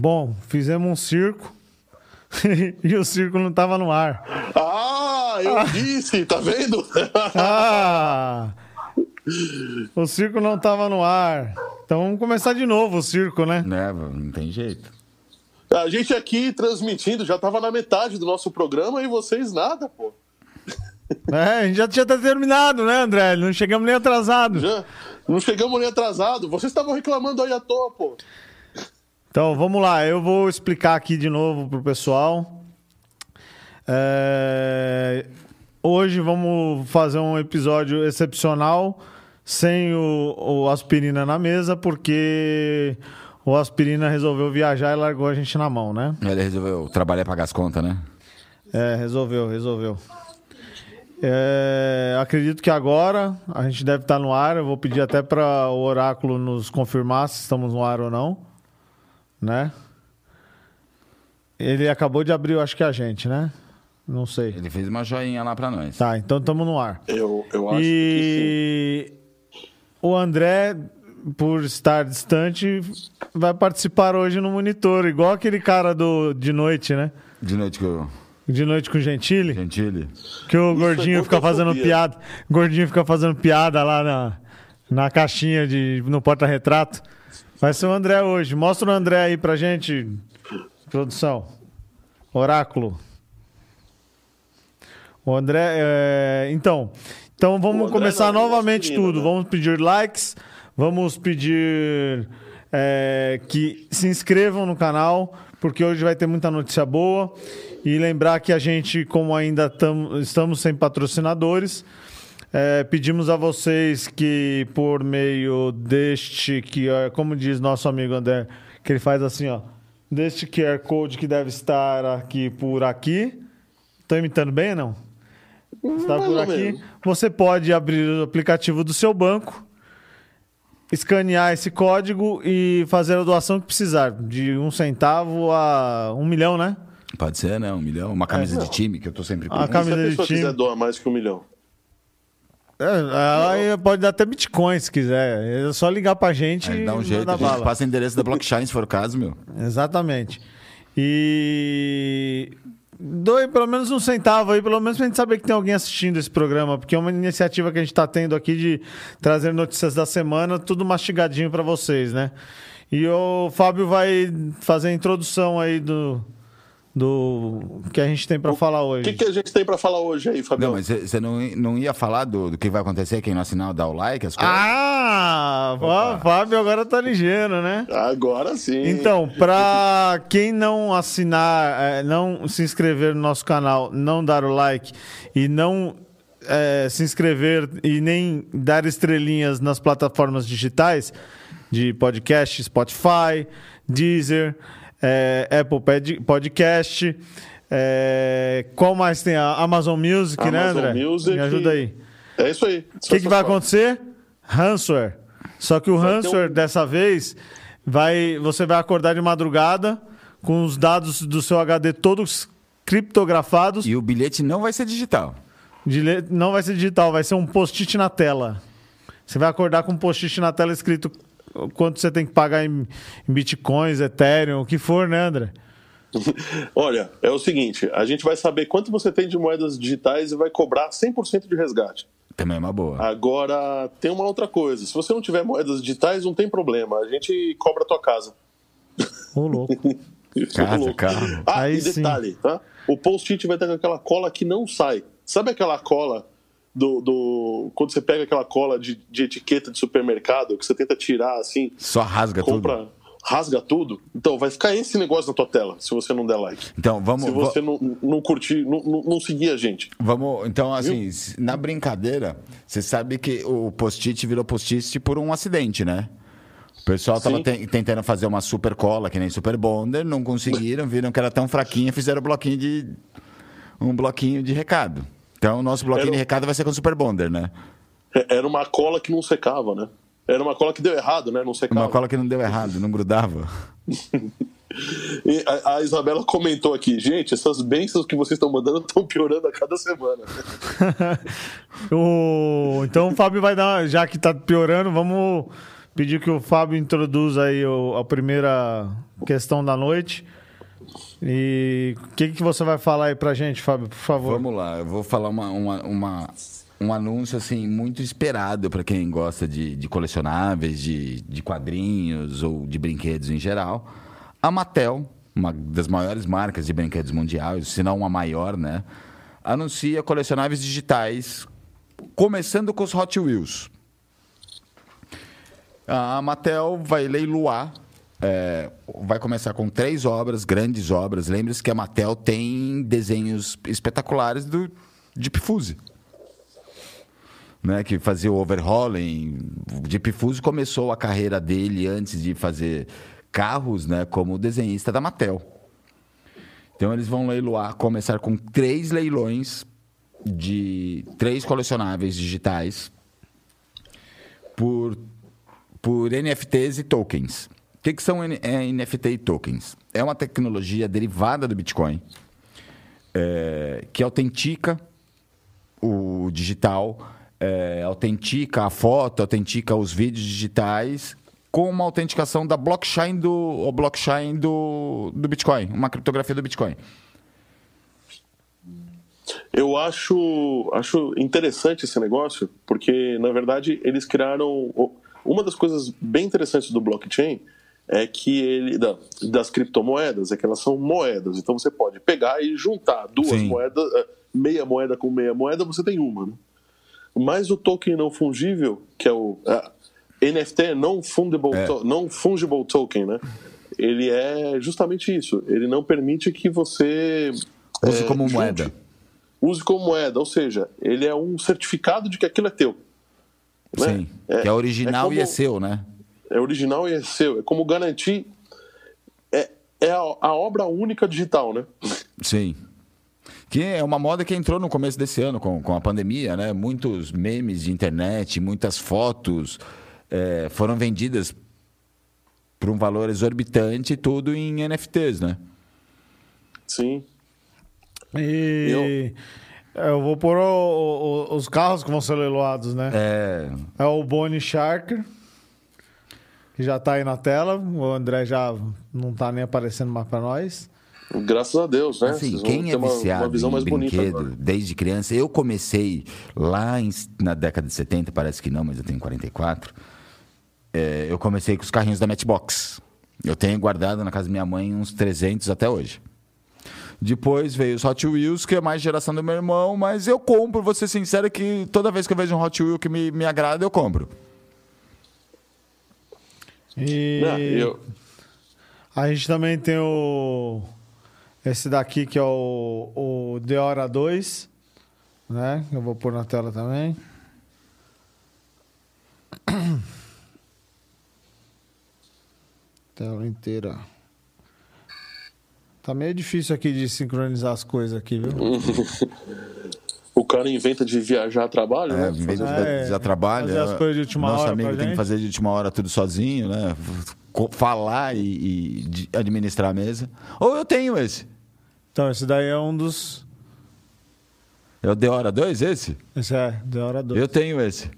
Bom, fizemos um circo e o circo não estava no ar. Ah, eu disse, tá vendo? Ah! O circo não estava no ar. Então vamos começar de novo o circo, né? Né, não tem jeito. A gente aqui transmitindo, já tava na metade do nosso programa e vocês nada, pô. É, a gente já tinha até terminado, né, André? Não chegamos nem atrasados. Já não chegamos nem atrasado. Vocês estavam reclamando aí à toa, pô. Então vamos lá, eu vou explicar aqui de novo pro pessoal. É, Hoje vamos fazer um episódio excepcional sem o, o aspirina na mesa, porque o aspirina resolveu viajar e largou a gente na mão, né? Ele resolveu trabalhar e pagar as contas, né? É, resolveu, resolveu. É, acredito que agora a gente deve estar no ar. Eu vou pedir até para o oráculo nos confirmar se estamos no ar ou não, né? Ele acabou de abrir, eu acho que a gente, né? Não sei. Ele fez uma joinha lá pra nós. Tá, então estamos no ar. Eu, eu acho que E o André, por estar distante, vai participar hoje no monitor, igual aquele cara do de noite, né? De noite que eu... De noite com o Gentili. Gentile. Que o é gordinho fica fazendo piada. O gordinho fica fazendo piada lá na, na caixinha de no porta-retrato. Vai ser o André hoje. Mostra o André aí pra gente, produção. Oráculo. O André. é, Então, então vamos começar novamente tudo. né? Vamos pedir likes, vamos pedir é, que se inscrevam no canal, porque hoje vai ter muita notícia boa. E lembrar que a gente, como ainda tam- estamos sem patrocinadores, é, pedimos a vocês que, por meio deste, que é, como diz nosso amigo André, que ele faz assim, ó, deste QR Code que deve estar aqui por aqui. Estou imitando bem ou não? Está Mais por aqui. menos. Você pode abrir o aplicativo do seu banco, escanear esse código e fazer a doação que precisar, de um centavo a um milhão, né? Pode ser, né? Um milhão. Uma camisa É, de time, que eu tô sempre A com. camisa se a de pessoa time. quiser doar mais que um milhão. É, pode dar até Bitcoin se quiser. É só ligar pra gente Aí dá um jeito. A gente bala. passa o endereço da blockchain, se for o caso, meu. Exatamente. E doe pelo menos um centavo aí, pelo menos pra gente saber que tem alguém assistindo esse programa, porque é uma iniciativa que a gente tá tendo aqui de trazer notícias da semana, tudo mastigadinho pra vocês, né? E o Fábio vai fazer a introdução aí do, do que a gente tem pra falar O hoje. que, que a gente tem pra falar hoje aí, Fabião? Não, mas você não, não ia falar do, do que vai acontecer quem não assinar, dar o like, as coisas? Ah, o Fábio agora tá ligeiro, né? Agora sim. Então, para quem não assinar, eh, não se inscrever no nosso canal, não dar o like e não eh, se inscrever e nem dar estrelinhas nas plataformas digitais de podcast, Spotify, Deezer, eh, Apple Pod- Podcast, eh, qual mais tem? A Amazon Music, né, Amazon André? Music. Me ajuda aí. É isso aí. O que, que vai acontecer? Ransomware. Só que o Vai ransomware um- dessa vez vai, você vai acordar de madrugada com os dados do seu HD todos criptografados. E o bilhete não vai ser digital. Não vai ser digital, vai ser um post-it na tela. Você vai acordar com um post-it na tela escrito quanto você tem que pagar em, em bitcoins, Ethereum, o que for, né, André? Olha, é o seguinte: a gente vai saber quanto você tem de moedas digitais e vai cobrar 100% de resgate. Também é uma boa. Agora, tem uma outra coisa: se você não tiver moedas digitais, não tem problema. A gente cobra a tua casa. Ô, louco. Casa, Louco. carro. Ah, Aí e sim. detalhe, tá? O post-it vai estar com aquela cola que não sai. Sabe aquela cola do. do quando você pega aquela cola de, de etiqueta de supermercado, que você tenta tirar assim, Só rasga compra, tudo. rasga tudo? Então, vai ficar esse negócio na tua tela, se você não der like. Então, vamos. Se você não, não curtir, não, não, não seguir a gente. Vamos, então, assim, se- na brincadeira, você sabe que o post-it virou post-it por um acidente, né? O pessoal tava Sim. ten- tentando fazer uma super cola, que nem Super Bonder, não conseguiram, viram que era tão fraquinha, fizeram bloquinho de. um bloquinho de recado. Então, o nosso bloquinho Era de recado vai ser com Super Bonder, né? É- Era uma cola que não secava, né? Era uma cola que deu errado, né? Não secava. Uma cola que não deu errado, não grudava. E a, a Isabela comentou aqui, gente, essas bênçãos que vocês estão mandando estão piorando a cada semana. O- Então o Fábio vai dar, já que tá piorando, vamos pedir que o Fábio introduza aí o- a primeira questão da noite. E o que, que você vai falar aí pra gente, Fábio, por favor? Vamos lá, eu vou falar uma, uma, uma- um anúncio assim muito esperado para quem gosta de, de colecionáveis, de, de quadrinhos ou de brinquedos em geral. A Mattel, uma das maiores marcas de brinquedos mundiais, se não a maior, né? Anuncia colecionáveis digitais, começando com os Hot Wheels. A Mattel vai leiloar. É, vai começar com três obras, grandes obras. Lembre-se que a Mattel tem desenhos espetaculares do Deep Fuse. Né, que fazia o overhauling. O Deep Fuse começou a carreira dele antes de fazer carros né, como desenhista da Mattel. Então eles vão leiloar, começar com três leilões de três colecionáveis digitais por, por NFTs e tokens. Que, que são N- é, NFT e tokens? É uma tecnologia derivada do Bitcoin é, que autentica o digital, é, autentica a foto, autentica os vídeos digitais com uma autenticação da blockchain do, blockchain do, do Bitcoin, uma criptografia do Bitcoin. Eu acho, acho interessante esse negócio, porque, na verdade, eles criaram. Uma das coisas bem interessantes do blockchain é que ele. da- das criptomoedas, é que elas são moedas. Então você pode pegar e juntar duas Sim. moedas, eh, meia moeda com meia moeda, você tem uma. Né? Mas o token não fungível, que é o. ah, NFT, não fungible, É. to- não fungible token, né? Ele é justamente isso. Ele não permite que você. Use eh, como junte- moeda. use como moeda, ou seja, ele é um certificado de que aquilo é teu. né? Sim, que é original e é como- seu, né? É original e é seu. É como garantir. É, é a, a obra única digital, né? Sim. Que é uma moda que entrou no começo desse ano com, com a pandemia, né? Muitos memes de internet, muitas fotos eh, foram vendidas por um valor exorbitante, tudo em NFTs, né? Sim. E eu vou pôr o- o- os carros que vão ser leiloados, né? É, É o Bonnie Sharker, que já tá aí na tela. O André já não tá nem aparecendo mais pra nós. Graças a Deus, né? Assim, quem é uma, viciado uma visão em mais bonita brinquedo desde criança, eu comecei lá em- na década de 70, parece que não, mas eu tenho 44. É, eu comecei com os carrinhos da Matchbox. Eu tenho guardado na casa da minha mãe uns 300 até hoje. Depois veio os Hot Wheels, que é mais geração do meu irmão, mas eu compro, vou ser sincero que toda vez que eu vejo um Hot Wheel que me, me agrada, eu compro. E Não, eu- a gente também tem o. Esse daqui que é o, o The Hora 2, né? Eu vou pôr na tela também. Tela inteira. Tá meio difícil aqui de sincronizar as coisas aqui, viu? O cara inventa de viajar a trabalho, É, né? de É, já trabalha. fazer as coisas de última nosso hora amigo pra tem que gente. fazer de última hora tudo sozinho, né? Falar e, e administrar a mesa. Ou eu tenho esse. Então, esse daí é um dos. É o The Hora 2, esse? Esse é, The Hora 2. Eu tenho esse.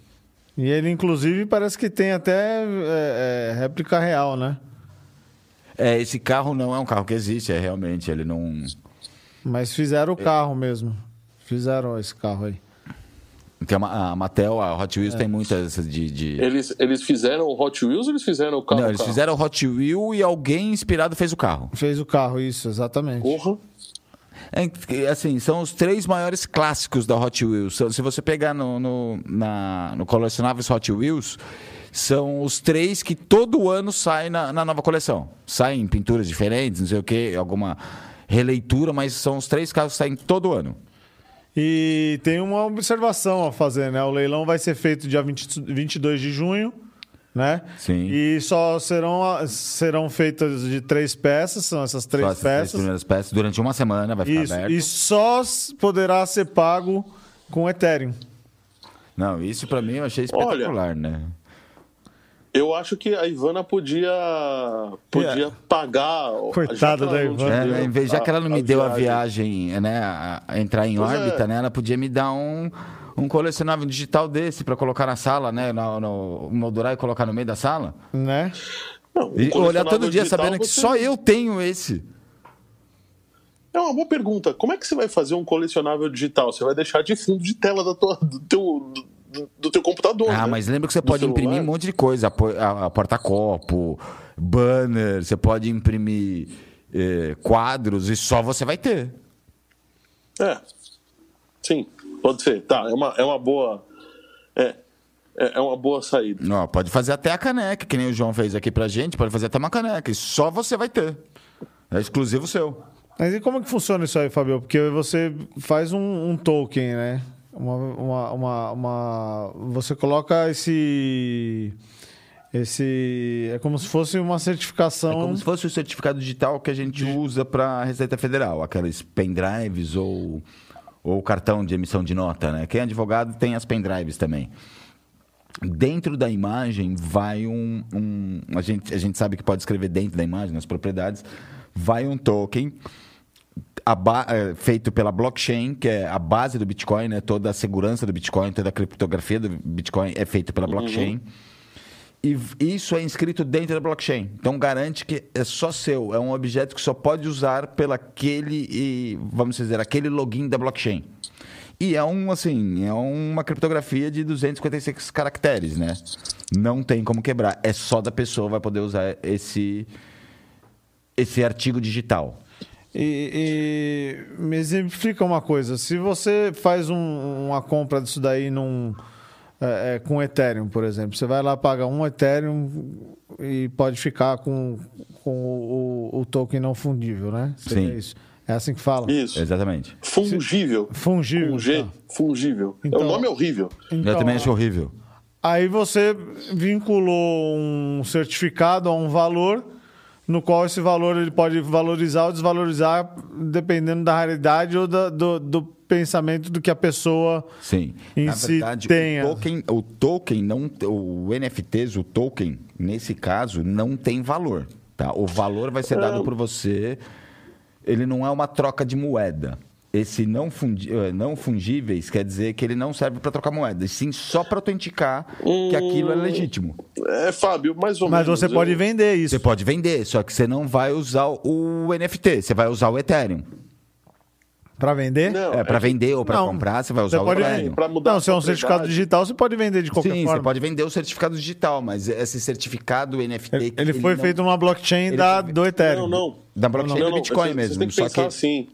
E ele, inclusive, parece que tem até é, é, réplica real, né? É, esse carro não é um carro que existe, é realmente, ele não... Mas fizeram o carro mesmo. Fizeram esse carro aí. Tem uma, a Mattel, a Hot Wheels tem muitas de... de- Eles, eles fizeram o Hot Wheels ou eles fizeram o carro? não, eles carro? fizeram o Hot Wheel e alguém inspirado fez o carro. Fez o carro, isso, exatamente. Porra. É, assim, são os três maiores clássicos da Hot Wheels. Se você pegar no, no, na, no colecionáveis Hot Wheels, são os três que todo ano saem na, na nova coleção. Saem em pinturas diferentes, não sei o quê, alguma releitura, mas são os três carros que saem todo ano. E tem uma observação a fazer, né? O leilão vai ser feito dia 20, 22 de junho, né? Sim. E só serão, serão feitas de três peças, são essas três Só essas três peças. primeiras peças. Durante uma semana vai ficar Isso. aberto. E só poderá ser pago com Ethereum. Não, isso pra mim eu achei espetacular, né? Eu acho que a Ivana podia, podia É. pagar. Coitada da Ivana. É, deu né, em vez, já que ela não me deu a viagem. viagem, né, a, a entrar em Pois órbita, é. né, ela podia me dar um, um colecionável digital desse para colocar na sala, né? No, no, moldurar e colocar no meio da sala. Né? Não, um E olhar todo dia sabendo que você- só eu tenho esse. É uma boa pergunta. Como é que você vai fazer um colecionável digital? Você vai deixar de fundo de tela da tua, do, teu, do, do teu computador. Ah, né? mas lembra que você Do pode celular. imprimir um monte de coisa. a- a Porta-copo, banner, você pode imprimir eh, quadros e só você vai ter. É. Sim, pode ser. Tá, é uma, é uma boa. É, é é uma boa saída. Ó, pode fazer até a caneca, que nem o João fez aqui pra gente, pode fazer até uma caneca. E só você vai ter. É exclusivo seu. Mas e como que funciona isso aí, Fabio? Porque você faz um, um token, né? Uma, uma, uma, uma- Você coloca esse. Esse. É como se fosse uma É certificação. como se fosse o certificado digital que a gente usa para a Receita Federal, aqueles pendrives ou, ou cartão de emissão de nota, né? Quem é advogado tem as pendrives também. Dentro da imagem vai um. um- a, gente, a gente sabe que pode escrever dentro da imagem, nas propriedades, vai um token ba- é, feito pela blockchain, que é a base do Bitcoin, né? toda a segurança do Bitcoin, toda a criptografia do Bitcoin é feito pela blockchain. E v- isso é inscrito dentro da blockchain. Então garante que é só seu, é um objeto que só pode usar pela aquele, e, vamos dizer, aquele login da blockchain. E é um assim, é uma criptografia de 256 caracteres, né? Não tem como quebrar, é só da pessoa vai poder usar esse esse artigo digital. E, e me exemplifica uma coisa: se você faz um- uma compra disso daí num, é, é, com Ethereum, por exemplo, você vai lá paga um Ethereum e pode ficar com, com o, o token não fundível, né? Seria Sim. isso. É assim que fala? Isso. Exatamente. Fungível. Fungível. Tá. Fungível. Então- o nome é horrível. Então, Eu também acho horrível. Aí você vinculou um certificado a um valor, no qual esse valor ele pode valorizar ou desvalorizar, dependendo da raridade ou da- do, do pensamento do que a pessoa. Sim. em Na si verdade, tenha. o token, o token não, o NFTs, o token, nesse caso, não tem valor. Tá? O valor vai ser dado por você. Ele não é uma troca de moeda. Esse não, fundi, eh, não fungíveis quer dizer que ele não serve para trocar moeda, e sim só para autenticar que aquilo é legítimo. É, Fábio, mais ou Mas menos. você eu- pode vender isso. Você pode vender, só que você não vai usar o NFT, você vai usar o Ethereum. Para vender? Não, É, para que- vender ou para Não. comprar, você vai Você usar o pode Ethereum. Pra mudar Não, se é um certificado digital, você pode vender de qualquer Sim, forma. você pode vender o certificado digital, mas esse certificado NFT. Ele, que ele foi não- feito numa blockchain da, do Ethereum. Não, não. Da blockchain Não, do não, Bitcoin vocês- mesmo. Vocês têm que só pensar que... assim.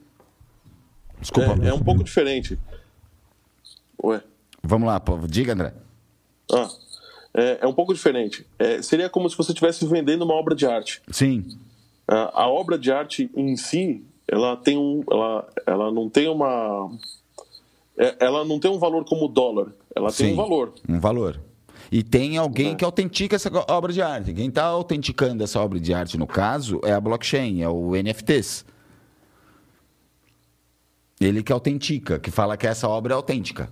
Desculpa. É, é um pouco diferente. Ué. Vamos lá, pô. diga, André. Ah, é, é um pouco diferente. É, seria como se você estivesse vendendo uma obra de arte. Sim, A, a obra de arte em si, ela tem um, ela, ela não tem uma, é, ela não tem um valor como o dólar. Ela tem sim. um valor. Um valor. E tem alguém É. que autentica essa obra de arte. Quem está autenticando essa obra de arte, no caso, é a blockchain, é o NFTs. Ele que autentica, que fala que essa obra é autêntica.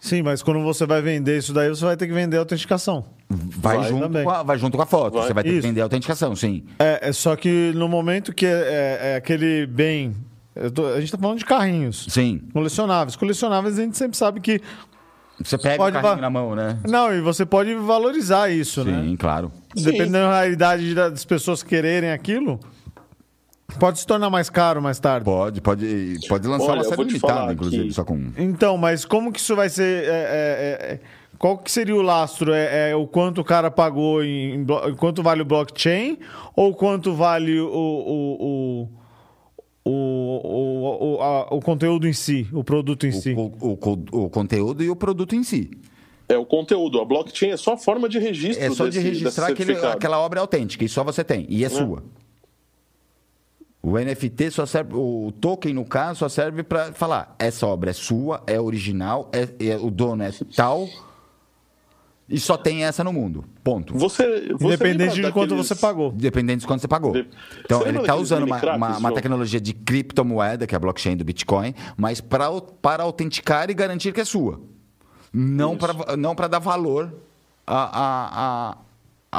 Sim, mas quando você vai vender isso daí, você vai ter que vender a autenticação. Vai, Vai junto, também. com a, vai junto com a foto. Vai. Você vai ter Isso. que vender a autenticação, sim. É, é só que no momento que é, é- é aquele bem. eu tô- a gente está falando de carrinhos. Sim. Colecionáveis. Colecionáveis a gente sempre sabe que. Você pega Pode o carrinho va- na mão, né? Não, e você pode valorizar isso, né? Sim, claro. Sim. Dependendo da realidade das pessoas quererem aquilo, pode se tornar mais caro mais tarde. Pode, pode, pode lançar Olha, uma série limitada, inclusive, que- só com. Então, mas como que isso vai ser. é, é, é, é, qual que seria o lastro? É, é o quanto o cara pagou em, em blo- quanto vale o blockchain ou quanto vale o, o, o, o, o, a- o conteúdo em si, o produto em si? O, o, o- o conteúdo e o produto em si. É o conteúdo. A blockchain é só a forma de registro É só de desse- registrar desse aquele, aquela obra autêntica, e só você tem, e é, sua. O NFT só serve, o token, no caso, só serve para falar: essa obra é sua, é original, é, é- o dono é tal, e só tem essa no mundo. Ponto. Você, você Independente de quanto daqueles- você pagou. Dependendo de quanto você pagou. De- Então, Você ele está usando uma, uma, uma tecnologia de criptomoeda, que é a blockchain do Bitcoin, mas pra, au- para autenticar e garantir que é sua. Não para não para dar valor à, à, à,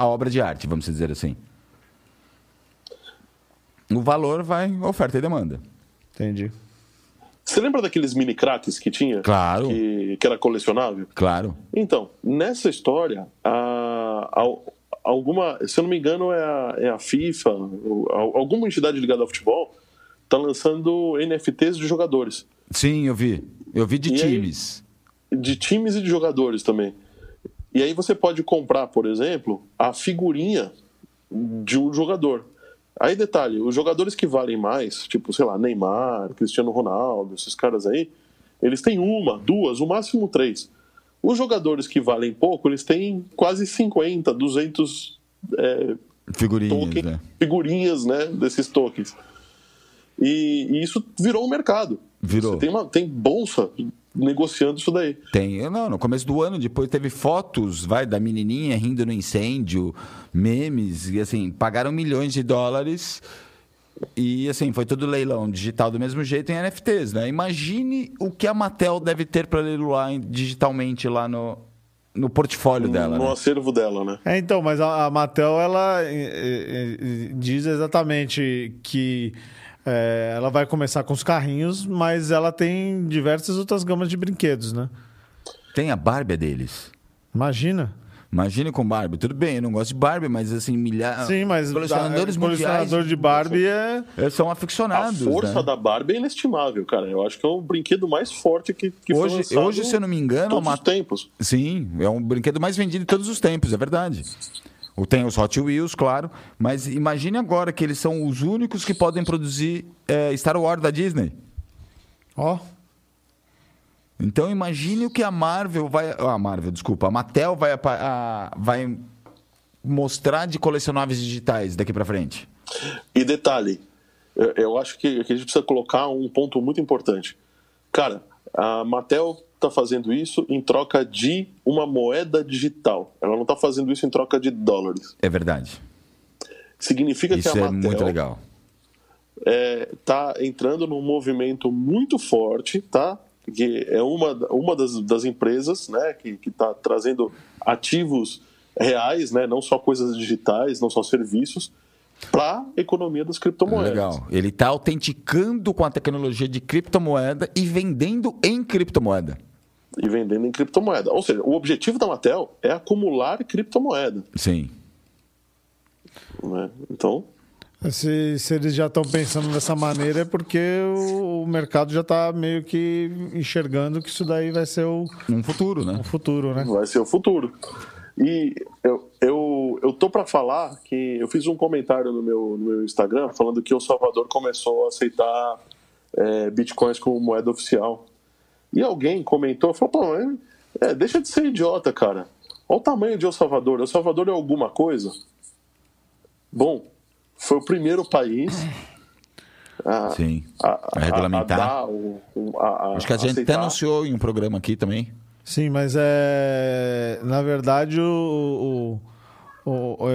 à obra de arte, vamos dizer assim. O valor vai oferta e demanda. Entendi. Você lembra daqueles mini craques que tinha? Claro. Que, que era colecionável? Claro. Então, nessa história, a, a, alguma, se eu não me engano, é a, é a FIFA, alguma entidade ligada ao futebol, tá lançando NFTs de jogadores. Sim, eu vi. Eu vi de E aí? times. De times e de jogadores também. E aí você pode comprar, por exemplo, a figurinha de um jogador. Aí detalhe, os jogadores que valem mais, tipo, sei lá, Neymar, Cristiano Ronaldo, esses caras aí, eles têm uma, duas, o máximo três. Os jogadores que valem pouco, eles têm quase 50, 200 é, Figurinhas, token, né? figurinhas né, desses tokens. E, e isso virou um mercado. Virou. Você tem, uma, tem bolsa negociando isso daí. Tem, não, no começo do ano, depois teve fotos, vai, da menininha rindo no incêndio, memes, e assim, pagaram milhões de dólares e assim, foi tudo leilão digital do mesmo jeito em NFTs, né? Imagine o que a Mattel deve ter para leiloar em- digitalmente lá no, no portfólio dela, no né? acervo dela, né? É, então, mas a, a Mattel, ela eh, eh, diz exatamente que eh, ela vai começar com os carrinhos, mas ela tem diversas outras gamas de brinquedos, né? Tem a Barbie deles. Imagina. Imagine com Barbie. Tudo bem, eu não gosto de Barbie, mas assim, milhares... Sim, mas colecionadores da- colecionador de Barbie é... eles são A aficionados, força né? da Barbie é inestimável, cara. Eu acho que é o brinquedo mais forte que, que foi Hoje, lançado hoje, se eu não me engano, todos uma- os tempos. Sim, é um brinquedo mais vendido de todos os tempos, é verdade. O- Tem os Hot Wheels, claro, mas imagine agora que eles são os únicos que podem produzir é, Star Wars da Disney. Ó, Então imagine o que a Marvel vai. A Marvel, desculpa, a Mattel vai, a- vai mostrar de colecionáveis digitais daqui pra frente. E detalhe, eu- eu acho que, que a gente precisa colocar um ponto muito importante. Cara, a Mattel está fazendo isso em troca de uma moeda digital. Ela não está fazendo isso em troca de dólares. É verdade. Significa Isso que a é muito legal. está entrando num movimento muito forte, tá? Que é uma, uma das, das empresas, né, que está trazendo ativos reais, né, não só coisas digitais, não só serviços, para a economia das criptomoedas. Legal. Ele está autenticando com a tecnologia de criptomoeda e vendendo em criptomoeda. E vendendo em criptomoeda. Ou seja, o objetivo da Mattel é acumular criptomoeda. Sim. Né? Então, se, se eles já estão pensando dessa maneira é porque o, o mercado já está meio que enxergando que isso daí vai ser o, Um futuro, né? o futuro, né? vai ser o futuro. E eu, eu, eu tô para falar que eu fiz um comentário no meu, no meu Instagram falando que o Salvador começou a aceitar é, bitcoins como moeda oficial. E alguém comentou, falou, pô, é, é, deixa de ser idiota, cara. Olha o tamanho de El Salvador. El Salvador é alguma coisa? Bom, foi o primeiro país a, Sim. a, A regulamentar. a o- a- a- Acho que a gente até anunciou em um programa aqui também. Sim, mas é. Na verdade, o- o-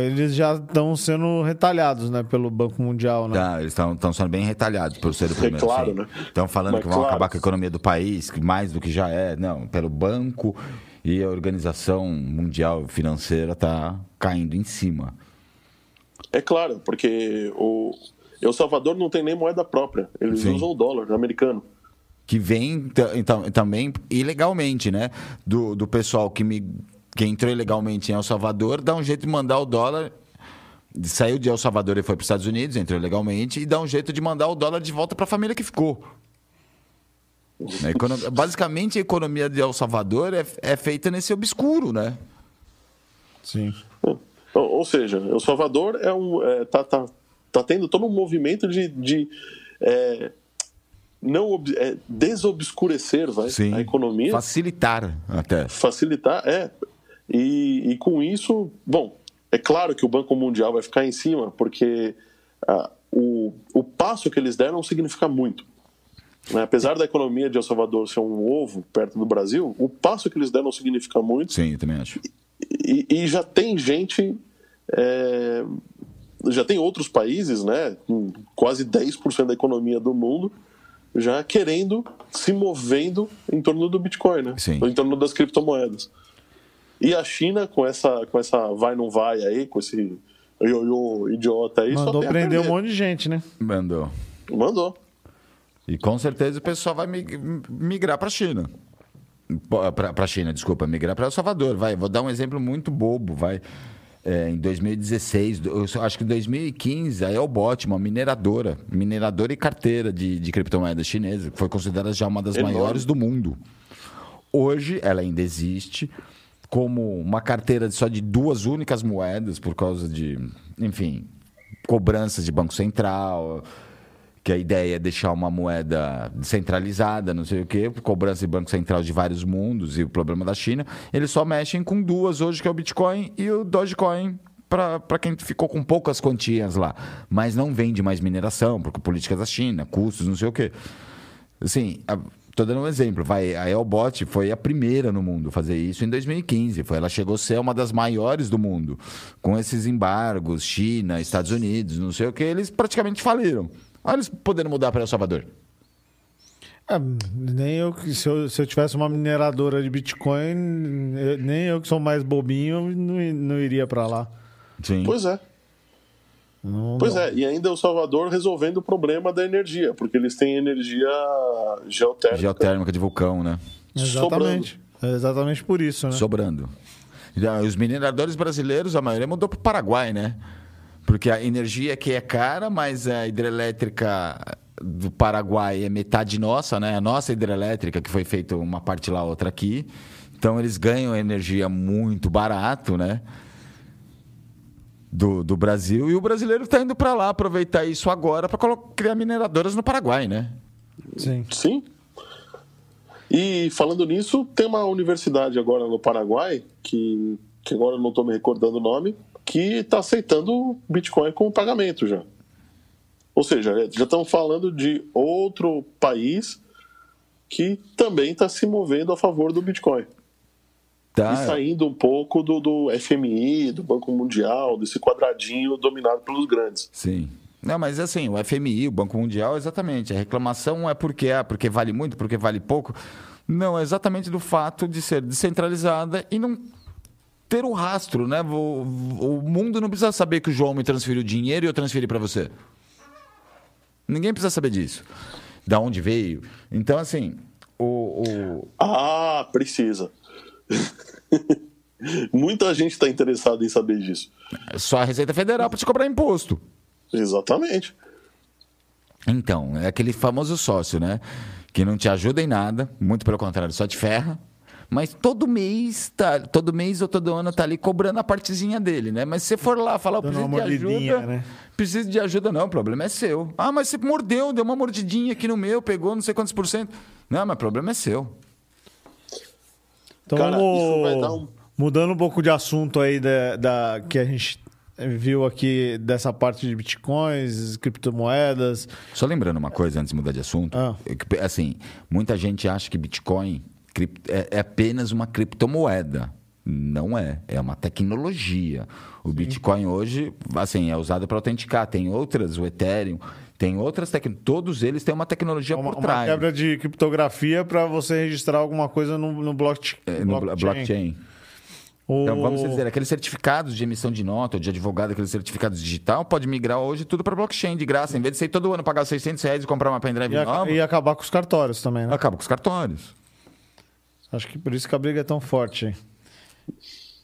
eles já estão sendo retalhados, né, pelo Banco Mundial, né? Tá, eles estão sendo bem retalhados por ser o primeiro. claro, sim. né? Estão falando Mas que vão claro. acabar com a economia do país, que mais do que já é. Não, pelo banco e a Organização Mundial Financeira está caindo em cima. É claro, porque o El Salvador não tem nem moeda própria. Eles Sim. usam o dólar americano. Que vem então, também ilegalmente, né? Do, do pessoal que, me, que entrou ilegalmente em El Salvador, dá um jeito de mandar o dólar. Saiu de El Salvador e foi para os Estados Unidos, entrou ilegalmente, e dá um jeito de mandar o dólar de volta para a família que ficou. Basicamente, a economia de El Salvador é, é feita nesse obscuro, né? Sim. Ou, ou seja, El Salvador é um, é, tá, tá, tá tendo todo um movimento de, de é, não é, desobscurecer vai, a economia, Facilitar até. facilitar, é. E, e com isso, bom, é claro que o Banco Mundial vai ficar em cima, porque ah, o, o passo que eles deram não significa muito. né? Apesar da economia de El Salvador ser um ovo perto do Brasil, o passo que eles deram não significa muito. Sim, eu também acho. E, e já tem gente. é, já tem outros países, né, com quase 10% da economia do mundo, já querendo, se movendo em torno do Bitcoin, né? Sim. Em torno das criptomoedas. E a China, com essa, com essa vai não vai aí, com esse ioiô idiota aí, só Mandou prender um monte de gente, né? Mandou. Mandou. E com certeza o pessoal vai mig- migrar para a China. Para a China, desculpa, migrar para El Salvador. Vai, vou dar um exemplo muito bobo. Vai. É, em 2016, do- eu só- acho que em 2015, a Elbot, uma mineradora, mineradora e carteira de, de criptomoedas chinesa, que foi considerada já uma das Enorme. maiores do mundo. Hoje, ela ainda existe como uma carteira só de duas únicas moedas, por causa de, enfim, cobranças de Banco Central, que a ideia é deixar uma moeda centralizada, não sei o quê, cobrança de Banco Central de vários mundos e o problema da China. Eles só mexem com duas hoje, que é o Bitcoin e o Dogecoin. Para quem ficou com poucas quantias lá. Mas não vende mais mineração, porque política da China, custos, não sei o quê. Assim, a- tô dando um exemplo. Vai, a Elbot foi a primeira no mundo a fazer isso em 2015. Foi, ela chegou a ser uma das maiores do mundo. Com esses embargos, China, Estados Unidos, não sei o que, eles praticamente faliram. Olha eles podendo mudar para El Salvador. É, nem eu, que- se eu, se eu tivesse uma mineradora de Bitcoin, eu- nem eu que sou mais bobinho, não, não iria pra lá. Sim. Pois é. Não- Pois não. é, e ainda o Salvador resolvendo o problema da energia, porque eles têm energia geotérmica. Geotérmica de vulcão, né? Exatamente. É exatamente por isso, né? Sobrando. Os mineradores brasileiros, a maioria mudou para o Paraguai, né? Porque a energia aqui é cara, mas a hidrelétrica do Paraguai é metade nossa, né? A nossa hidrelétrica, que foi feita uma parte lá, outra aqui. Então eles ganham energia muito barato, né? Do, do Brasil. E o brasileiro está indo para lá aproveitar isso agora para criar mineradoras no Paraguai, né? Sim. Sim. E falando nisso, tem uma universidade agora no Paraguai, que, que agora eu não estou me recordando o nome, que está aceitando Bitcoin como pagamento já. Ou seja, já estão falando de outro país que também está se movendo a favor do Bitcoin. Tá. E saindo um pouco do, do FMI, do Banco Mundial, desse quadradinho dominado pelos grandes. Sim. Não, mas assim, o FMI, o Banco Mundial, exatamente. A reclamação é porque é, porque vale muito, porque vale pouco. Não, é exatamente do fato de ser descentralizada e não ter o rastro, né? O, o mundo não precisa saber que o João me transferiu dinheiro e eu transferi para você. Ninguém precisa saber disso. Da onde veio. Então, assim, o, o- Ah, precisa. Muita gente está interessada em saber disso. só a Receita Federal para te cobrar imposto. Exatamente. Então, é aquele famoso sócio, né? Que não te ajuda em nada, muito pelo contrário, só te ferra. Mas todo mês, tá, todo mês ou todo ano tá ali cobrando a partezinha dele, né? Mas se você for lá falar, eu preciso uma de ajuda, né? preciso de ajuda não, o problema é seu. Ah, mas você mordeu, deu uma mordidinha aqui no meu, pegou não sei quantos por cento. Não, mas o problema é seu. Então, Cara, vamos- isso vai dar um- mudando um pouco de assunto aí da, da- que a gente viu aqui dessa parte de bitcoins, criptomoedas. Só lembrando uma coisa antes de mudar de assunto, Ah. é assim, muita gente acha que Bitcoin é, é apenas uma criptomoeda. Não é, é uma tecnologia. O Bitcoin hoje, assim, é usado para autenticar. Tem outras, o Ethereum, tem outras tecnologias. Todos eles têm uma tecnologia Uma, por uma trás. quebra de criptografia para você registrar alguma coisa no, no, blockchain. É, no blo- blockchain. O- Então, vamos dizer, aqueles certificados de emissão de nota ou de advogado, aqueles certificados digital, pode migrar hoje tudo para blockchain de graça. Em vez de você ir todo ano pagar 600 reais e comprar uma pendrive e, nova, e acabar com os cartórios também, né? acaba com os cartórios. Acho que por isso que a briga é tão forte.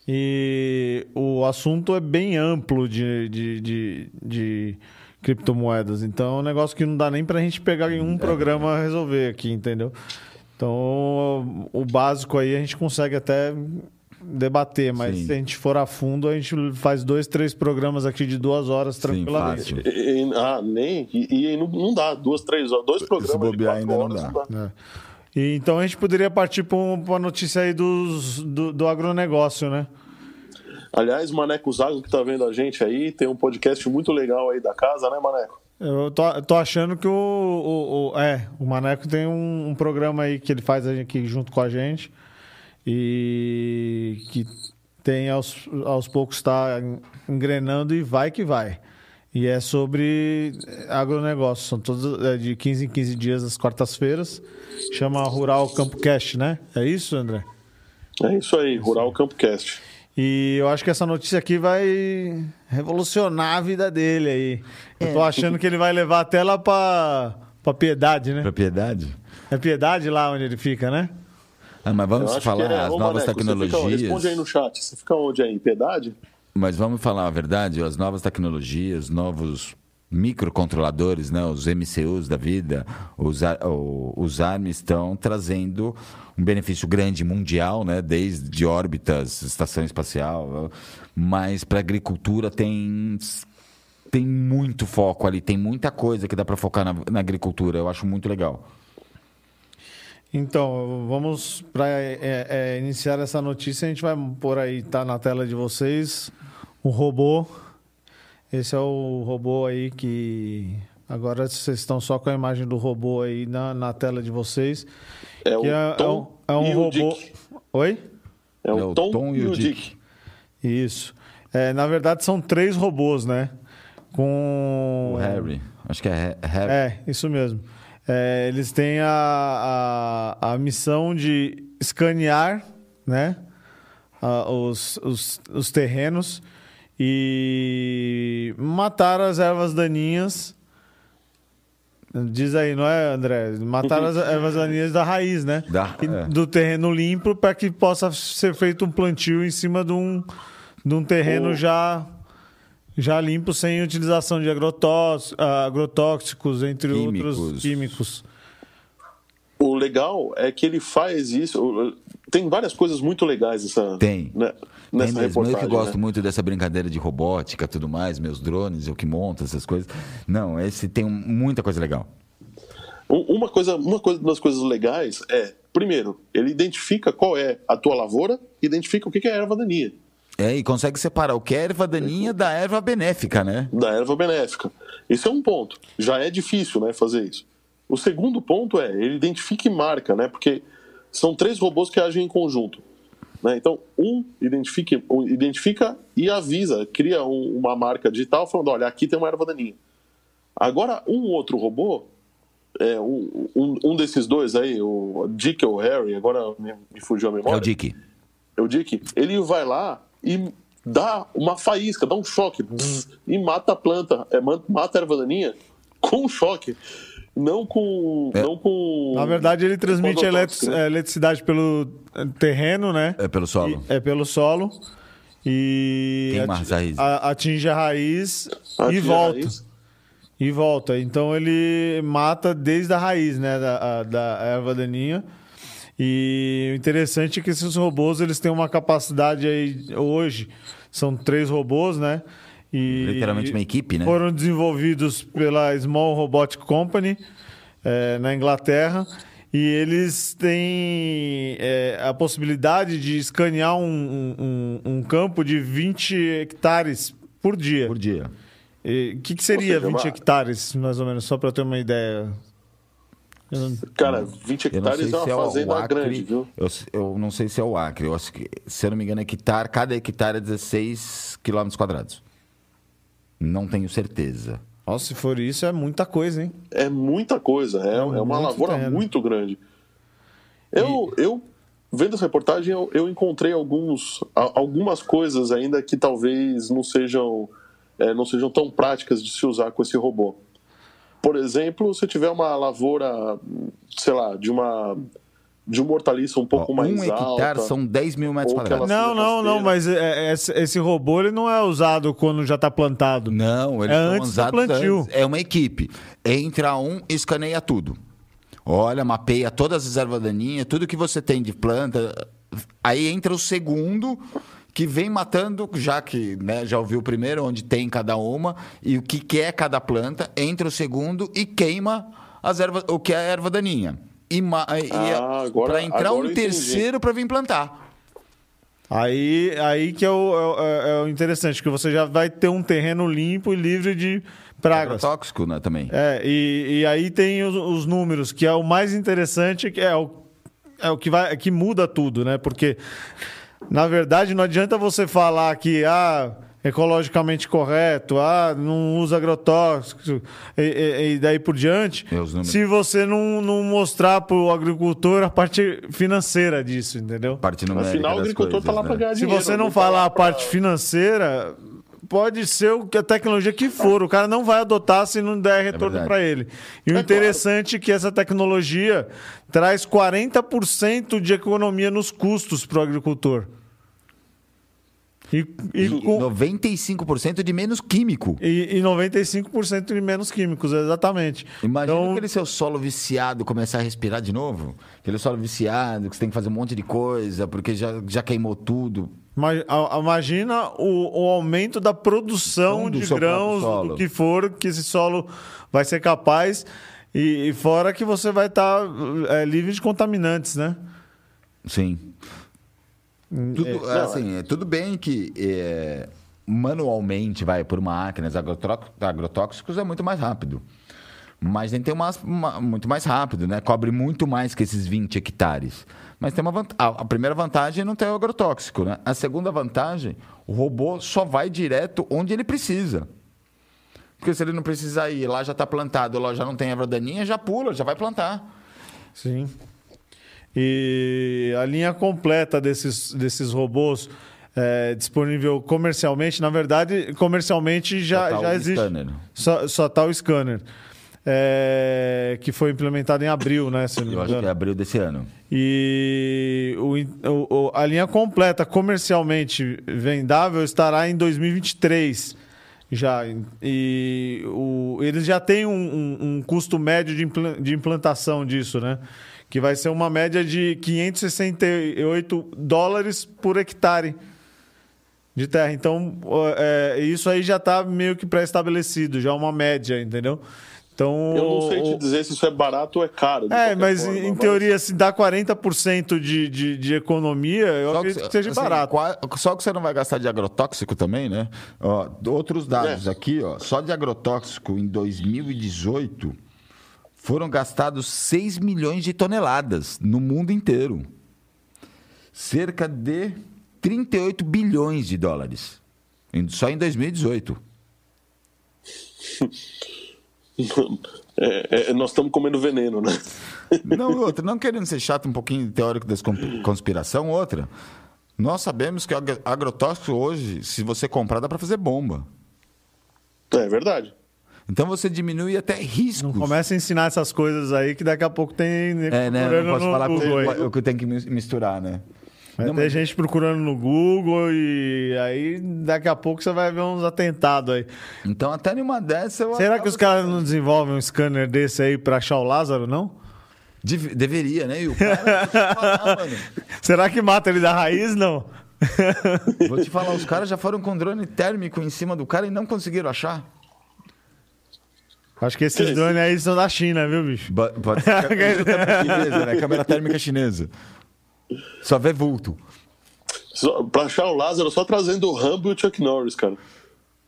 E o assunto é bem amplo de, de, de, de criptomoedas. Então é um negócio que não dá nem pra gente pegar em um programa resolver aqui, entendeu? Então o básico aí a gente consegue até debater, mas Sim. se a gente for a fundo, a gente faz dois, três programas aqui de duas horas Sim, tranquilamente. fácil. E- e- ah, nem. E, e não, não dá. Duas, três horas. Dois programas de bobear quatro ainda não horas dá. É. E, então a gente poderia partir para uma notícia aí dos, do, do agronegócio, né? Aliás, Maneco Zago que tá vendo a gente aí, tem um podcast muito legal aí da casa, né, Maneco? Eu tô, tô achando que o, o, o- É, o Maneco tem um, um programa aí que ele faz aqui junto com a gente. E que tem aos, aos poucos está engrenando e vai que vai. E é sobre agronegócio. São todos é, de 15 em 15 dias, às quartas-feiras. Chama Rural Campo Cast, né? É isso, André? É isso aí, Rural Campocast. E eu acho que essa notícia aqui vai revolucionar a vida dele aí. Eu tô achando que ele vai levar até lá pra, Pra Piedade, né? Propriedade. É Piedade lá onde ele fica, né? Ah, mas vamos falar é- as Ô, novas Maneco, você fica- tecnologias. responde aí no chat. Você fica onde aí? Piedade? Mas vamos falar a verdade, as novas tecnologias, novos microcontroladores, né, os MCUs da vida, os, os ARM estão trazendo um benefício grande mundial, né, desde órbitas, estação espacial, mas para a agricultura tem tem muito foco ali, tem muita coisa que dá para focar na, na agricultura. Eu acho muito legal. Então, vamos para iniciar essa notícia. A gente vai pôr aí, tá na tela de vocês, o robô. Esse é o robô aí que. Agora vocês estão só com a imagem do robô aí na, na tela de vocês. É que o é, Tom é um, é um e o robô. Dick. Oi? É o, Tom, e o Dick. Isso. É, na verdade, são três robôs, né? Com. O Harry, acho que é Ha- Harry. É, isso mesmo. É, eles têm a, a, a missão de escanear né, a- os, os, os terrenos e matar as ervas daninhas. Diz aí, não é, André? Matar as ervas daninhas da raiz, né? Da- é. Do terreno limpo para que possa ser feito um plantio em cima de um, de um terreno O- já já limpo sem utilização de ah, agrotóxicos, entre outros Químicos. químicos. O legal é que ele faz isso. Tem várias coisas muito legais nessa, Tem. né, Nessa mesmo. Eu que gosto né? muito dessa brincadeira de robótica tudo mais, meus drones, eu que monto essas coisas. Não, esse tem muita coisa legal. Um- Uma coisa, uma coisa das coisas legais é, primeiro, ele identifica qual é a tua lavoura, identifica o que é erva daninha, É, e consegue separar o que é erva daninha da erva benéfica, né? da erva benéfica. Esse é um ponto. Já é difícil, né, fazer isso. O segundo ponto é, ele identifica e marca, né, porque são três robôs que agem em conjunto. Né? Então, um identifica, um identifica e avisa, cria um- uma marca digital falando, olha, aqui tem uma erva daninha. Agora, um outro robô, é, um, um, um desses dois aí, o Dick ou o Harry, agora me, me fugiu a É memória. o Dick. É o Dick, ele vai lá e dá uma faísca, dá um choque bzz, e mata a planta, é, ma- mata a erva daninha com um choque, não com. É. Não com Na verdade, ele transmite agrotóxico, né? eh, eletricidade pelo terreno, né? É pelo solo. E- é pelo solo. E Queima ati- as raízes. a- atinge a raiz Atinge e a volta. raiz. E volta. Então ele mata desde a raiz, né? Da, a- da erva daninha. E o interessante é que esses robôs eles têm uma capacidade aí hoje. São três robôs, né? E Literalmente uma equipe, né? Foram desenvolvidos pela Small Robotic Company eh, na Inglaterra. E eles têm eh, a possibilidade de escanear um, um- um campo de 20 hectares por dia. Por dia. O que, que seria seja, 20 uma- hectares, mais ou menos, só para eu ter uma ideia? Não- Cara, 20 Eu não sei hectares é se é uma o fazenda Acre. grande, viu? Eu, eu não sei se é o Acre. Eu acho que, se eu não me engano, é hectare, cada hectare é 16 quilômetros quadrados. Não tenho certeza. Nossa, se for isso, é muita coisa, hein? É muita coisa, é, é uma muito lavoura terreno. muito grande. Eu, eu vendo essa reportagem, eu, eu encontrei alguns, a- algumas coisas ainda que talvez não sejam, é, não sejam tão práticas de se usar com esse robô. Por exemplo, se tiver uma lavoura, sei lá, de uma de uma hortaliça um pouco Ó, mais um hectare alta. são 10 mil metros quadrados. Não, não, não, mas é- é- esse, robô ele não é usado quando já está plantado. Não, eles É antes do plantio. antes. É uma equipe. Entra um, escaneia tudo. Olha, mapeia todas as ervas daninhas, tudo que você tem de planta. Aí entra o segundo, que vem matando, já que né, já ouviu o primeiro, onde tem cada uma, e o que, que é cada planta. Entra o segundo e queima as ervas, o que é a erva daninha. E, e Ah, agora- para entrar um terceiro para vir plantar. Aí, aí que é o, é, é o interessante, que você já vai ter um terreno limpo e livre de pragas. Tóxico, né, também. É, e, e aí tem os, os números, que é o mais interessante, que é o, é o que, vai, que muda tudo, né? Porque, na verdade, não adianta você falar que ah, ecologicamente correto, ah, não usa agrotóxicos e, e- e daí por diante, É, se você não, não mostrar para o agricultor a parte financeira disso, entendeu? Parte Afinal, o agricultor está lá né? para ganhar Se dinheiro. você não falar a pra- parte financeira, pode ser o que- a tecnologia que for, o cara não vai adotar se não der retorno verdade. para ele. E o É interessante é que essa tecnologia traz 40% de economia nos custos para o agricultor. E, e, com, 95% de menos químico. e, e 95% de menos químicos, exatamente. Imagina Então, aquele seu solo viciado começar a respirar de novo. Aquele solo viciado, que você tem que fazer um monte de coisa, porque já, já queimou tudo. Imagina o, o aumento da produção de grãos, do que for, que esse solo vai ser capaz. E, e fora que você vai estar é, livre de contaminantes, né? Sim. Tudo, Não, assim, é tudo bem que é, manualmente, vai, por máquinas, agrotóxicos é muito mais rápido. Mas a gente tem umas, uma- muito mais rápido, né? Cobre muito mais que esses 20 hectares. Mas tem uma vantagem. A, a primeira vantagem é não ter o agrotóxico, né? A segunda vantagem, o robô só vai direto onde ele precisa. Porque se ele não precisar ir, lá já está plantado, lá já não tem erva daninha, já pula, já vai plantar. Sim. E a linha completa desses, desses robôs é, disponível comercialmente, na verdade, comercialmente já, Só tá já existe. scanner. Só, só tá o scanner. É, que foi implementado em abril, né? Se eu não Eu acho que é abril desse ano. E o, o- a linha completa comercialmente vendável estará em 2023 já. E o- eles já têm um, um- um custo médio de, implan- de implantação disso, né? Que vai ser uma média de 568 dólares por hectare de terra. Então, é, isso aí já está meio que pré-estabelecido, já é uma média, entendeu? Então, Eu não sei te dizer se isso é barato ou é caro. é, mas forma, em mas- teoria, se dá 40% de, de, de economia, eu Só acredito que, que, seja assim, barato. Só que você não vai gastar de agrotóxico também, né? Ó, outros dados É. aqui, ó. Só de agrotóxico em 2018 foram gastados 6 milhões de toneladas no mundo inteiro. Cerca de 38 bilhões de dólares. Só em 2018. É, é, nós estamos comendo veneno, né? Não, outra, não querendo ser chato um pouquinho teórico da conspiração, outra. Nós sabemos que agrotóxico hoje, se você comprar, dá para fazer bomba. É verdade. Então você diminui até riscos. Não começa a ensinar essas coisas aí, que daqui a pouco tem É, né? procurando Não posso falar o que eu tenho que mis- misturar, né? Vai Não, ter mas- gente procurando no Google e aí daqui a pouco você vai ver uns atentados aí. Então, até numa dessa eu Será que os caras não desenvolvem um scanner desse aí pra achar o Lázaro, não? Deve- deveria, né? E o cara, falar, mano. Será que mata ele da raiz, não? Vou te falar, os caras já foram com drone térmico em cima do cara e não conseguiram achar. Acho que esses drones aí são da China, viu, bicho? Ba- Pode ser câmera chinesa, né? Câmera térmica chinesa. Só vê vulto. Só, pra achar o Lázaro, só trazendo o Rambo e o Chuck Norris, cara.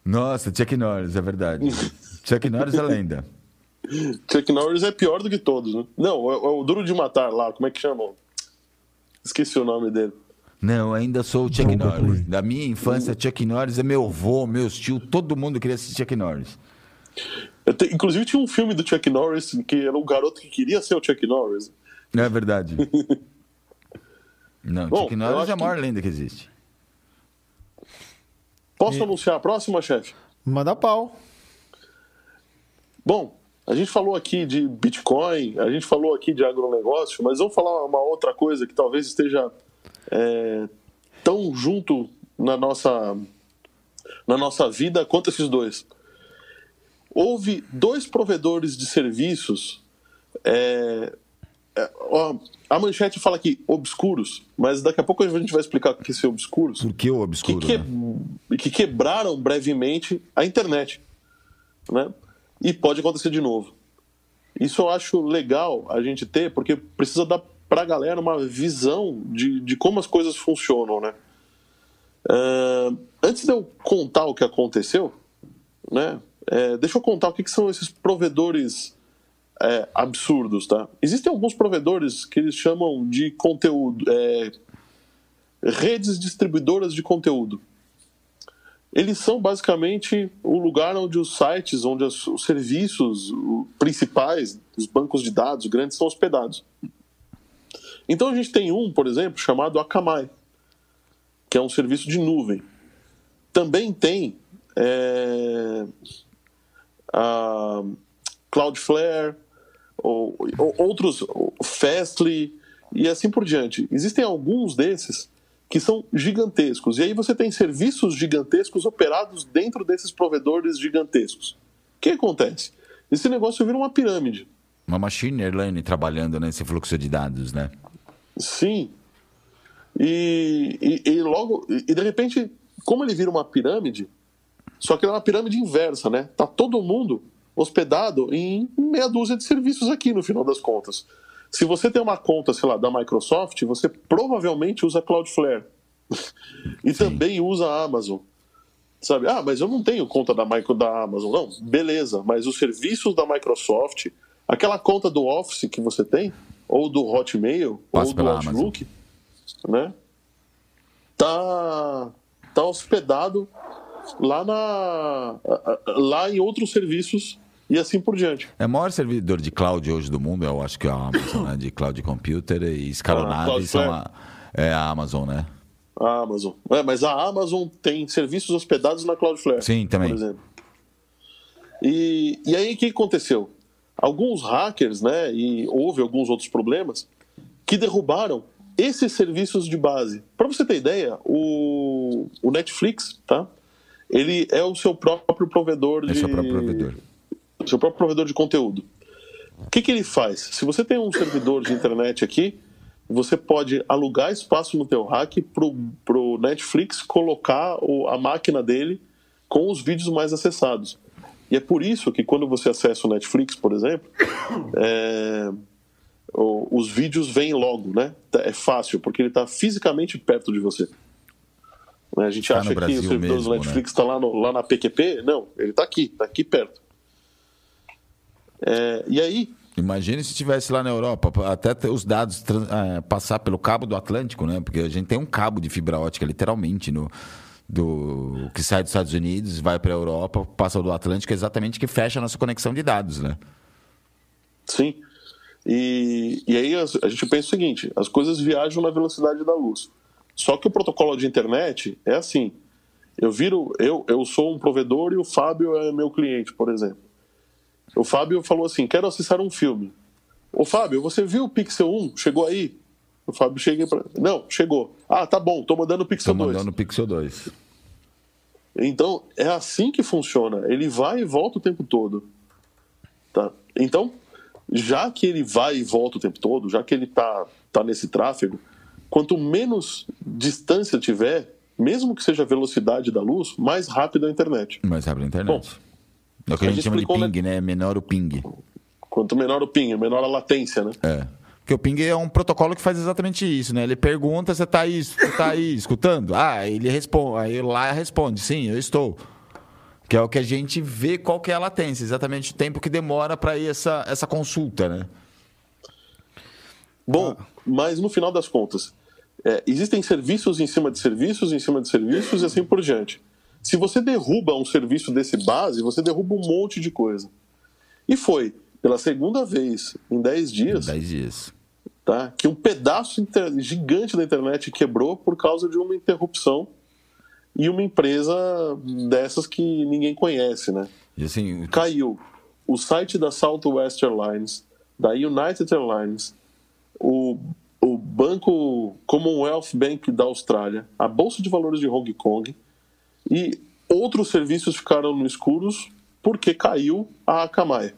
Nossa, Chuck Norris, é verdade. Chuck Norris é lenda. Chuck Norris é pior do que todos, né? Não, é, é o Duro de Matar lá, como é que chama? Esqueci o nome dele. Não, ainda sou o Chuck Norris. Da minha infância, Chuck Norris é meu avô, meus tios, todo mundo queria assistir Chuck Norris. Te- inclusive tinha um filme do Chuck Norris que era um garoto que queria ser o Chuck Norris. Não é verdade. Não, Bom, Chuck Norris é a maior que- lenda que existe. Posso anunciar a próxima, chefe? Manda pau. Bom, a gente falou aqui de Bitcoin, a gente falou aqui de agronegócio, mas vamos falar uma outra coisa que talvez esteja é, tão junto na nossa, na nossa vida quanto esses dois. Houve dois provedores de serviços. é, é, a manchete fala aqui obscuros, mas daqui a pouco a gente vai explicar o que é ser obscuros Por que o que, obscuro? que- né? que quebraram brevemente a internet. Né? E pode acontecer de novo. Isso eu acho legal a gente ter, porque precisa dar para a galera uma visão de, de como as coisas funcionam. Né? Ah, antes de eu contar o que aconteceu, né, é, deixa eu contar o que, que são esses provedores é, absurdos. Tá? Existem alguns provedores que eles chamam de conteúdo. é, redes distribuidoras de conteúdo. Eles são basicamente o lugar onde os sites, onde os serviços principais, os bancos de dados grandes, são hospedados. Então a gente tem um, por exemplo, chamado Akamai, que é um serviço de nuvem. Também tem é, a Cloudflare, ou, ou outros, Fastly e assim por diante. Existem alguns desses que são gigantescos. E aí você tem serviços gigantescos operados dentro desses provedores gigantescos. O que acontece? Esse negócio vira uma pirâmide. Uma machine learning trabalhando nesse fluxo de dados, né? Sim. E, e, e logo, e de repente, como ele vira uma pirâmide, só que é uma pirâmide inversa, né? Tá todo mundo hospedado em meia dúzia de serviços aqui, no final das contas. Se você tem uma conta, sei lá, da Microsoft, você provavelmente usa Cloudflare. e Sim. também usa a Amazon. Sabe? Ah, mas eu não tenho conta da, micro, da Amazon. Não, beleza, mas os serviços da Microsoft, aquela conta do Office que você tem, ou do Hotmail, Passa ou do Outlook, Amazon. né? Tá, tá hospedado lá, na, lá em outros serviços e assim por diante. É o maior servidor de cloud hoje do mundo, eu acho que é a Amazon, né? de cloud computer e escalonado ah, são a, é a Amazon, né? A Amazon. É, mas a Amazon tem serviços hospedados na Cloudflare. Sim, também. Por exemplo. E, e aí o que aconteceu? Alguns hackers, né, e houve alguns outros problemas, que derrubaram esses serviços de base. Para você ter ideia, o, o Netflix, tá? Ele é o seu próprio provedor é de. seu próprio provedor. Seu próprio provedor de conteúdo. O que, que ele faz? Se você tem um servidor de internet aqui, você pode alugar espaço no teu hack pro, pro Netflix colocar o, a máquina dele com os vídeos mais acessados. E é por isso que quando você acessa o Netflix, por exemplo, é, os vídeos vêm logo, né? É fácil, porque ele está fisicamente perto de você. A gente tá acha que o servidor do Netflix está né? lá, lá na PQP. Não, ele está aqui, está aqui perto. É, e aí. Imagine se estivesse lá na Europa, até os dados é, passar pelo cabo do Atlântico, né? Porque a gente tem um cabo de fibra ótica, literalmente, no, do que sai dos Estados Unidos, vai para a Europa, passa do Atlântico, exatamente que fecha a nossa conexão de dados, né? Sim. E, e aí a, a gente pensa o seguinte: as coisas viajam na velocidade da luz. Só que o protocolo de internet é assim. Eu viro, eu, eu sou um provedor e o Fábio é meu cliente, por exemplo. O Fábio falou assim: quero acessar um filme. Ô Fábio, você viu o Pixel 1? Chegou aí? O Fábio chega para. Não, chegou. Ah, tá bom, tô mandando o Pixel tô 2. Tô mandando o Pixel 2. Então, é assim que funciona. Ele vai e volta o tempo todo. Tá? Então, já que ele vai e volta o tempo todo, já que ele tá, tá nesse tráfego, quanto menos distância tiver, mesmo que seja a velocidade da luz, mais rápida a internet. Mais rápida a internet. Bom, é o que a, a gente chama de ping, né? Menor o ping. Quanto menor o ping, menor a latência, né? É. Porque o ping é um protocolo que faz exatamente isso, né? Ele pergunta, você está aí, você tá aí escutando? Ah, ele responde, aí lá responde, sim, eu estou. Que é o que a gente vê qual que é a latência, exatamente o tempo que demora para ir essa, essa consulta, né? Bom, ah. mas no final das contas, é, existem serviços em cima de serviços, em cima de serviços e assim por diante. Se você derruba um serviço desse base, você derruba um monte de coisa. E foi pela segunda vez em 10 dias. 10 dias. Tá, que um pedaço gigante da internet quebrou por causa de uma interrupção e uma empresa dessas que ninguém conhece, né? Assim, Caiu o site da Southwest Airlines, da United Airlines, o, o Banco Commonwealth Bank da Austrália, a Bolsa de Valores de Hong Kong e outros serviços ficaram no escuros porque caiu a Akamai.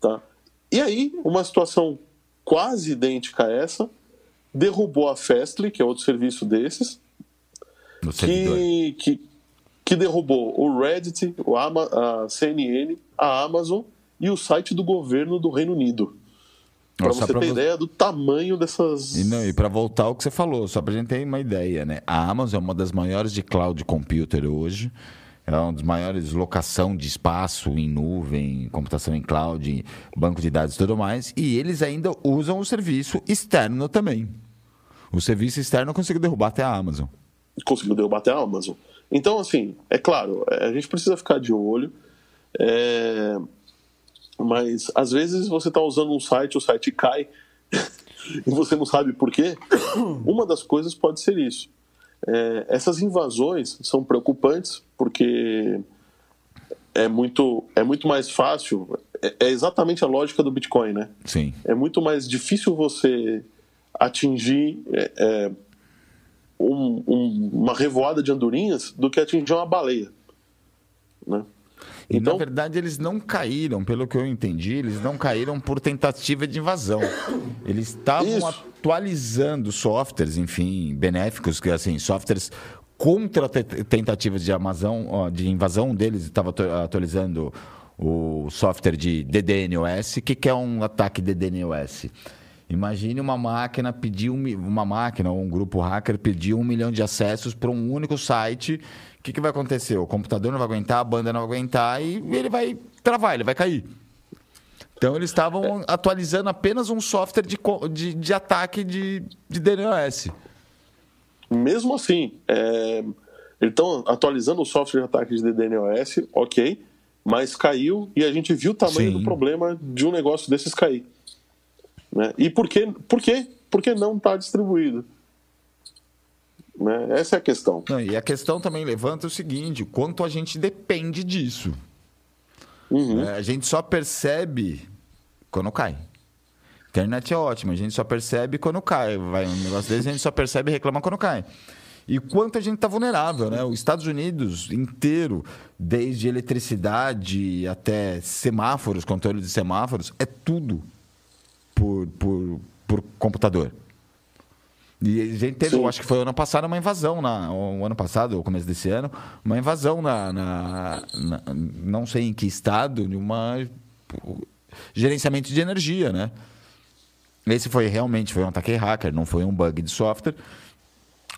Tá? E aí, uma situação quase idêntica a essa, derrubou a Fastly, que é outro serviço desses, que, que, que, derrubou o Reddit, o Ama, a CNN, a Amazon e o site do governo do Reino Unido. Para você ter vo... ideia do tamanho dessas. E, não, e para voltar ao que você falou, só para a gente ter uma ideia, né? A Amazon é uma das maiores de cloud computer hoje. Ela é uma das maiores locação de espaço em nuvem, computação em cloud, banco de dados e tudo mais. E eles ainda usam o serviço externo também. O serviço externo conseguiu derrubar até a Amazon. Conseguiu derrubar até a Amazon. Então, assim, é claro, a gente precisa ficar de olho. É... Mas às vezes você está usando um site, o site cai e você não sabe por quê. Uma das coisas pode ser isso. É, essas invasões são preocupantes porque é muito, é muito mais fácil. É, é exatamente a lógica do Bitcoin, né? Sim. É muito mais difícil você atingir é, é um, um, uma revoada de andorinhas do que atingir uma baleia. Né? E então, na verdade eles não caíram, pelo que eu entendi, eles não caíram por tentativa de invasão. Eles estavam atualizando softwares, enfim, benéficos, que assim, softwares contra tentativas de, Amazon, de invasão deles, estava atualizando o software de DDNOS. O que, que é um ataque DDNOS? Imagine uma máquina pedir um, uma máquina ou um grupo hacker pedir um milhão de acessos para um único site. O que, que vai acontecer? O computador não vai aguentar, a banda não vai aguentar e ele vai travar, ele vai cair. Então eles estavam atualizando apenas um software de, de, de ataque de, de DNS. Mesmo assim, é, eles estão atualizando o software de ataque de DNS, ok, mas caiu e a gente viu o tamanho Sim. do problema de um negócio desses cair. Né? E por que, por quê? Porque não está distribuído. Né? Essa é a questão. Não, e a questão também levanta o seguinte: quanto a gente depende disso. Uhum. É, a gente só percebe quando cai. Internet é ótima, a gente só percebe quando cai. Vai um negócio desse, a gente só percebe e reclama quando cai. E quanto a gente está vulnerável, né? Os Estados Unidos inteiro, desde eletricidade até semáforos, controle de semáforos, é tudo por, por, por computador. E a gente teve, eu acho que foi ano passado, uma invasão, na, o ano passado, ou começo desse ano, uma invasão na, na, na, não sei em que estado, de uma gerenciamento de energia, né? Esse foi realmente foi um ataque hacker, não foi um bug de software,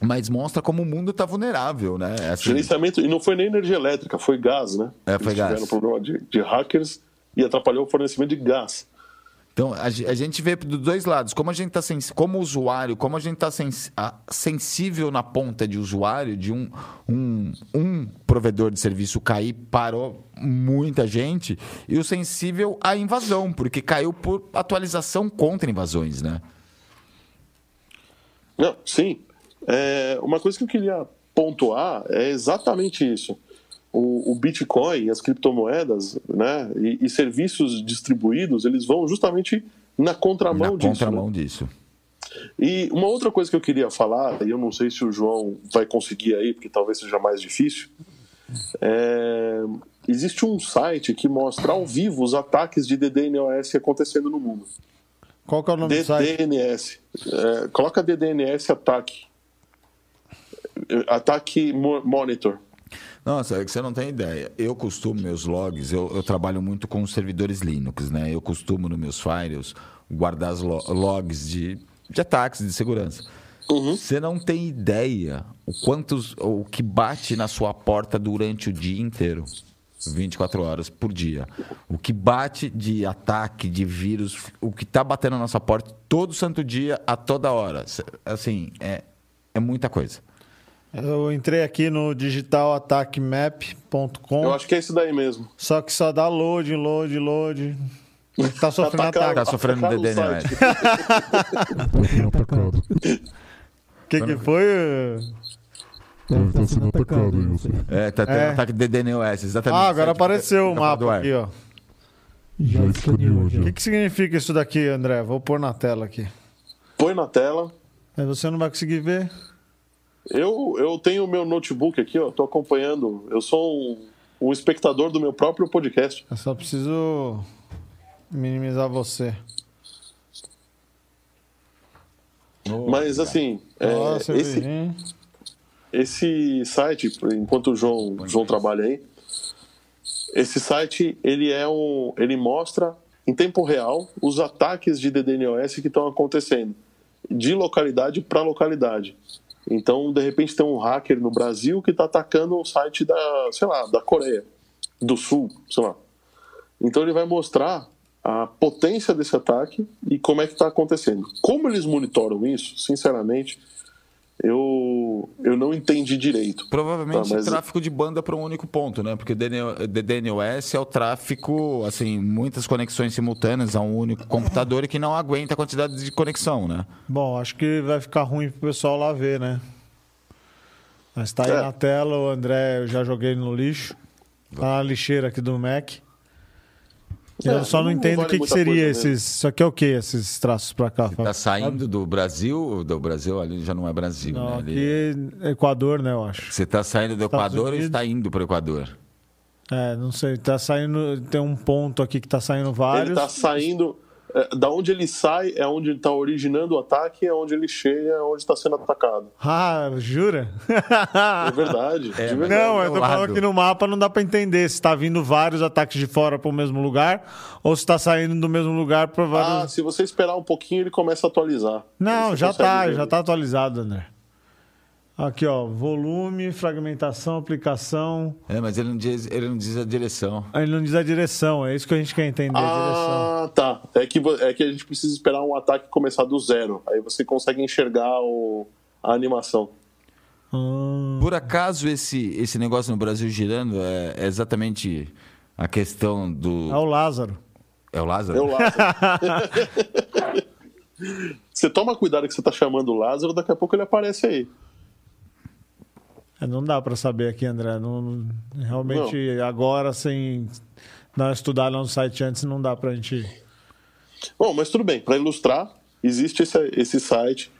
mas mostra como o mundo está vulnerável, né? Gerenciamento e não foi nem energia elétrica, foi gás, né? É, foi Eles gás. tiveram problema de, de hackers e atrapalhou o fornecimento de gás. Então, a, a, gente vê dos dois lados, como a gente está sens... como usuário, como a gente está sens... sensível na ponta de usuário, de um, um, um provedor de serviço cair, parou muita gente, e o sensível à invasão, porque caiu por atualização contra invasões, né? Não, sim. É, uma coisa que eu queria pontuar é exatamente isso o, o Bitcoin, as criptomoedas né, e, e, serviços distribuídos, eles vão justamente na contramão na disso. contramão né? disso. E uma outra coisa que eu queria falar, e eu não sei se o João vai conseguir aí, porque talvez seja mais difícil, é... existe um site que mostra ao vivo os ataques de DDNOS acontecendo no mundo. Qual que é o nome DDNS. do site? É, coloca DDNS ataque. Ataque Monitor. Nossa, é que você não tem ideia. Eu costumo, meus logs, eu, eu trabalho muito com servidores Linux, né? Eu costumo, nos meus files, guardar os logs de, de ataques de segurança. Uhum. Você não tem ideia o quantos, o que bate na sua porta durante o dia inteiro. 24 horas por dia. O que bate de ataque, de vírus, o que está batendo na nossa porta todo santo dia, a toda hora. Assim, é, é muita coisa. Eu entrei aqui no digitalattackmap.com. Eu acho que é isso daí mesmo. Só que só dá load, load, load. Tá sofrendo tá ataque. Tá sofrendo DDNS. O que, que foi? Deve tá sendo atacado isso. É, tá tendo é. ataque de DDNOS, exatamente. Ah, agora apareceu o mapa aqui, ó. Já escaneou, já. O que, que significa isso daqui, André? Vou pôr na tela aqui. Põe na tela. Aí você não vai conseguir ver. Eu, eu tenho o meu notebook aqui, ó, tô acompanhando. Eu sou um, um espectador do meu próprio podcast. Eu só preciso minimizar você. Mas assim, Nossa, é, esse, esse site, enquanto o João, João trabalha aí, esse site ele é um, ele mostra em tempo real os ataques de DDNOS que estão acontecendo de localidade para localidade. Então, de repente, tem um hacker no Brasil que está atacando um site da, sei lá, da Coreia do Sul, sei lá. Então, ele vai mostrar a potência desse ataque e como é que está acontecendo. Como eles monitoram isso, sinceramente, eu, eu não entendi direito. Provavelmente tá, mas... tráfego de banda para um único ponto, né? Porque DDNOS é o tráfego, assim, muitas conexões simultâneas a um único computador e que não aguenta a quantidade de conexão, né? Bom, acho que vai ficar ruim para o pessoal lá ver, né? Mas tá aí É. na tela, o André, eu já joguei no lixo. Tá na lixeira aqui do Mac. E É, eu só não, não entendo vale o que, que seria esses. Isso aqui é o que, esses traços pra cá? Tá saindo do Brasil, do Brasil ali já não é Brasil, Não, né? Ali- aqui é Equador, né, eu acho. Você tá saindo do Estados Equador ou Unidos. está indo para o Equador? É, não sei, tá saindo. Tem um ponto aqui que tá saindo vários. Ele tá saindo. É, da onde ele sai é onde ele tá originando o ataque, é onde ele chega, é onde está sendo atacado. Ah, jura? É verdade. É, mas verdade. Não, eu tô lado. falando que no mapa não dá pra entender se tá vindo vários ataques de fora pro mesmo lugar ou se tá saindo do mesmo lugar pra Ah, vários. se você esperar um pouquinho, ele começa a atualizar. não, já tá, ver. já tá atualizado, André. Aqui, ó, volume, fragmentação, aplicação. É, mas ele não diz, ele não diz a direção. Ele não diz a direção, é isso que a gente quer entender, a direção. Ah, tá. É que, é que a gente precisa esperar um ataque começar do zero. Aí você consegue enxergar o- a animação. Ah, Por acaso esse, esse negócio no Brasil girando é, é exatamente a questão do. é o Lázaro. É o Lázaro? É o Lázaro. você toma cuidado que você tá chamando o Lázaro, daqui a pouco ele aparece aí. É, Não dá pra saber aqui, André. Não, não- realmente, agora, sem dar uma estudada no site antes, não dá pra gente. Bom, mas tudo bem. Para ilustrar, existe esse, esse site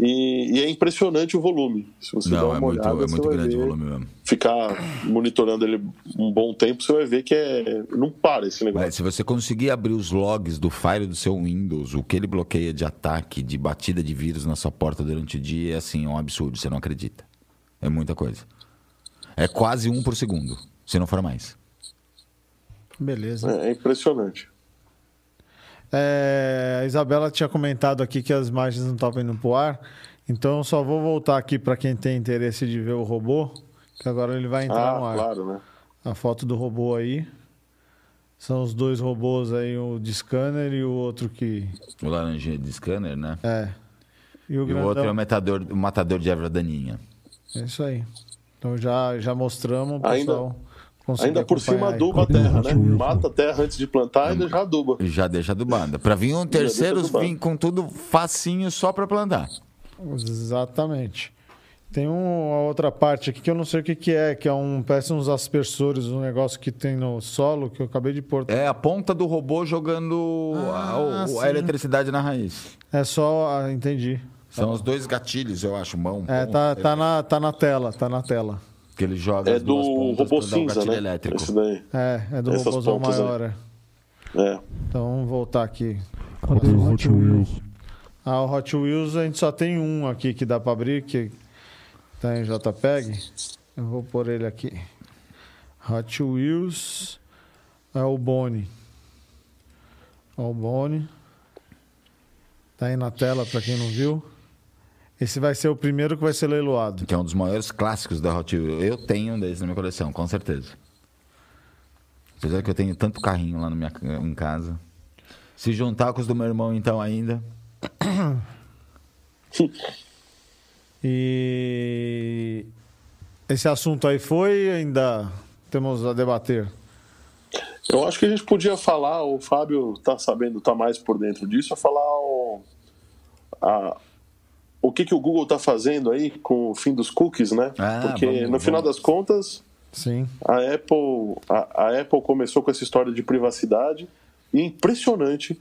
e, e é impressionante o volume. Se você dá Não, uma é muito, olhada, é muito vai grande o volume mesmo. Ficar monitorando ele um bom tempo, você vai ver que é não para esse negócio. Mas se você conseguir abrir os logs do Fire do seu Windows, o que ele bloqueia de ataque, de batida de vírus na sua porta durante o dia, é assim, é um absurdo, você não acredita. É muita coisa. É quase um por segundo, se não for mais. Beleza. É, é impressionante. É, a Isabela tinha comentado aqui que as imagens não estavam indo pro ar. Então, eu só vou voltar aqui para quem tem interesse de ver o robô, que agora ele vai entrar Ah, no ar. claro, né? A foto do robô aí. São os dois robôs aí, o de scanner e o outro que. O laranjinha de scanner, né? É. E o E o outro é o matador, o matador de erva daninha. É isso aí. Então já, já mostramos, o Ainda- pessoal. conseguir Ainda por cima aduba a terra, né? Mata a terra antes de plantar e já aduba. E Já deixa adubada. Pra vir um terceiro, vir com tudo facinho só pra plantar. Exatamente. Tem um- uma outra parte aqui que eu não sei o que, que é, que é um. Parece uns aspersores, um negócio que tem no solo que eu acabei de pôr. É a ponta do robô jogando a, Ah, a sim. eletricidade na raiz. É só. ah, entendi. São os dois gatilhos, eu acho, mão. É, tá, tá, na, tá na tela, tá na tela. Que ele joga É do robô cinza, gatilho né? elétrico. Esse daí. É, é do Essas robôzão pontas maior. é. É. Então vamos voltar aqui. Cadê o Hot Wheels? Ah, o Hot Wheels a gente só tem um aqui que dá pra abrir, que tá em JPEG. Eu vou pôr ele aqui. Hot Wheels é o Boni. Ó, o Boni. Tá aí na tela pra quem não viu. Esse vai ser o primeiro que vai ser leiloado. Que é um dos maiores clássicos da Hot Wheels. Eu tenho um desses na minha coleção, com certeza. Apesar que eu tenho tanto carrinho lá na minha, em casa. Se juntar com os do meu irmão, então, ainda. E esse assunto aí foi ainda temos a debater. Eu acho que a gente podia falar, o Fábio tá sabendo, tá mais por dentro disso, falar o, a- o que, que o Google tá fazendo aí com o fim dos cookies, né? Ah, Porque vamos- no final vamos. das contas, Sim. a Apple, a, a Apple começou com essa história de privacidade e é impressionante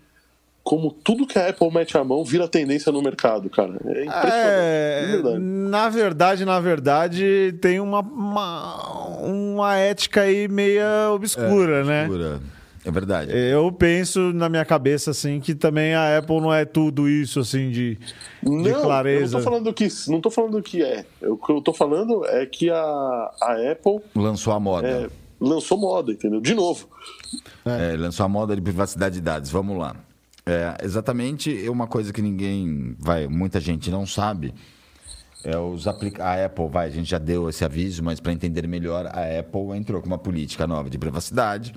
como tudo que a Apple mete a mão vira tendência no mercado, cara. É impressionante. É, de verdade. na verdade, na verdade, tem uma, uma, uma ética aí meia obscura, né? Pura. É verdade. Eu penso na minha cabeça assim que também a Apple não é tudo isso assim de, de Não, eu não clareza. tô falando que não tô falando que é. O que eu tô falando é que a, a Apple Lançou a moda. é, lançou moda, entendeu? De novo. É, lançou a moda de privacidade de dados. Vamos lá. É, exatamente uma coisa que ninguém vai, muita gente não sabe. É os aplica a Apple, vai, a gente já deu esse aviso, mas para entender melhor, a Apple entrou com uma política nova de privacidade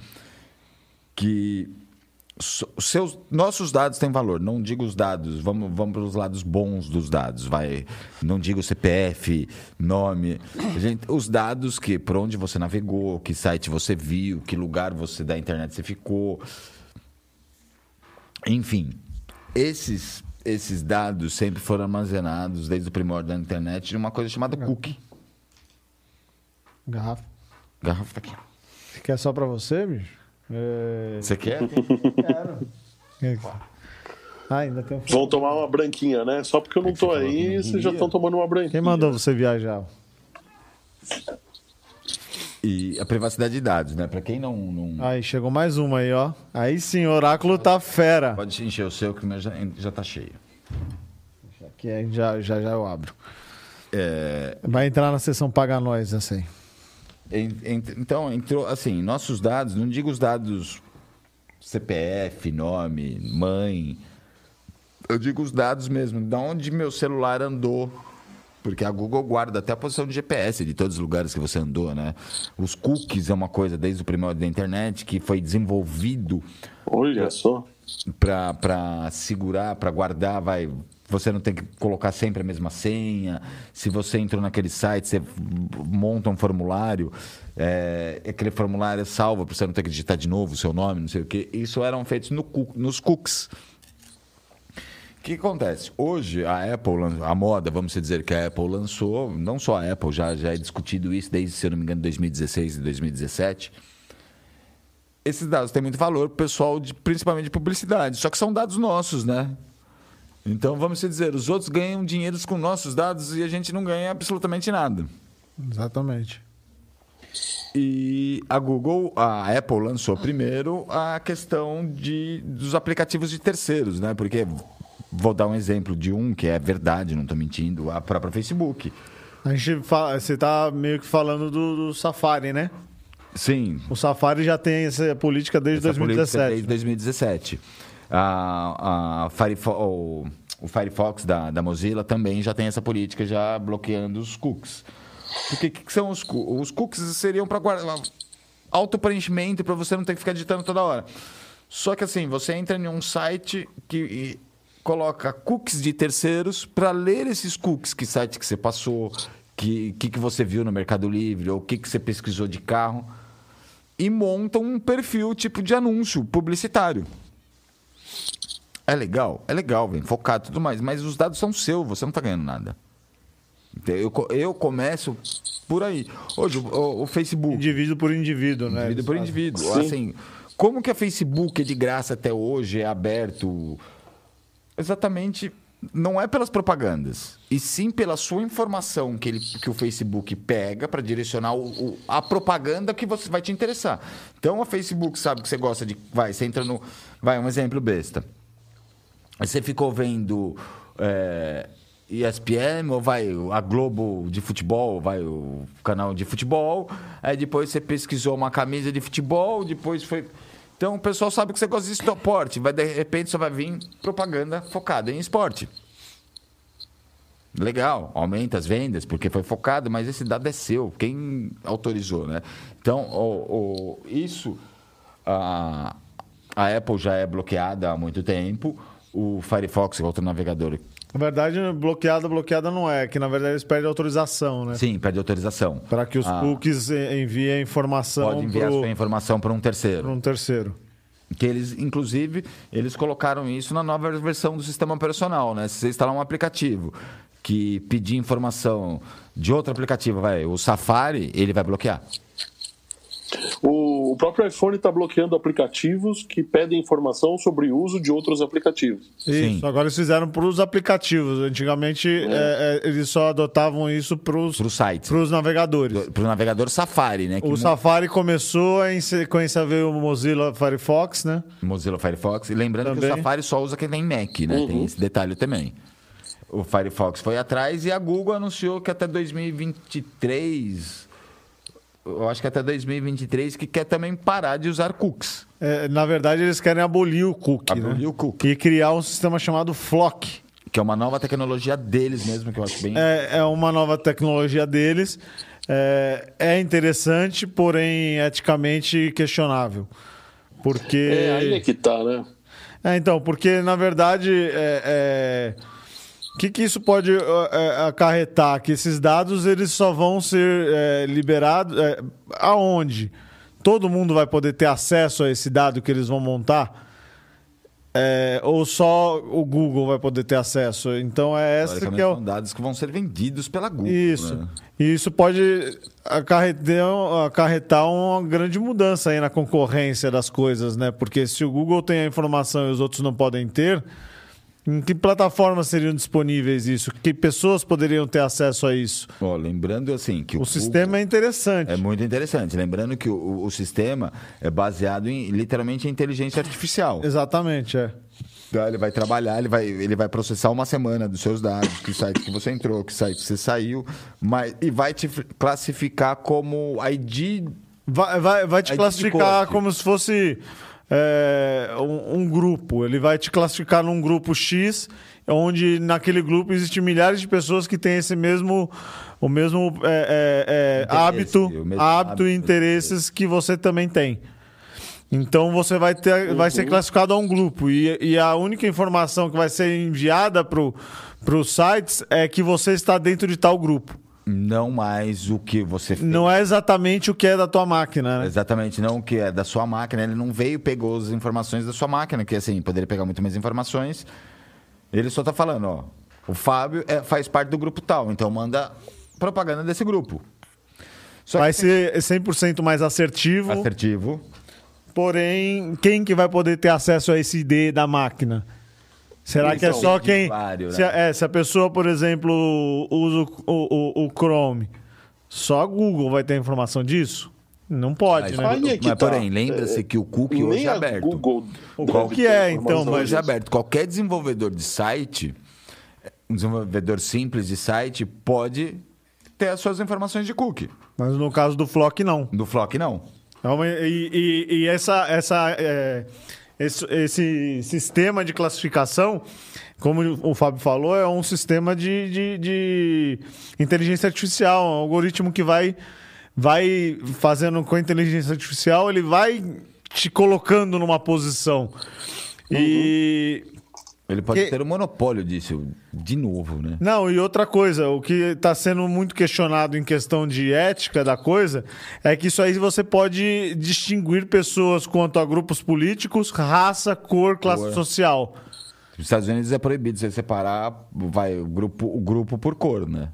que seus nossos dados têm valor. Não digo os dados, vamos vamos para os lados bons dos dados, vai. Não digo CPF, nome, gente, os dados que por onde você navegou, que site você viu, que lugar você da internet você ficou, enfim, esses, esses dados sempre foram armazenados desde o primórdio da internet numa coisa chamada cookie. Garrafa. Garrafa tá aqui. Quer só pra você, bicho? É... Você quer? Quero. Ah, ainda tem um... Vão tomar uma branquinha, né? Só porque eu não tô falou que aí, vocês já estão tomando uma branquinha. Quem mandou você viajar? E a privacidade de dados, né? Pra quem não, não Aí, chegou mais uma aí, ó. Aí sim, o oráculo tá fera. pode encher o seu, que o meu já, já tá cheio. Aqui já, já, já eu abro. É, Vai entrar na sessão Paga Nós, en- então, entrou, assim, nossos dados, não digo os dados CPF, nome, mãe, eu digo os dados mesmo, de onde meu celular andou. Porque a Google guarda até a posição de GPS de todos os lugares que você andou, né? Os cookies é uma coisa desde o primórdio da internet que foi desenvolvido Olha só. para segurar, para guardar, vai. Você não tem que colocar sempre a mesma senha. Se você entrou naquele site, você monta um formulário, é, aquele formulário é salvo para você não ter que digitar de novo o seu nome, não sei o quê. Isso eram feitos no nos cookies. O que acontece? Hoje, a Apple, a moda, vamos dizer que a Apple lançou, não só a Apple, já, já é discutido isso desde, se eu não me engano, 2016 e 2017 esses dados têm muito valor pessoal, de, principalmente de publicidade. Só que são dados nossos, né? Então, vamos dizer, os outros ganham dinheiro com nossos dados e a gente não ganha absolutamente nada. Exatamente. E a Google, a Apple lançou primeiro a questão de, dos aplicativos de terceiros, né? Porque, vou dar um exemplo de um que é verdade, não estou mentindo, a própria Facebook. A gente fala, você tá meio que falando do, do Safari, né? Sim, O Safari já tem essa política desde Essa política 2017. Desde 2017. A, a o, o Firefox da, da Mozilla também já tem essa política, já bloqueando os cookies. Porque o que, que são os cookies? Os cookies seriam para guardar auto-preenchimento para você não ter que ficar digitando toda hora. Só que assim, você entra em um site que coloca cookies de terceiros para ler esses cookies, que site que você passou, que que, que você viu no Mercado Livre, ou o que, que você pesquisou de carro e montam um perfil tipo de anúncio publicitário. É legal? É legal, vem focado e tudo mais, mas os dados são seus, você não está ganhando nada. Eu, eu começo por aí. Hoje, o, o- o Facebook, Indivíduo por indivíduo, né? indivíduo por indivíduo. Sim. Assim, como que a Facebook é de graça até hoje, é aberto? Exatamente, não é pelas propagandas, e sim pela sua informação que, ele, que o Facebook pega para direcionar o- o- a propaganda que você vai te interessar. Então, a Facebook sabe que você gosta de. Vai, você entra no. Vai, um exemplo besta. Aí Você ficou vendo é, ESPN ou vai a Globo de futebol, vai o canal de futebol. Aí depois você pesquisou uma camisa de futebol, depois foi. Então o pessoal sabe que você gosta de esporte. Vai, de repente só vai vir propaganda focada em esporte. Legal, aumenta as vendas porque foi focado, mas esse dado é seu, quem autorizou, né? Então, o, o- isso, a, a Apple já é bloqueada há muito tempo, o Firefox, que é outro navegador, Na verdade, bloqueada, bloqueada não é, que na verdade eles pedem autorização, né? sim, pede autorização. Para que os Ah, cookies en- enviem a informação Pode enviar para sua informação para um terceiro. um terceiro. Que eles, inclusive, eles colocaram isso na nova versão do sistema operacional, né? Se você instalar um aplicativo que pedir informação de outro aplicativo, vai, o Safari, ele vai bloquear. O, o próprio iPhone está bloqueando aplicativos que pedem informação sobre o uso de outros aplicativos. Sim. Isso, agora eles fizeram para os aplicativos. Antigamente é, é, eles só adotavam isso para os Para o site. navegadores. Para o navegador Safari, né? que O mo- Safari começou, em sequência veio o Mozilla Firefox, né? Mozilla Firefox. E lembrando que Também. o Safari só usa quem tem Mac, né? Tem esse detalhe também. O Firefox foi atrás e a Google anunciou que até 2023, eu acho que até 2023, que quer também parar de usar cookies. É, na verdade, eles querem abolir o cookie, Abolir né? o cookie. E criar um sistema chamado Flock. Que é uma nova tecnologia deles mesmo, que eu acho bem. É, é uma nova tecnologia deles. É, é interessante, porém eticamente questionável. Porque. É aí é que tá, né? É, então, porque na verdade, é, é, o que, que isso pode é, é, acarretar? Que esses dados eles só vão ser é, liberados é, aonde? Todo mundo vai poder ter acesso a esse dado que eles vão montar? É, ou só o Google vai poder ter acesso? Então é essa que é o. são dados que vão ser vendidos pela Google. Isso. né? E isso pode acarretar, acarretar uma grande mudança aí na concorrência das coisas, né? Porque se o Google tem a informação e os outros não podem ter, em que plataformas seriam disponíveis isso? Que pessoas poderiam ter acesso a isso? Ó, lembrando assim que o, O sistema é interessante. É muito interessante. Lembrando que o, o sistema é baseado em literalmente em inteligência artificial. Exatamente, é. Então, ele vai trabalhar, ele vai, ele vai processar uma semana dos seus dados, que site que você entrou, que site que você saiu, mas, e vai te classificar como ID. Vai, vai, vai te Aí classificar como se fosse é, um, um grupo. Ele vai te classificar num grupo X, onde naquele grupo existem milhares de pessoas que têm esse mesmo, o mesmo é, é, é, hábito, mesmo hábito e interesses que você também tem. Então você vai, ter, vai ser classificado a um grupo. E, e a única informação que vai ser enviada para os sites é que você está dentro de tal grupo. Não mais o que você fez. Não é exatamente o que é da tua máquina, né? Exatamente, não o que é da sua máquina. Ele não veio e pegou as informações da sua máquina, que assim, poderia pegar muito mais informações. Ele só tá falando, ó. O Fábio é- faz parte do grupo tal, então manda propaganda desse grupo. Só Vai que ser 100% mais assertivo, assertivo. porém, quem que vai poder ter acesso a esse ID da máquina? Será que é Então, só quem... Se a, né? é, se a pessoa, por exemplo, usa o, o, o- Chrome, só a Google vai ter informação disso? Não pode, Mas, né? Que mas tá. porém, lembra-se que o cookie Nem hoje é aberto. Google O cookie ter é, então, mas- Hoje é aberto. Qualquer desenvolvedor de site, um desenvolvedor simples de site, pode ter as suas informações de cookie. Mas no caso do Flock, não. Do Flock, não. Uma- E, e- e essa, essa, é, esse, esse sistema de classificação, como o Fábio falou, é um sistema de, de, de inteligência artificial, um algoritmo que vai, vai fazendo com a inteligência artificial, ele vai te colocando numa posição. E. Ele pode Que- ter o monopólio disso de novo, né? Não, e outra coisa, o que está sendo muito questionado em questão de ética da coisa é que isso aí você pode distinguir pessoas quanto a grupos políticos, raça, cor, classe social. Nos Estados Unidos é proibido você separar vai, o, grupo, o grupo por cor, né?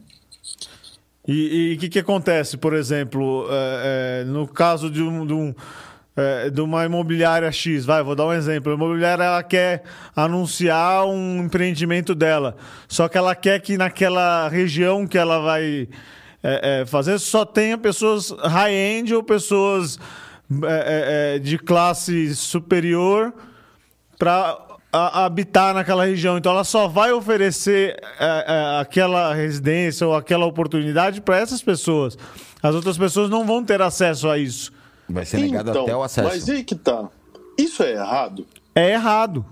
E o que, que acontece, por exemplo, é, é, no caso de, um, de, um, é, de uma imobiliária X, vai, vou dar um exemplo. A imobiliária ela quer anunciar um empreendimento dela, só que ela quer que naquela região que ela vai é, é, fazer só tenha pessoas high-end ou pessoas é, é, é, de classe superior para habitar naquela região. Então ela só vai oferecer aquela residência ou aquela oportunidade para essas pessoas. As outras pessoas não vão ter acesso a isso. Vai ser negado Então, até o acesso. Mas aí que tá. Isso é errado? É errado.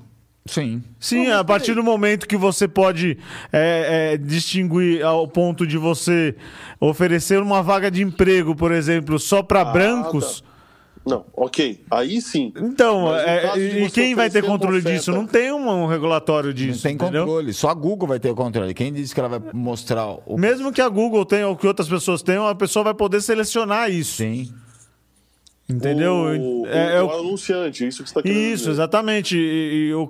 Sim. Sim, mas a partir do momento que você pode é, é, distinguir ao ponto de você oferecer uma vaga de emprego, por exemplo, só para Ah, brancos. Não, ok. Aí sim. Então, é, e quem vai ter controle disso? Não tem um, um regulatório disso. Não tem entendeu? controle. Só a Google vai ter o controle. Quem disse que ela vai mostrar o. Mesmo que a Google tenha ou que outras pessoas tenham, a pessoa vai poder selecionar isso. Sim. Entendeu? O, É- é o, o- anunciante, isso que você está querendo Isso, dizer. exatamente. E, e o-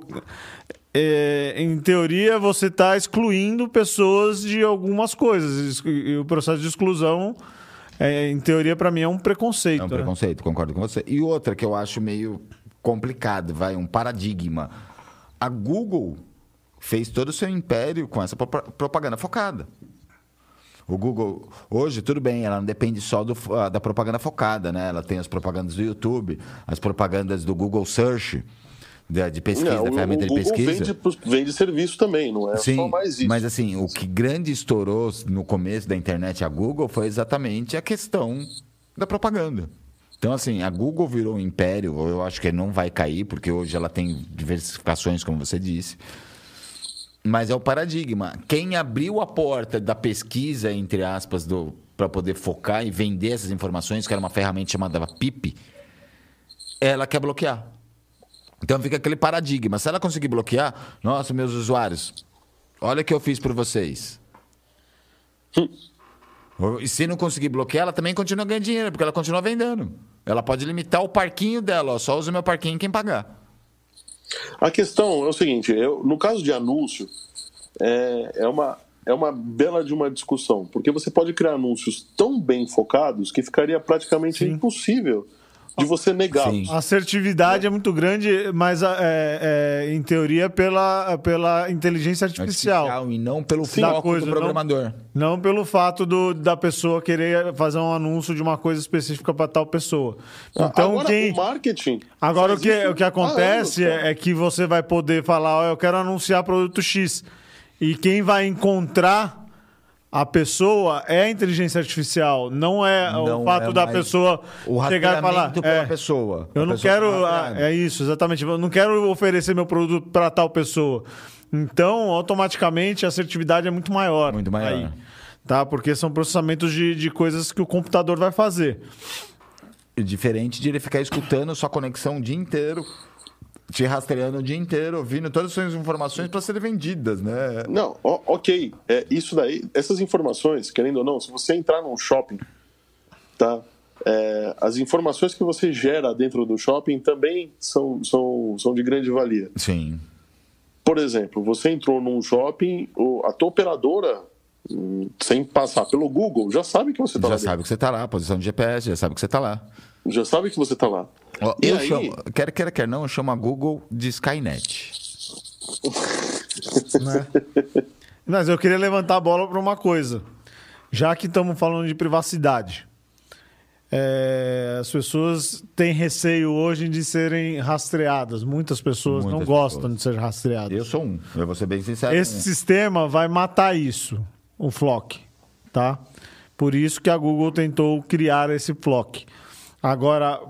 é, em teoria, você está excluindo pessoas de algumas coisas. E o processo de exclusão, é, em teoria, para mim, é um preconceito. É um né? preconceito, concordo com você. E outra que eu acho meio complicado, vai, um paradigma. A Google fez todo o seu império com essa propa- propaganda focada. O Google, hoje, tudo bem, ela não depende só do- ah, da propaganda focada, né? Ela tem as propagandas do YouTube, as propagandas do Google Search, da- de pesquisa, Não, da ferramenta de pesquisa. vende, vende serviço também, não é Sim, só mais isso. mas assim, o que grande estourou no começo da internet a Google foi exatamente a questão da propaganda. Então, assim, a Google virou um império, eu acho que não vai cair, porque hoje ela tem diversificações, como você disse. Mas é o paradigma. Quem abriu a porta da pesquisa, entre aspas, para poder focar e vender essas informações, que era uma ferramenta chamada PIP, ela quer bloquear. Então fica aquele paradigma. Se ela conseguir bloquear, nossa, meus usuários, olha o que eu fiz por vocês. E se não conseguir bloquear, ela também continua ganhando dinheiro, porque ela continua vendendo. Ela pode limitar o parquinho dela, ó, só usa o meu parquinho quem pagar. A questão é o seguinte: eu, no caso de anúncio, é, é, uma, é uma bela de uma discussão, porque você pode criar anúncios tão bem focados que ficaria praticamente Sim. impossível de você negá-los. A assertividade é muito grande, mas é, é, em teoria pela, pela inteligência artificial. E não pelo Sim, foco coisa, do não- programador. Não pelo fato do, da pessoa querer fazer um anúncio de uma coisa específica para tal pessoa. Então, Agora, quem. o marketing. Agora, o que, isso o que acontece é, é que você vai poder falar: ó, eu quero anunciar produto X. E quem vai encontrar a pessoa é a inteligência artificial, não é Não o fato é da pessoa chegar e falar. é, pessoa. Eu não pessoa quero. ah. É isso, exatamente. Eu não quero oferecer meu produto para tal pessoa. Então, automaticamente, a assertividade é muito maior. Muito maior. aí, tá? Porque são processamentos de, de coisas que o computador vai fazer. Diferente de ele ficar escutando sua conexão o dia inteiro, te rastreando o dia inteiro, ouvindo todas as suas informações para serem vendidas, né? Não, ok. É, isso daí, essas informações, querendo ou não, se você entrar num shopping, tá? É, as informações que você gera dentro do shopping também são, são, são de grande valia. Sim. Por exemplo, você entrou num shopping, a tua operadora, sem passar pelo Google, já sabe que você está Já lá. sabe que você tá lá, posição de GPS, já sabe que você tá lá. Já sabe que você está lá. Ó, E eu aí- chamo, quer quer quer não, eu chamo a Google de Skynet. né? Mas eu queria levantar a bola para uma coisa. Já que estamos falando de privacidade, é, as pessoas têm receio hoje de serem rastreadas. Muitas pessoas não Muitas gostam pessoas. de ser rastreadas. Eu sou um, eu vou ser bem sincero. Esse sistema vai matar isso, o Flock, tá? Por isso que a Google tentou criar esse Flock. Agora,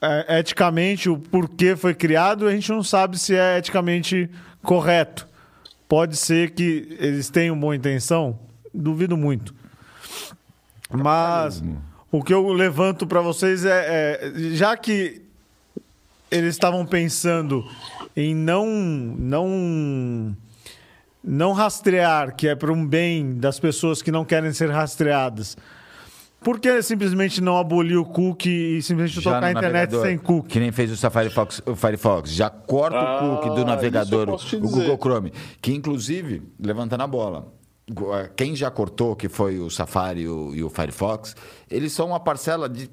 é, eticamente, o porquê foi criado, a gente não sabe se é eticamente correto. Pode ser que eles tenham boa intenção, duvido muito. Mas o que eu levanto para vocês é, é, já que eles estavam pensando em não não não rastrear, que é para um bem das pessoas que não querem ser rastreadas. Por que simplesmente não abolir o cookie e simplesmente Já tocar a internet sem cookie? Que nem fez o Safari Fox, o Firefox. Já corta Ah, o cookie do navegador, o dizer. Google Chrome. Que inclusive, levantando a bola, eh, quem já cortou, que foi o Safari e o, e o Firefox, eles são uma parcela de,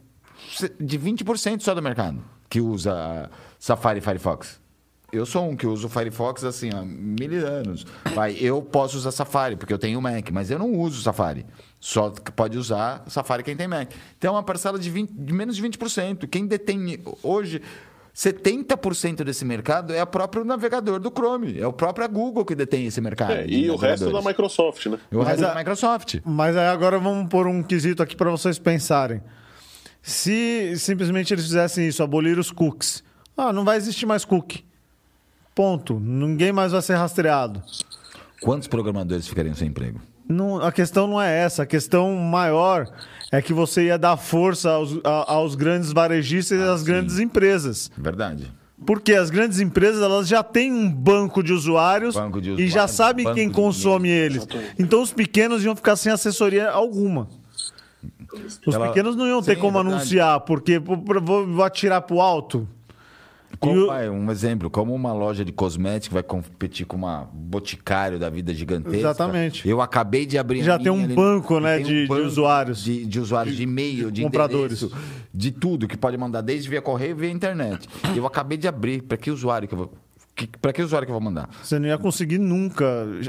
de 20% só do mercado que usa Safari e Firefox. Eu sou um que uso o Firefox assim há mil anos. Vai, eu posso usar Safari, porque eu tenho Mac, mas eu não uso Safari. Só que pode usar Safari quem tem Mac. Então é uma parcela de, 20 de menos de 20%. Quem detém hoje 70% desse mercado é o próprio navegador do Chrome. É o próprio Google que detém esse mercado. É, e o resto da. Microsoft, né? E o resto da a- Microsoft. Mas aí agora vamos pôr um quesito aqui para vocês pensarem. Se simplesmente eles fizessem isso, abolir os cookies, ah, não vai existir mais cookie. Ponto. Ninguém mais vai ser rastreado. Quantos programadores ficariam sem emprego? Não, a questão não é essa. A questão maior é que você ia dar força aos, a- aos grandes varejistas e às grandes empresas. Verdade. Porque as grandes empresas elas já têm um banco de usuários, Banco de e já sabem quem consome eles. Então os pequenos iam ficar sem assessoria alguma. Os Ela- pequenos não iam ter Sim, como verdade. anunciar, porque vou, vou atirar pro alto. Como, o- vai, um exemplo, como uma loja de cosméticos vai competir com uma boticário da vida gigantesca. Exatamente. Eu acabei de abrir Já tem um ali- banco, né, tem um de- de banco usuários. De, de usuários de e-mail, de Compradores. de tudo que pode mandar, desde via correio via internet. Eu acabei de abrir. Para que usuário que eu vou. Para que usuário que eu vou mandar? Você não ia conseguir nunca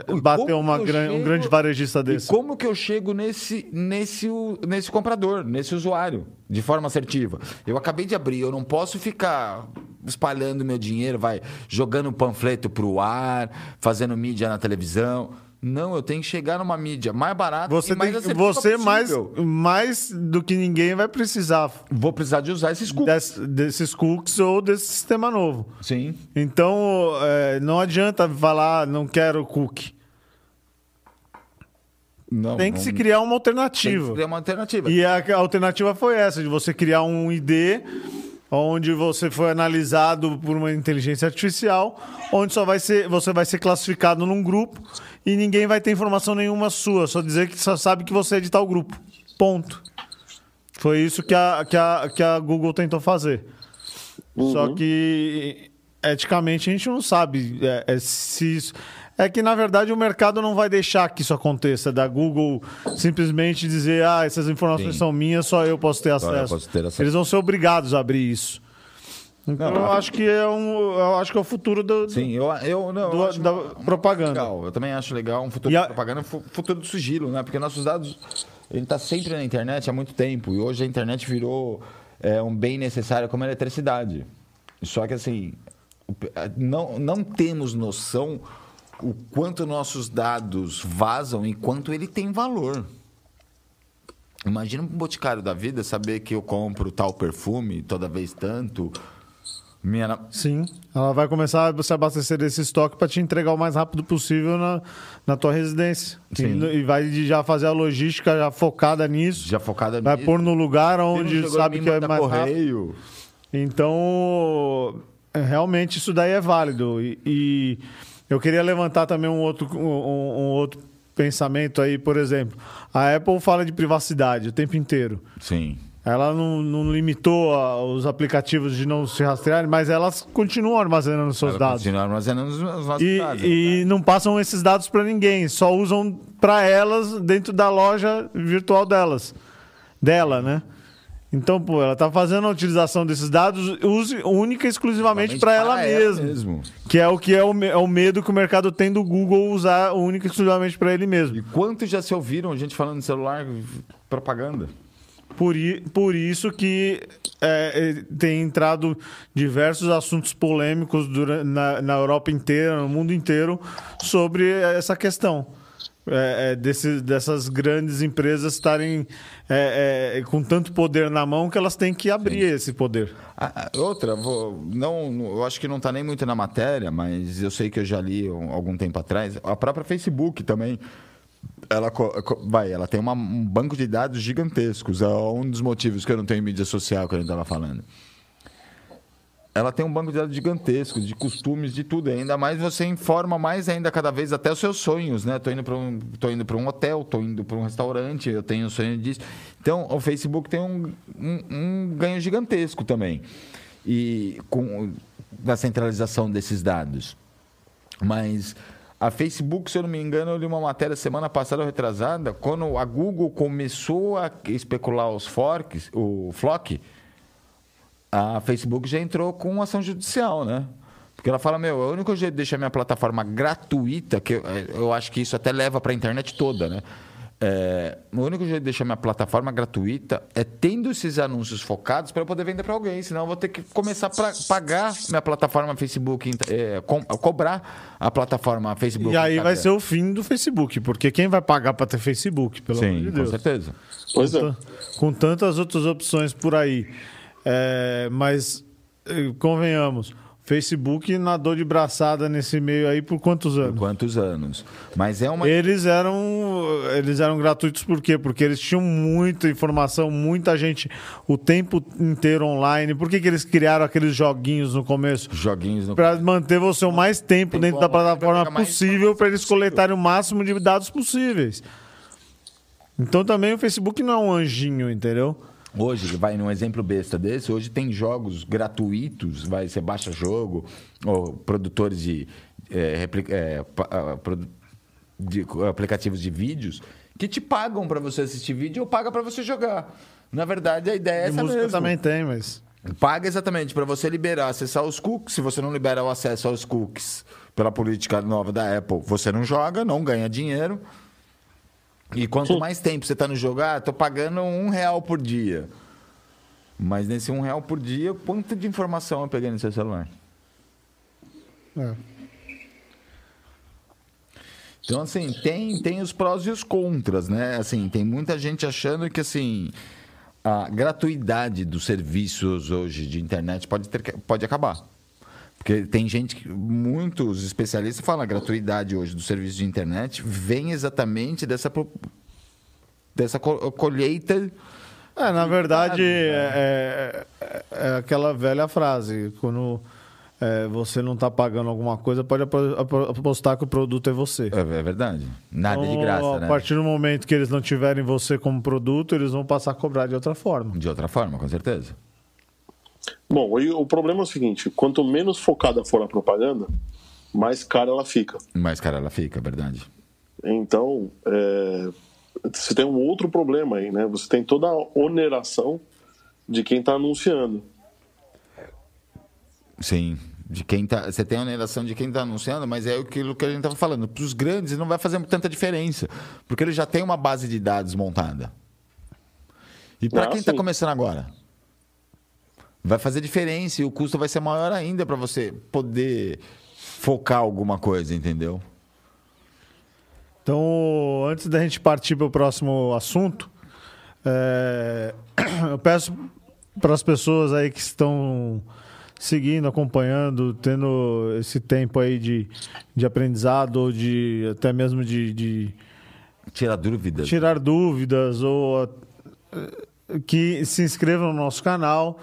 E bater uma gran- um chego- grande varejista E desse. como que eu chego nesse, nesse, nesse comprador, nesse usuário, de forma assertiva? Eu acabei de abrir, eu não posso ficar espalhando meu dinheiro, vai jogando panfleto pro ar, fazendo mídia na televisão. Não, eu tenho que chegar numa mídia mais barata Você, e mais tem, você mais, mais do que ninguém vai precisar Vou precisar de usar esses cookies. des- desses cookies ou desse sistema novo. Sim. Então, é, não adianta falar, não quero cookie. Não, Tem que não- se criar uma tem que alternativa. criar uma alternativa. E a alternativa foi essa, de você criar um ID onde você foi analisado por uma inteligência artificial, onde só vai ser, você vai ser classificado num grupo e ninguém vai ter informação nenhuma sua, só dizer que só sabe que você é de tal grupo. Ponto. Foi isso que a, que a, que a Google tentou fazer. Só que eticamente a gente não sabe é, é, se isso. É que, na verdade, o mercado não vai deixar que isso aconteça, da Google simplesmente dizer, ah, essas informações Sim. são minhas, só eu posso ter Só eu acesso. posso ter acesso. Eles vão ser obrigados a abrir isso. Então, Não, eu a- acho que é um. Eu acho que é o futuro do, do- Sim, eu, eu, não, eu do- acho da propaganda. Legal. Eu também acho legal um futuro a- de propaganda, um fu- futuro do sigilo, né? Porque nossos dados, ele está sempre na internet há muito tempo e hoje a internet virou é, um bem necessário como a eletricidade. Só que assim, não, não temos noção o quanto nossos dados vazam e quanto ele tem valor. Imagina um boticário da vida saber que eu compro tal perfume toda vez tanto. Minha, Sim. Ela vai começar a se abastecer desse estoque para te entregar o mais rápido possível na, na tua residência. Sim. E, e vai já fazer a logística já focada nisso. já focada vai nisso. pôr no lugar onde sabe que é mais rápido. correio. Então, é, realmente isso daí é válido. E, e eu queria levantar também um outro, um, um outro pensamento aí, por exemplo. A Apple fala de privacidade o tempo inteiro. Sim. Ela não, não limitou a- os aplicativos de não se rastrearem, mas elas continuam armazenando seus Ela dados. Continua armazenando os, os nossos E, dados. né? e não passam esses dados para ninguém, só usam para elas dentro da loja virtual delas, dela, né? Então, pô, ela tá fazendo a utilização desses dados use única e exclusivamente para ela, mesma, mesmo. que é o que é o, é o medo que o mercado tem do Google usar única e exclusivamente para ele mesmo. E quantos já se ouviram gente falando de celular propaganda? Por, i- por isso que é, é, tem entrado diversos assuntos polêmicos dura- na, na Europa inteira, no mundo inteiro, sobre essa questão. É, é, desse- dessas grandes empresas estarem é, é, com tanto poder na mão que elas têm que abrir esse poder. Ah, outra, vou, não, eu acho que não está nem muito na matéria, mas eu sei que eu já li um- algum tempo atrás. A própria Facebook também. Ela, vai, ela tem uma- um banco de dados gigantescos. É um dos motivos que eu não tenho mídia social que a gente estava falando. Ela tem um banco de dados gigantesco, de costumes, de tudo. Ainda mais você informa mais ainda cada vez até os seus sonhos, né? Tô indo para um, tô indo para um hotel, tô indo para um restaurante, eu tenho sonho disso. Então, o Facebook tem um, um, um ganho gigantesco também. E com da centralização desses dados. Mas a Facebook, se eu não me engano, eu li uma matéria semana passada ou retrasada, quando a Google começou a especular os forks, o Flock, a Facebook já entrou com ação judicial, né? Porque ela fala, meu, o único jeito de deixar minha plataforma gratuita, que eu, eu acho que isso até leva para a internet toda, né? É, o único jeito de deixar minha plataforma gratuita é tendo esses anúncios focados para eu poder vender para alguém. Senão eu vou ter que começar a pagar minha plataforma Facebook, é, com- cobrar a plataforma Facebook. E aí vai ser o fim do Facebook, porque quem vai pagar para ter Facebook, pelo amor Sim, de com Deus? certeza. Pois é. Com tantas outras opções por aí. É, mas, eh, convenhamos, Facebook nadou de braçada nesse meio aí por quantos Por anos? quantos anos? Mas é uma. Eles eram, eles eram gratuitos por quê? Porque eles tinham muita informação, muita gente o tempo inteiro online. Por que, que eles criaram aqueles joguinhos no começo? Joguinhos no. Para manter você o mais tempo Tempo dentro da pra plataforma possível para eles coletarem o máximo de dados possíveis. Então também o Facebook não é um anjinho, entendeu? Hoje, vai num exemplo besta desse, hoje tem jogos gratuitos, vai, você baixa jogo, ou produtores de, é, é, ah, de aplicativos de vídeos que te pagam para você assistir vídeo ou paga para você jogar. Na verdade, a ideia é De essa música mesmo. também tem, mas Paga exatamente para você liberar, acessar os cookies. Se você não libera o acesso aos cookies pela política nova da Apple, você não joga, não ganha dinheiro. E quanto mais tempo você está no jogo, ah, tô pagando um real por dia. Mas nesse um real por dia, quanto de informação eu peguei no seu celular? é. Então, assim, tem, tem os prós e os contras, né? Assim, tem muita gente achando que, assim, a gratuidade dos serviços hoje de internet pode, ter, pode acabar. Porque tem gente, que- muitos especialistas falam a gratuidade hoje do serviço de internet vem exatamente dessa, dessa co- colheita. É, na verdade, né? é, é- é aquela velha frase: quando é, você não está pagando alguma coisa, pode apo- apo- apostar que o produto é você. É, é verdade. Nada de Então, graça, a né? partir do momento que eles não tiverem você como produto, eles vão passar a cobrar de outra forma. De outra forma, com certeza. Bom, o problema é o seguinte: quanto menos focada for a propaganda, mais cara ela fica. Mais cara ela fica, verdade. Então, é, você tem um outro problema aí, né? Você tem toda a oneração de quem está anunciando. Sim. De quem tá, você tem a oneração de quem está anunciando, mas é aquilo que a gente estava falando. Para os grandes não vai fazer tanta diferença, porque ele já tem uma base de dados montada. E para Ah, quem está começando agora? Vai fazer diferença e o custo vai ser maior ainda para você poder focar alguma coisa, entendeu? Então, antes da gente partir para o próximo assunto, é, eu peço para as pessoas aí que estão seguindo, acompanhando, tendo esse tempo aí de, de aprendizado ou de até mesmo de, de Tirar dúvidas. tirar dúvidas ou eh, que se inscrevam no nosso canal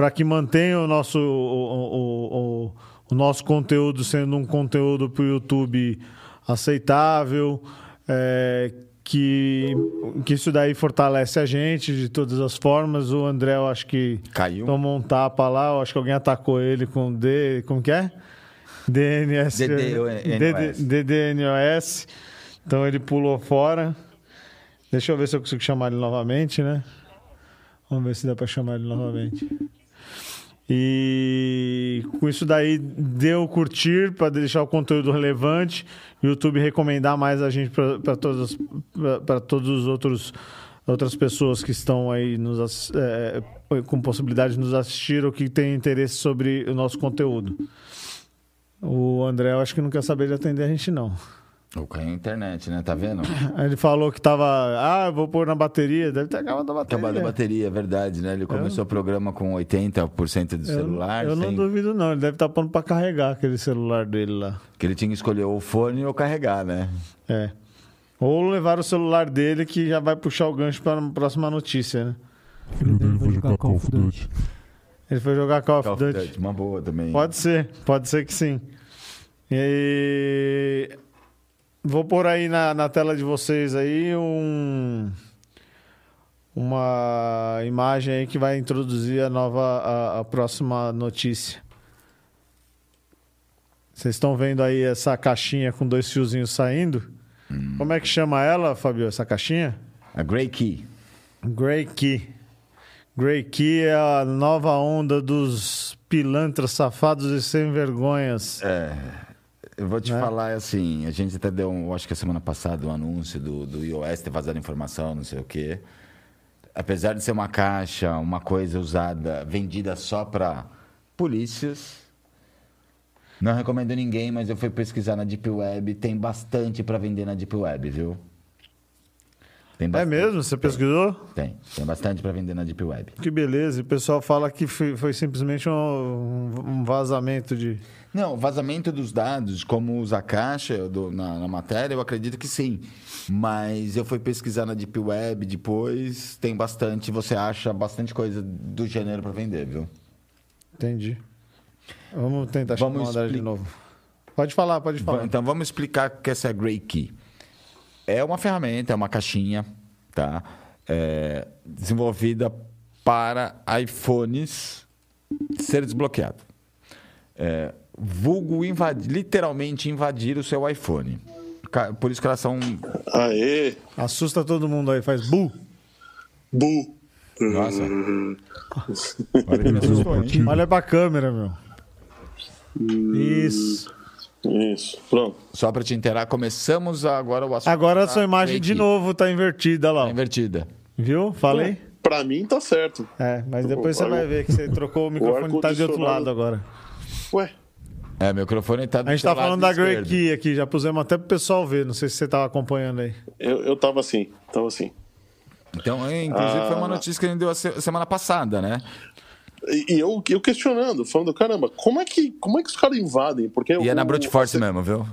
para que mantenham o nosso, o, o- o- nosso conteúdo sendo um conteúdo para o YouTube aceitável, eh, que, que isso daí fortalece a gente de todas as formas. O André, eu acho que Caiu. tomou um tapa lá, eu acho que alguém atacou ele com D, como que é? DNS. DDNOS. DDNOS. Então ele pulou fora. Deixa eu ver se eu consigo chamar ele novamente, né? Vamos ver se dá para chamar ele novamente. E com isso daí deu curtir para deixar o conteúdo relevante, YouTube recomendar mais a gente para todas para todos os outros outras pessoas que estão aí nos ass- é, com possibilidade de nos assistir ou que têm interesse sobre o nosso conteúdo. O André, eu acho que não quer saber de atender a gente não. Ou caiu a internet, né? Tá vendo? Aí Ele falou que tava, ah, eu vou pôr na bateria, deve ter acabado a bateria. Acabada a bateria, é verdade, né? Ele começou o programa com 80% do Eu, celular, eu não sem- duvido não, ele deve estar pondo para carregar aquele celular dele lá. que ele tinha que escolher ou o fone ou carregar, né? É. Ou levar o celular dele que já vai puxar o gancho para a próxima notícia, né? O filho dele vai jogar Call of Duty. Ele foi jogar Call of Duty. Uma boa também. Pode ser, pode ser que sim. E vou pôr aí na, na tela de vocês aí um uma imagem aí que vai introduzir a nova a, a próxima notícia. Vocês estão vendo aí essa caixinha com dois fiozinhos saindo? Como é que chama ela, Fabio, essa caixinha? A Grey Key. Grey Key. Grey Key é a nova onda dos pilantras safados e sem vergonhas. É, eu vou te Né? falar assim, a gente até deu, um, acho que a semana passada, um anúncio do, do iOS ter vazado informação, não sei o quê. Apesar de ser uma caixa, uma coisa usada, vendida só para polícias, não recomendo ninguém, mas eu fui pesquisar na Deep Web, tem bastante para vender na Deep Web, viu? Tem É mesmo? Você pesquisou? Tem, tem bastante para vender na Deep Web. Que beleza. O pessoal fala que foi, foi simplesmente um, um vazamento de. Não, vazamento dos dados, como usa a caixa do- na, na matéria, eu acredito que sim. Mas eu fui pesquisar na Deep Web depois, tem bastante, você acha bastante coisa do gênero para vender, viu? Entendi. Vamos tentar Vamos chamar André de expli- novo. Pode falar, pode falar. Então vamos explicar o que essa é a Grey Key. É uma ferramenta, é uma caixinha, tá? É, desenvolvida para iPhones ser desbloqueado. É, vulgo invadir, literalmente invadir o seu iPhone. Por isso que elas são Aê, Assusta todo mundo aí, faz bu. bu. Nossa. Olha que me assustou, hein? Olha pra câmera, meu. Isso. Isso, pronto. Só para te inteirar, começamos agora o assunto. Agora a sua imagem de novo tá invertida lá. Tá invertida. Viu? Falei? Pra mim tá certo. É, mas depois você O- vai ver que você trocou o microfone tá de outro lado agora. Ué, É, o microfone tá do A gente tá falando da Grey. Key aqui, já pusemos até pro pessoal ver. Não sei se você tava acompanhando aí. eu, eu tava assim, tava assim. Então, é, inclusive, foi uma Ah. notícia que a gente deu a se- semana passada, né? E, eu, eu questionando, falando, caramba, como é que, como é que os caras invadem? Porque E é na o- Brute Force se- mesmo, viu?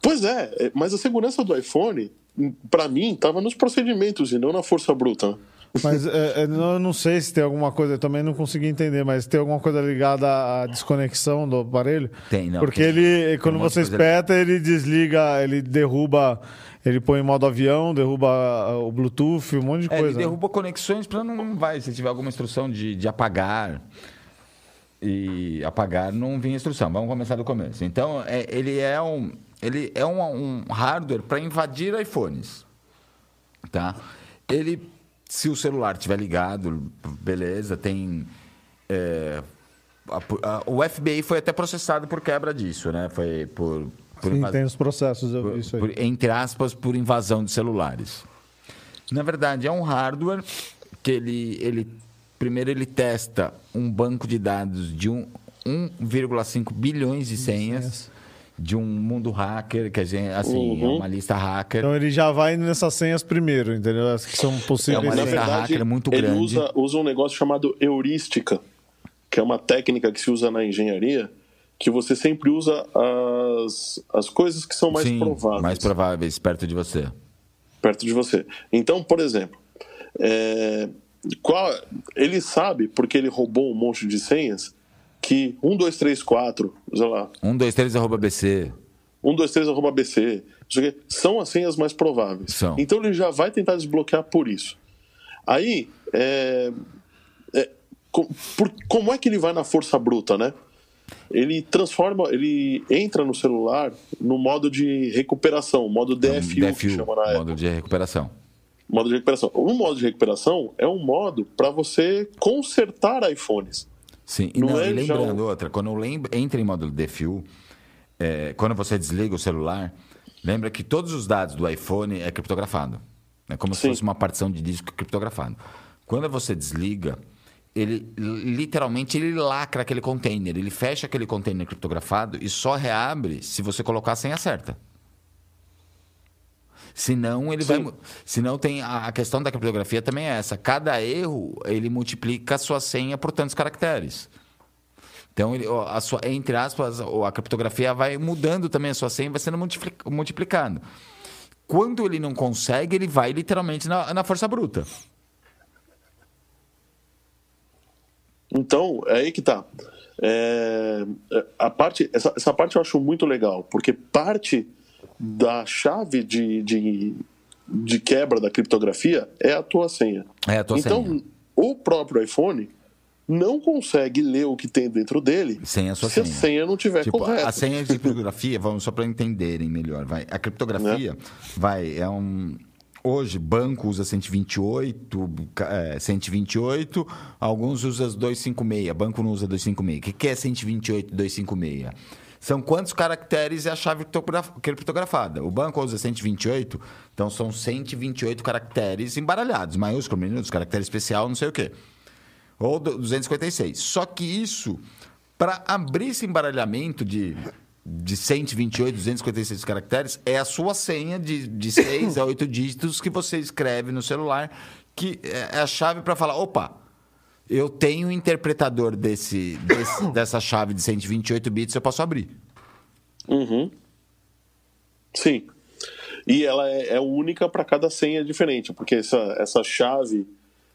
Pois é, é, mas a segurança do iPhone, pra mim, tava nos procedimentos e não na força bruta. Mas é, eu não sei se tem alguma coisa, eu também não consegui entender, mas tem alguma coisa ligada à desconexão do aparelho? Tem, não, Porque tem- ele, quando você espeta, ele desliga, ele derruba, ele põe em modo avião, derruba ah, o Bluetooth, um monte de É, ele coisa. né? derruba conexões para não, vai. Se tiver alguma instrução de, de apagar e apagar, não vem instrução. Vamos começar do começo. Então, é, ele é um, ele é um, um hardware para invadir iPhones. Tá? Ele, se o celular estiver ligado, beleza, tem. é, a- a- o FBI foi até processado por quebra disso, né? Foi por. por Sim, invas- tem os processos, eu vi isso aí. por- entre aspas, por invasão de celulares. Na verdade, é um hardware que ele, ele primeiro ele testa um banco de dados de um, 1,5 bilhões de senhas de um mundo hacker, que a gente, assim, é uma lista hacker. Então ele já vai nessas senhas primeiro, entendeu? As que são possíveis. É uma lista verdade, hacker muito ele grande. usa, usa um negócio chamado heurística, que é uma técnica que se usa na engenharia, que você sempre usa as, as coisas que são mais Sim, prováveis mais prováveis perto de você. perto de você. Então, por exemplo, é, qual, ele sabe, porque ele roubou um monte de senhas, que 1, 2, 3, 4, sei lá, 123 arroba BC. 1, 2, 3, arroba BC, são as senhas mais prováveis. São. Então ele já vai tentar desbloquear por isso. Aí, é, é, co- por- como é que ele vai na força bruta, né? Ele transforma, ele entra no celular no modo de recuperação, modo DFU, que DFU, chama na época. modo de recuperação. Modo de recuperação. O modo de recuperação é um modo para você consertar iPhones. Sim, e, Não não, é e lembrando outra, quando lembra, entra em módulo DFU, é, quando você desliga o celular, lembra que todos os dados do iPhone é criptografado. É como se Sim. fosse uma partição de disco criptografado. Quando você desliga, ele literalmente ele lacra aquele container, ele fecha aquele container criptografado e só reabre se você colocar a senha certa. Senão ele vai. Sim. mu- Senão tem a, a questão da criptografia também é essa. Cada erro ele multiplica a sua senha por tantos caracteres. Então, ele, a sua, entre aspas, a criptografia vai mudando também a sua senha, vai sendo multipli- multiplicando. Quando ele não consegue, ele vai literalmente na, na força bruta. Então, é aí que tá. É, é, a parte, essa, essa parte eu acho muito legal, porque parte da chave de, de, de quebra da criptografia é a tua senha. É a tua então, senha. o próprio iPhone não consegue ler o que tem dentro dele Sem a sua se senha. a senha não tiver Tipo, correta. a senha de criptografia, vamos só para entenderem melhor, vai. A criptografia vai é um hoje banco usa 128, ca- é, 128, alguns usam 256, banco não usa 256. O que que é 128 256? São quantos caracteres é a chave criptograf- criptografada? O banco usa 128, então são 128 caracteres embaralhados, maiúsculo, minúsculo, caractere especial, não sei o quê. Ou do- 256. Só que isso, para abrir esse embaralhamento de, de 128, 256 caracteres, é a sua senha de, de 6 a 8 dígitos que você escreve no celular, que é a chave para falar: opa, eu tenho um interpretador desse, desse- dessa chave de 128 bits, eu posso abrir. Uhum. Sim. E ela é, é única para cada senha diferente, porque essa, essa chave,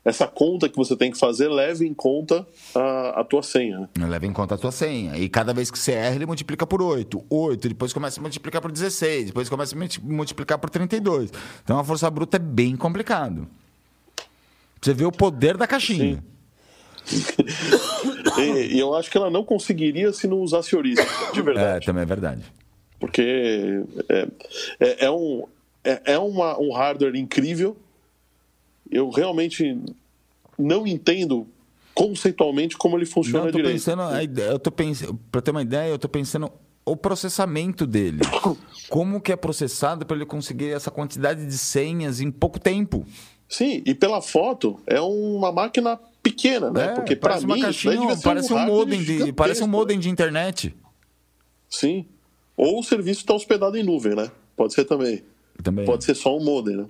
essa conta que você tem que fazer leva em conta a, a tua senha. né? Leva em conta a tua senha. E cada vez que você erra, ele multiplica por 8. 8, depois começa a multiplicar por 16, depois começa a multi- multiplicar por 32. Então a força bruta é bem complicado. Você vê o poder da caixinha. E, e eu acho que ela não conseguiria se não usasse heurística, de É, verdade. também é verdade. Porque é, é, é um, é, é uma, um hardware incrível. Eu realmente não entendo conceitualmente como ele funciona Não, eu tô direito. pensando, eu tô pensando, para ter uma ideia, eu tô pensando o processamento dele. Como que é processado para ele conseguir essa quantidade de senhas em pouco tempo? Sim, e pela foto é uma máquina pequena, né? É, Porque para parece mim isso caixinha, devia ser parece um, hardware modem de, parece um né? modem de internet. Sim. Ou o serviço está hospedado em nuvem, né? Pode ser também. Também. Pode ser só um modem, né?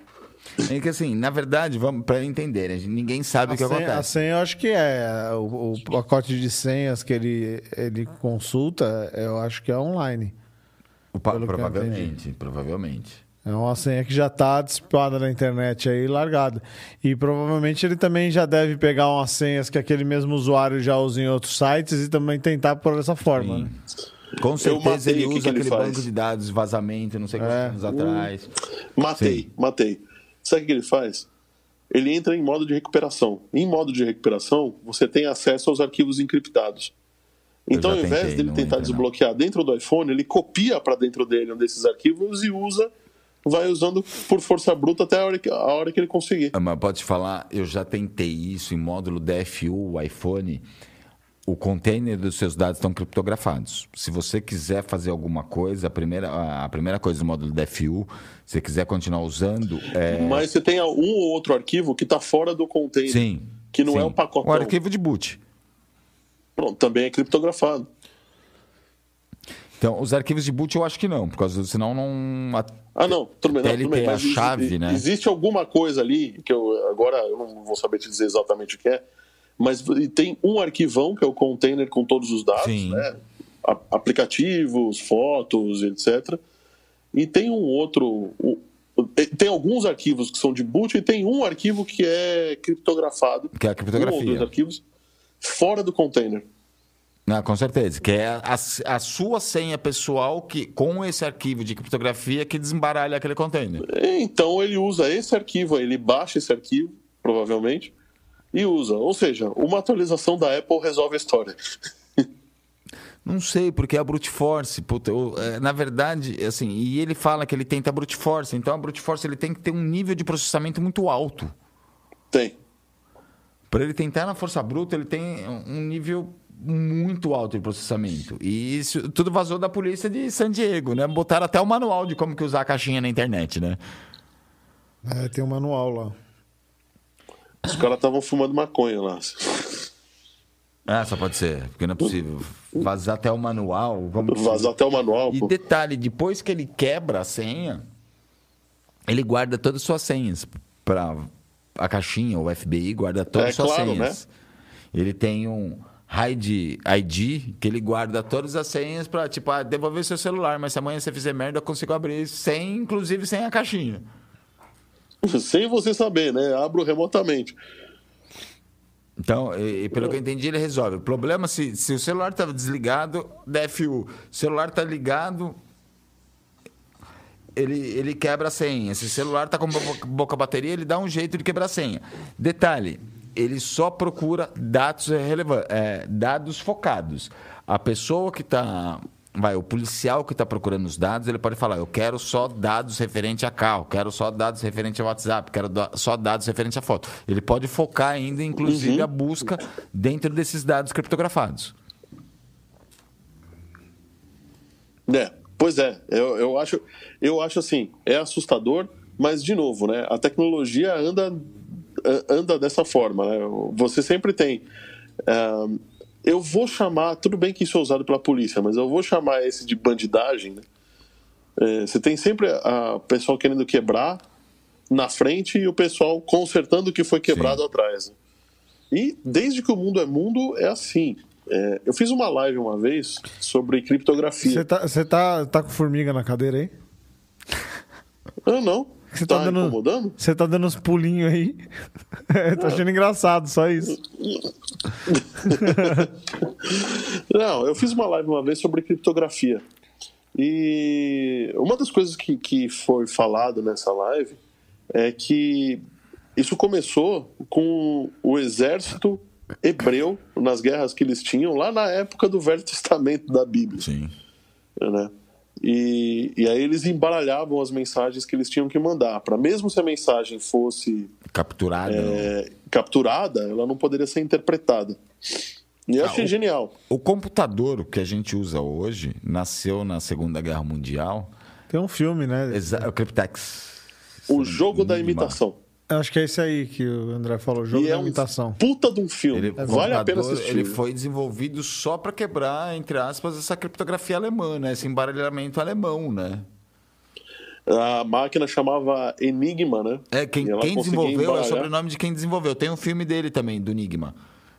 É que assim, na verdade, vamos para entenderem, ninguém sabe A o que senha, a acontece. senha eu acho que é. O, o pacote de senhas que ele, ele consulta, eu acho que é online. O pa- provavelmente, provavelmente. É uma senha que já está dissipada na internet aí, largada. E provavelmente ele também já deve pegar umas senhas que aquele mesmo usuário já usa em outros sites e também tentar por essa forma. Né? Com certeza matei ele o que usa que ele aquele faz. banco de dados, vazamento, não sei quantos É. anos atrás. Matei, Sim. matei. Sabe o que ele faz? Ele entra em modo de recuperação. Em modo de recuperação, você tem acesso aos arquivos encriptados. Então, ao invés tentei, dele não tentar entra, não. desbloquear dentro do iPhone, ele copia para dentro dele um desses arquivos e usa, vai usando por força bruta até a hora que, a hora que ele conseguir. Ah, Mas pode te falar, eu já tentei isso em módulo DFU, o iPhone. O container dos seus dados estão criptografados. Se você quiser fazer alguma coisa, a primeira, a primeira coisa do módulo DFU, se você quiser continuar usando, é, Mas você tem um ou outro arquivo que está fora do container. sim. Que não sim. é o pacotão. O arquivo de boot. Pronto, também é criptografado. Então, os arquivos de boot eu acho que não, por causa do, senão não. A- Ah, não, tudo bem. Não, tudo bem a mas exi- chave, né? Existe alguma coisa ali, que eu agora eu não vou saber te dizer exatamente o que é, mas tem um arquivão, que é o container com todos os dados, Sim. né? A- aplicativos, fotos, etc. E tem um outro. tem alguns arquivos que são de boot e tem um arquivo que é criptografado. Que é a Um ou criptografia. dois arquivos fora do container. Não, com certeza. Que é a, a sua senha pessoal que, com esse arquivo de criptografia que desembaralha aquele container. Então ele usa esse arquivo, ele baixa esse arquivo, provavelmente, e usa. Ou seja, uma atualização da Apple resolve a história. Não sei, porque é a brute force. Puta, eu- é, na verdade, assim, e ele fala que ele tenta a brute force. Então a brute force ele tem que ter um nível de processamento muito alto. Tem. Para ele tentar na força bruta, ele tem um nível muito alto de processamento. E isso tudo vazou da polícia de San Diego, né? Botaram até o manual de como que usar a caixinha na internet, né? É, tem um manual lá. Os caras estavam fumando maconha lá. Ah, só pode ser, porque não é possível. Vazar até o manual. Como que- Vazar até o manual. E pô. detalhe, depois que ele quebra a senha, ele guarda todas as suas senhas para a caixinha, o FBI guarda todas É as suas claro, senhas. Ele tem um hide ID que ele guarda todas as senhas para tipo ah, devolver seu celular, mas se amanhã você fizer merda, eu consigo abrir sem, inclusive sem a caixinha. Sem você saber, né? Abro remotamente. Então, e, e pelo que eu entendi, ele resolve. O problema se, se o celular estava desligado, DFU. O celular está ligado, ele, ele quebra a senha. Se o celular está com bo- pouca bateria, ele dá um jeito de quebrar a senha. Detalhe, ele só procura dados, relevan- é, dados focados. A pessoa que está... Vai, o policial que está procurando os dados, ele pode falar, eu quero só dados referente a carro, quero só dados referente a WhatsApp, quero só dados referente a foto. Ele pode focar ainda, inclusive, a busca dentro desses dados criptografados. É, pois é, eu, eu, acho, eu acho assim, é assustador, mas de novo, né? A tecnologia anda, anda dessa forma, né? Você sempre tem. eu vou chamar, tudo bem que isso é usado pela polícia, mas eu vou chamar esse de bandidagem, né? É, você tem sempre o pessoal querendo quebrar na frente e o pessoal consertando o que foi quebrado atrás. né? E desde que o mundo é mundo, é assim. É, eu fiz uma live uma vez sobre criptografia. Você tá, tá, tá com formiga na cadeira aí? Ah, não. Você tá, tá dando- incomodando? Você tá dando uns pulinhos aí. É, tô achando engraçado, só isso. Não, eu fiz uma live uma vez sobre criptografia. E uma das coisas que, que foi falado nessa live é que isso começou com o exército hebreu nas guerras que eles tinham lá na época do Velho Testamento da Bíblia. Sim. né? E, e aí eles embaralhavam as mensagens que eles tinham que mandar. Para mesmo se a mensagem fosse Capturado. é, capturada, ela não poderia ser interpretada. E eu Ah, achei o- genial. O computador que a gente usa hoje nasceu na Segunda Guerra Mundial. Tem um filme, né? Exa- o Cryptex. O jogo da imitação. Eu Acho que é esse aí que o André falou, o jogo e da é um imitação. puta de um filme. Ele, o vale a pena assistir. ele foi desenvolvido só para quebrar, entre aspas, essa criptografia alemã, né? Esse embaralhamento alemão, né? A máquina chamava Enigma, né? É, quem, quem desenvolveu é o embaralhar. sobrenome de quem desenvolveu. Tem um filme dele também, do Enigma.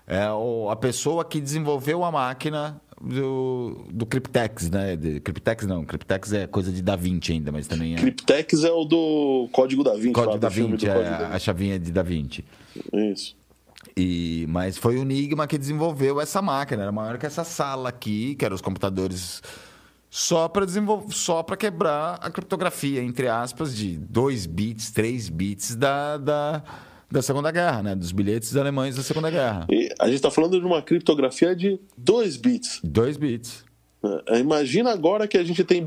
É o, a pessoa que desenvolveu a máquina do, do Cryptex, né? De, Cryptex não, Cryptex é coisa de Da Vinci ainda, mas também é. Cryptex é o do Código da Vinci. Código da Vinci, é Código da a chavinha de Da. Vinci. Isso. E, mas foi o Enigma que desenvolveu essa máquina. Era maior que essa sala aqui, que eram os computadores só para desenvolver, só para quebrar a criptografia, entre aspas, de 2 bits, 3 bits da, da, da Segunda Guerra, né? Dos bilhetes alemães da Segunda Guerra. E a gente está falando de uma criptografia de 2 bits. 2 bits. É, Imagina agora que a gente tem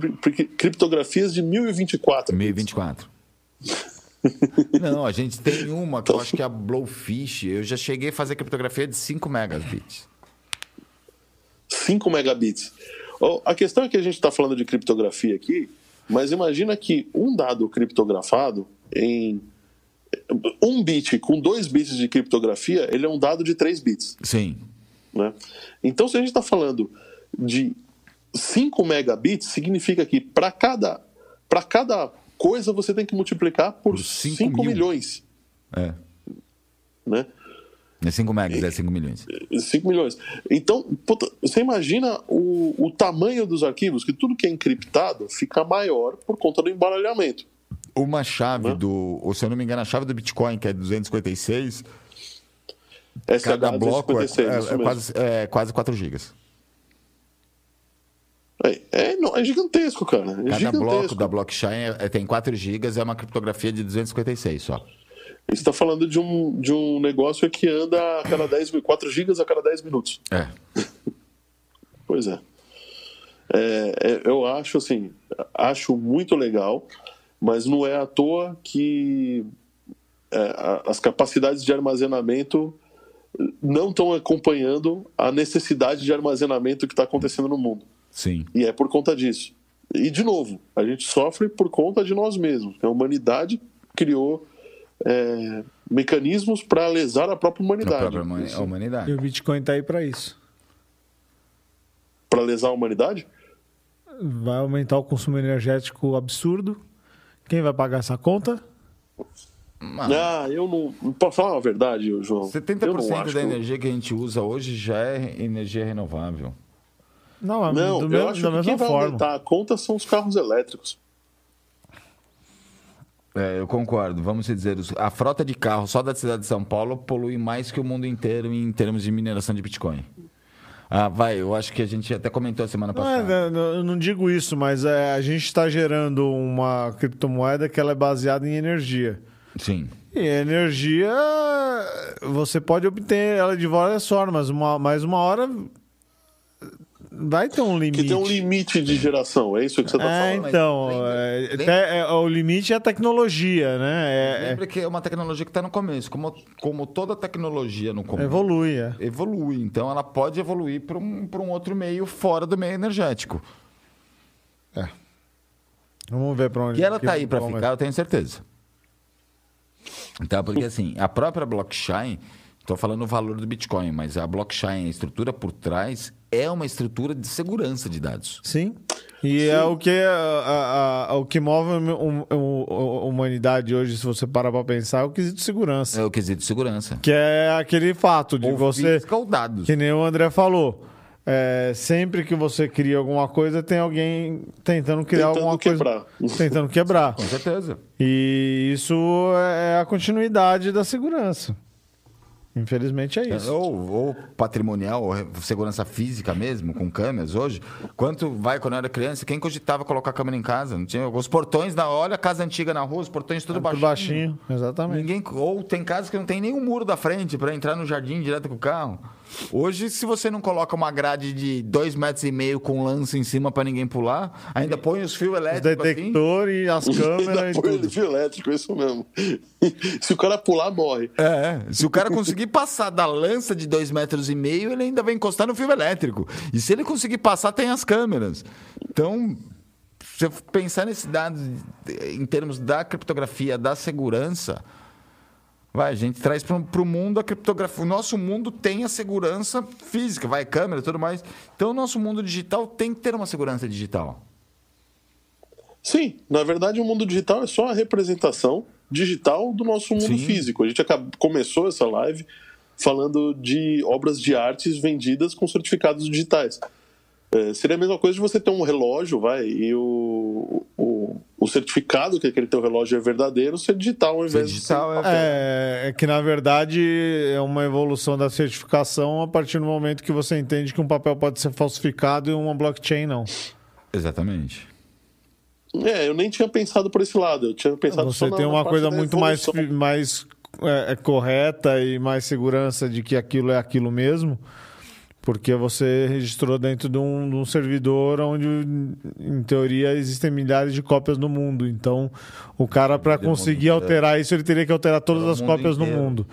criptografias de 1024. 1024. Não, a gente tem uma que eu acho que é a Blowfish. Eu já cheguei a fazer criptografia de 5 megabits. 5 megabits. Ó, A questão é que a gente está falando de criptografia aqui, mas imagina que um dado criptografado em um bit com 2 bits de criptografia, ele é um dado de 3 bits. Sim. né? Então, se a gente está falando de 5 megabits, significa que para cada, para cada coisa você tem que multiplicar por Por cinco 5 mil. milhões. É. Né? É 5 megas, é 5 milhões. 5 milhões. Então, puta, você imagina o, o tamanho dos arquivos, que tudo que é encriptado fica maior por conta do embaralhamento. Uma chave Né? do. Ou se eu não me engano, a chave do Bitcoin, que é 256, Essa cada é bloco é, 256, é- é mesmo. quase, é quase 4 gigas. É, é, não, é gigantesco, cara. É Cada gigantesco. bloco da blockchain é- é- tem 4 gigas, é uma criptografia de 256 só. Você está falando de um, de um negócio que anda a cada 10 mil, 4 gigas a cada 10 minutos. É. Pois é. É, é, eu acho assim, acho muito legal, mas não é à toa que é, a- as capacidades de armazenamento não estão acompanhando a necessidade de armazenamento que está acontecendo no mundo. Sim. E é por conta disso. E, de novo, a gente sofre por conta de nós mesmos. A humanidade criou é, mecanismos para lesar a própria Da humanidade. própria humani- Isso. humanidade. E o Bitcoin tá aí para isso. Para lesar a humanidade? Vai aumentar o consumo energético absurdo. Quem vai pagar essa conta? Mano, Ah, eu não. Para falar a verdade, João. eu não 70% acho da que- energia que a gente usa hoje já é energia renovável. Não, é Não, do eu mesmo- acho da que mesma quem vai forma. aumentar a conta são os carros elétricos. É, eu concordo. Vamos dizer, a frota de carros só da cidade de São Paulo polui mais que o mundo inteiro em termos de mineração de Bitcoin. Ah, vai, eu acho que a gente até comentou semana Não, é, passada. não, eu não digo isso, mas é, a gente está gerando uma criptomoeda que ela é baseada em energia. Sim. E a energia, você pode obter ela de várias formas, uma, mas uma hora vai ter um limite. Que tem um limite de geração, é isso que você está É, falando? então, Lembra- é, lembra- até- é, o limite é a tecnologia, né? É- é- Lembra que é uma tecnologia que está no começo. Como, como toda tecnologia no começo. evolui, é. Evolui. Então ela pode evoluir para um, pra um outro meio fora do meio energético. Vamos ver para onde. Que ela que tá aí para ficar, eu tenho certeza. Então, porque assim, a própria blockchain, estou falando o valor do Bitcoin, mas a blockchain, a estrutura por trás, é uma estrutura de segurança de dados. Sim. E é o que, a, a- a- o que move a hum- hum- a humanidade hoje, se você parar para pensar, é o quesito de segurança. É o quesito de segurança. Que é aquele fato de Ou você, física ou dados. que nem o André falou, é, sempre que você cria alguma coisa, tem alguém tentando criar Tentando alguma quebrar. coisa. Tentando quebrar. Com certeza. E isso é a continuidade da segurança. Infelizmente é isso. Ou, ou patrimonial, ou segurança física mesmo, com câmeras hoje. Quanto vai quando eu era criança? Quem cogitava colocar câmera em casa? Não tinha, os portões, na, olha casa antiga na rua, os portões tudo Tudo baixinho. baixinho, exatamente. Ninguém, ou tem casas que não tem nenhum muro da frente para entrar no jardim direto com o carro. Hoje, se você não coloca uma grade de dois metros e meio com lança em cima para ninguém pular, ainda põe os fios Os elétricos assim. e as câmeras e Põe tudo. fio elétrico, isso mesmo. Se o cara pular, morre. É, se o cara conseguir passar da lança de dois metros e meio, ele ainda vai encostar no fio elétrico. E se ele conseguir passar, tem as câmeras. Então, se eu pensar nesses dados em termos da criptografia, da segurança, vai, a gente traz para o mundo a criptografia. O nosso mundo tem a segurança física, vai, câmera e tudo mais. Então, o nosso mundo digital tem que ter uma segurança digital. Sim, na verdade o mundo digital é só a representação digital do nosso mundo Sim. físico. A gente acab- começou essa live falando de obras de artes vendidas com certificados digitais. É, seria a mesma coisa de você ter um relógio, vai, e o, o, o certificado que aquele teu relógio é verdadeiro, você digitar ao invés digital de. É, é que na verdade é uma evolução da certificação a partir do momento que você entende que um papel pode ser falsificado e uma blockchain não. Exatamente. É, eu nem tinha pensado por esse lado. Eu tinha pensado só Você na- tem na uma parte coisa muito mais, mais é, é, correta e mais segurança de que aquilo é aquilo mesmo, porque você registrou dentro de um, de um servidor onde, em teoria, existem milhares de cópias no mundo. Então, o cara, para conseguir alterar isso, ele teria que alterar todas as cópias no inteiro. mundo.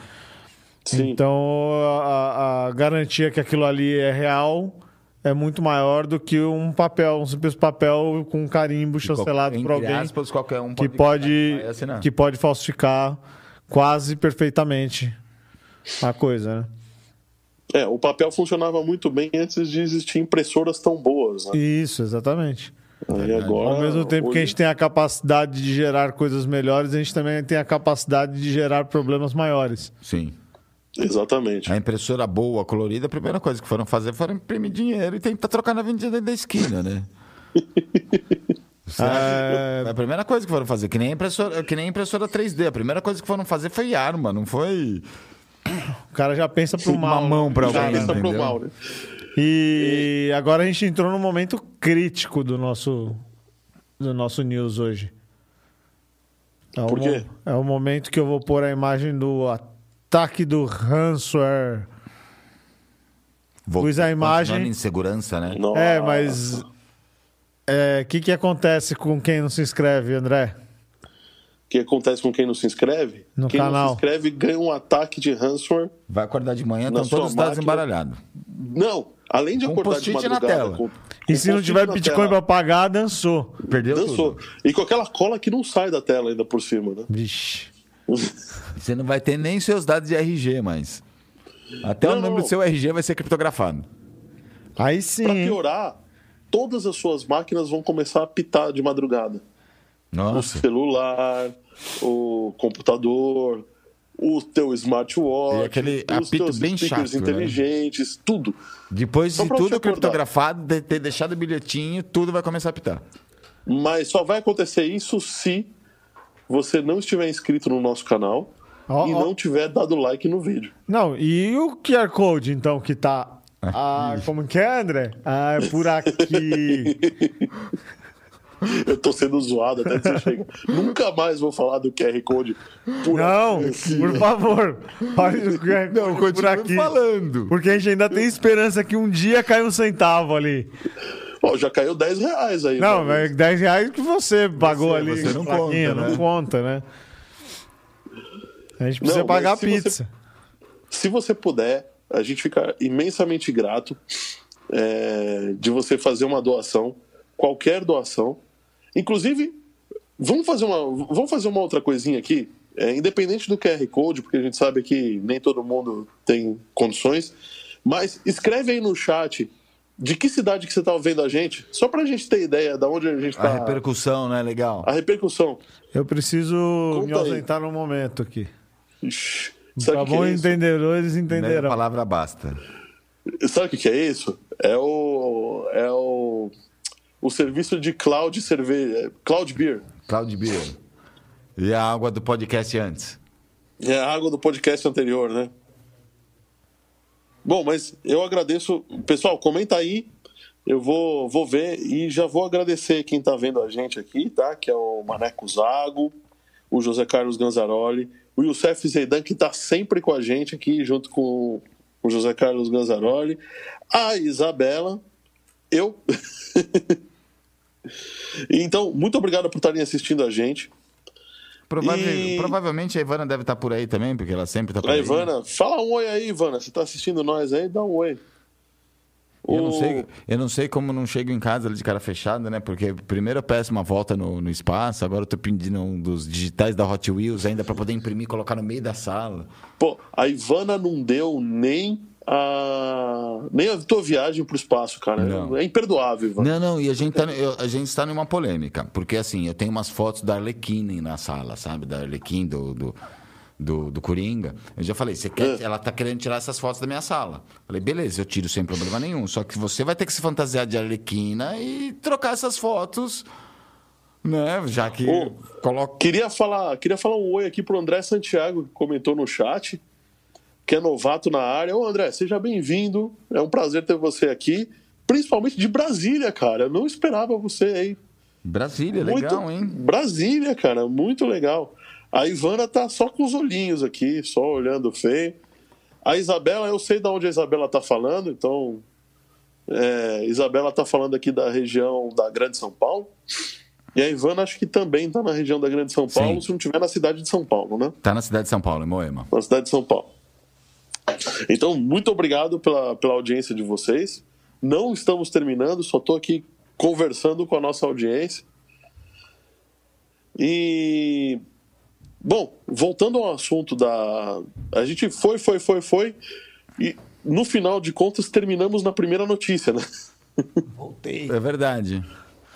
Sim. Então, a, a garantia que aquilo ali é real é muito maior do que um papel, um simples papel com um carimbo chancelado por alguém aspas, qualquer um que pode pode, clicar e assinar. que pode falsificar quase perfeitamente a coisa, né? É, o papel funcionava muito bem antes de existir impressoras tão boas, né? Isso, exatamente. Aí agora, Ao mesmo tempo que a hoje- gente tem a capacidade de gerar coisas melhores, a gente também tem a capacidade de gerar problemas maiores. Sim. Exatamente. A impressora boa, colorida, a primeira coisa que foram fazer foi imprimir dinheiro e tentar trocar na vendida da esquina, né? Será que- É. A primeira coisa que foram fazer, que nem, a impressora, que nem a impressora 3D, a primeira coisa que foram fazer foi arma, não foi O cara já pensa pro uma mal. mão pra Já alguém, pensa pro entendeu? mal, né? E agora a gente entrou num momento crítico do nosso, do nosso news hoje. É o Por quê? É o momento que eu vou pôr a imagem do ataque do ransomware. Voltou- Pus a imagem. em segurança, né? Nossa. É, mas o que, que acontece com quem não se inscreve, André? O que acontece com quem não se inscreve? No quem não canal. se inscreve ganha um ataque de ransomware. Vai acordar de manhã, estão todos os dados embaralhados. Não, além de Com acordar de post-it na madrugada... tela. com- E com se não tiver Bitcoin pra pagar, dançou. Perdeu Dançou. tudo. E com aquela cola que não sai da tela ainda por cima, né? Vixe. Você não vai ter nem seus dados de RG mais. Até Não, o número não. do seu RG vai ser criptografado. Aí sim. Pra hein? piorar, todas as suas máquinas vão começar a pitar de madrugada. O Nossa. celular, o computador, o teu smartwatch, E aquele os apito teus bem speakers chato, né? inteligentes, tudo. Depois Só de tudo criptografado, de ter deixado o bilhetinho, tudo vai começar a pitar. Mas só vai acontecer isso se você não estiver inscrito no nosso canal Ó, e ó. não tiver dado like no vídeo. Não, e o QR Code, então, que tá. Ah, como que é, André? Ah, é por aqui. Eu tô sendo zoado até que você chega. Nunca mais vou falar do QR Code por Não, aqui. por favor. Olha o QR Code por aqui. falando. Porque a gente ainda tem esperança que um dia cai um centavo ali. Ó, já caiu 10 reais aí. Não, é 10 reais que você pagou Você- ali. você não plaquinha, conta, né? Não conta, né? A gente precisa Não, mas pagar a se você- pizza. Se você puder, a gente fica imensamente grato é, de você fazer uma doação, qualquer doação. Inclusive, vamos fazer uma, vamos fazer uma outra coisinha aqui, é, independente do QR Code, porque a gente sabe que nem todo mundo tem condições, mas escreve aí no chat de que cidade que você está vendo a gente, só para a gente ter ideia de onde a gente A está. repercussão, né? Legal. A repercussão. Eu preciso me Conta aí. ausentar no momento aqui. Sabe Tá bom é entendedores Meia entenderão. palavra basta. Sabe o que, que é isso? É o. É o. O serviço de cloud cerveja. Cloud beer. Cloud Beer. E a água do podcast antes. É a água do podcast anterior, né? Bom, mas eu agradeço. Pessoal, comenta aí. Eu vou, vou ver e já vou agradecer quem tá vendo a gente aqui, tá? Que é o Maneco Zago, o José Carlos Ganzaroli, o Youssef Zeidan, que tá sempre com a gente aqui, junto com o José Carlos Ganzaroli, a Isabela, eu. então, muito obrigado por estarem assistindo a gente. Provável- E- Provavelmente a Ivana deve estar por aí também, porque ela sempre está por A aí. Ivana, fala um oi aí, Ivana. Você tá assistindo nós aí? Dá um oi. Eu não, sei, eu não sei como não chego em casa de cara fechada, né? Porque primeiro eu peço uma volta no, no espaço, agora eu tô pedindo um dos digitais da Hot Wheels ainda para poder imprimir e colocar no meio da sala. Pô, a Ivana não deu nem a nem a tua viagem pro espaço, cara. Não. É imperdoável, Ivana. Não, não, e a gente, tá, eu- a gente está numa polêmica, porque assim, eu tenho umas fotos da Arlequina na sala, sabe? Da Arlequina, do, do, do, do Coringa. Eu já falei, você quer, ela tá querendo tirar essas fotos da minha sala. Falei, beleza, eu tiro sem problema nenhum. Só que você vai ter que se fantasiar de Arlequina e trocar essas fotos, né? Já que Ô, coloca. Queria falar, queria falar um oi aqui pro André Santiago, que comentou no chat, que é novato na área. Ô André, seja bem-vindo. É um prazer ter você aqui. Principalmente de Brasília, cara. Eu não esperava você aí. Brasília, Muito- legal, hein? Brasília, cara, muito legal. A Ivana tá só com os olhinhos aqui, só olhando feio. A Isabela, eu sei de onde a Isabela tá falando, então. É, Isabela tá falando aqui da região da Grande São Paulo. E a Ivana acho que também tá na região da Grande São Paulo, Sim. se não tiver na cidade de São Paulo, né? Tá na cidade de São Paulo, em Moema. Na cidade de São Paulo. Então, muito obrigado pela, pela audiência de vocês. Não estamos terminando, só estou aqui conversando com a nossa audiência. E. Bom, voltando ao assunto da. A gente foi, foi, foi, foi. E no final de contas terminamos na primeira notícia, né? Voltei. É verdade.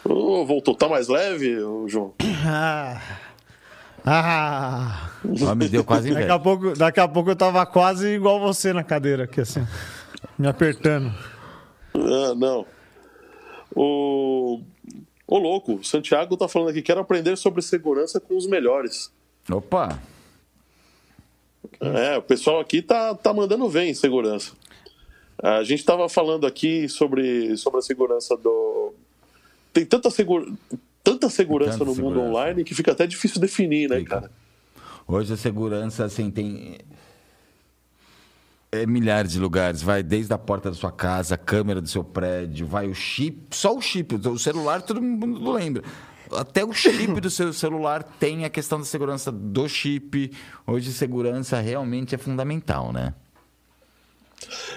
Ô, voltou. Tá mais leve, João? Ah. Ah. Ó, me deu quase Daqui a, inveja. pouco, daqui a pouco eu tava quase igual você na cadeira aqui, assim. Me apertando. Ah, não. O. Ô, louco, o Santiago tá falando aqui, quero aprender sobre segurança com os melhores. Opa! É, o pessoal aqui tá, tá mandando ver em segurança. A gente tava falando aqui sobre, sobre a segurança do. Tem tanta, segura... tanta segurança Tanta no mundo segurança. online que fica até difícil definir, né, Fica. cara? Hoje a segurança, assim, tem. É milhares de lugares. Vai desde a porta da sua casa, a câmera do seu prédio, vai o chip, só o chip. O celular todo mundo lembra. Até o chip do seu celular tem a questão da segurança do chip. Hoje, segurança realmente é fundamental, né?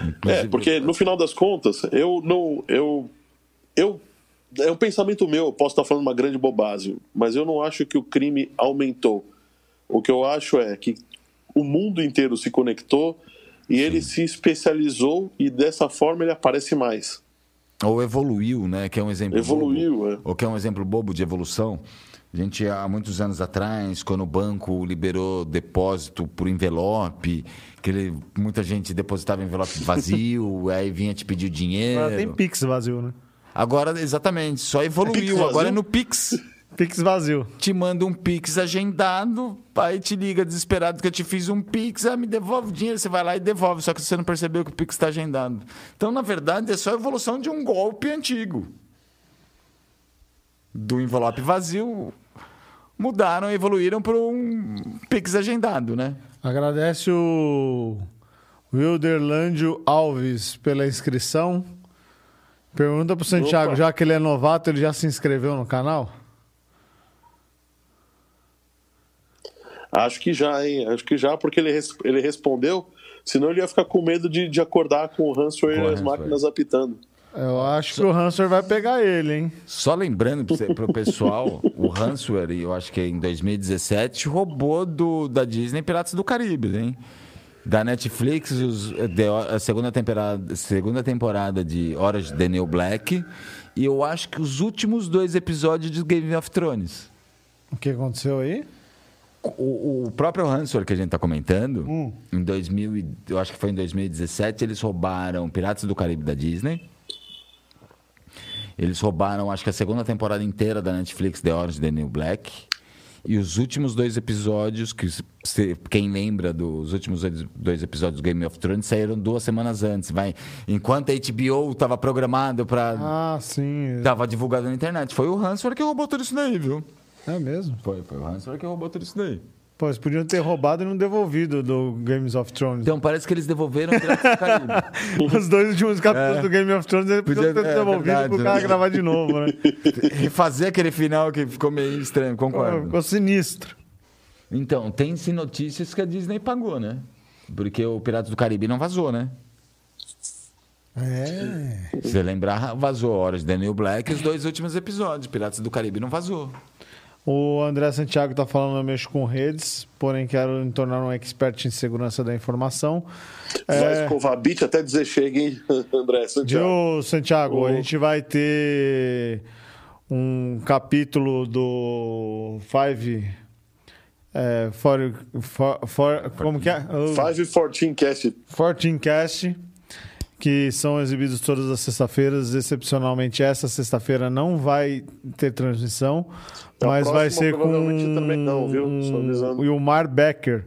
É, Inclusive- porque no final das contas, eu não. Eu, eu, é um pensamento meu, eu posso estar falando uma grande bobagem, mas eu não acho que o crime aumentou. O que eu acho é que o mundo inteiro se conectou e ele se especializou e dessa forma ele aparece mais. Ou evoluiu, né? Que é um exemplo. Evoluiu, bobo. é. Ou que é um exemplo bobo de evolução. A gente, há muitos anos atrás, quando o banco liberou depósito por envelope, que ele- muita gente depositava envelope vazio, aí vinha te pedir dinheiro. Agora tem Pix vazio, né? Agora, exatamente, só evoluiu. Agora é no Pix. Pix vazio. Te manda um Pix agendado, aí te liga desesperado que eu te fiz um Pix, ah, me devolve o dinheiro, você vai lá e devolve, só que você não percebeu que o Pix está agendado. Então, na verdade, é só a evolução de um golpe antigo. Do envelope vazio, mudaram e evoluíram para um Pix agendado, né? Agradece o Wilderlândio Alves pela inscrição. Pergunta pro Santiago, Opa. já que ele é novato, ele já se inscreveu no canal? Acho que já, hein? Acho que já, porque ele, res- ele respondeu, senão ele ia ficar com medo de, de acordar com o Com e as máquinas apitando. Eu acho que o Hanser vai pegar ele, hein? Só lembrando para o pessoal, o Ransomware, eu acho que em 2017, roubou do, da Disney Piratas do Caribe, hein? Da Netflix, os- de- a segunda temporada, segunda temporada de Horas de Daniel Black. E eu acho que os últimos dois episódios de Game of Thrones. O que aconteceu aí? O, o próprio Ransomware que a gente está comentando, Hum. em 2000, e- eu acho que foi em 2017, eles roubaram Piratas do Caribe da Disney. Eles roubaram, acho que a segunda temporada inteira da Netflix, The Orange The New Black. E os últimos dois episódios, que se- quem lembra dos últimos dois- episódios do Game of Thrones, saíram duas semanas antes. Vai, enquanto a HBO estava programado para. Ah, sim. Estava divulgado na internet. Foi o Hansford que roubou tudo isso daí, viu? É mesmo? Foi, foi o Hansford que roubou tudo isso daí. Pô, eles podiam ter roubado e não devolvido do Games of Thrones. Então parece que eles devolveram Caribe. Os dois últimos capítulos É. do Game of Thrones eles podiam Podia- ter é devolvido verdade, pro cara né? gravar de novo, né? Refazer aquele final que ficou meio estranho, concordo. Ficou sinistro. Então, tem-se notícias que a Disney pagou, né? Porque o Piratas do Caribe não vazou, né? É. Se você lembrar, vazou Horas de Daniel Black e os dois últimos episódios. Piratas do Caribe não vazou. O André Santiago tá falando, eu mexo com redes, porém quero me tornar um expert em segurança da informação. Vai É, escovar a bit até dizer chega, hein, André Santiago? Viu, Santiago, a Ô. gente vai ter um capítulo do Five é, for, for, for, como que é? Oh, 5 e 14 Cast. 14 Cast, que são exibidos todas as sextas-feiras. Excepcionalmente, essa sexta-feira não vai ter transmissão, Mas vai ser com provavelmente também não, viu? Só avisando. o Wilmar Becker,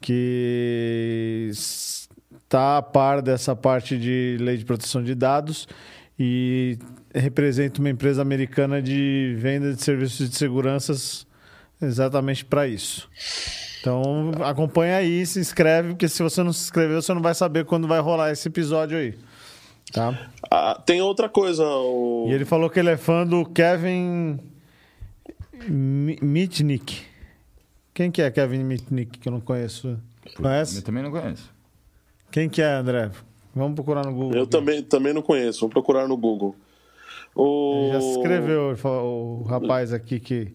que está a par dessa parte de lei de proteção de dados e representa uma empresa americana de venda de serviços de seguranças exatamente para isso. Então acompanha aí, se inscreve, porque se você não se inscreveu, você não vai saber quando vai rolar esse episódio aí. Tá? Ah, tem outra coisa. O... E ele falou que ele é fã do Kevin Mitnick. Quem que é Kevin Mitnick, que eu não conheço? Eu Conhece? também não conheço. Quem que é, André? Vamos procurar no Google. Eu aqui. também, também não conheço. Vou procurar no Google. O... Ele já se falou- o rapaz aqui que.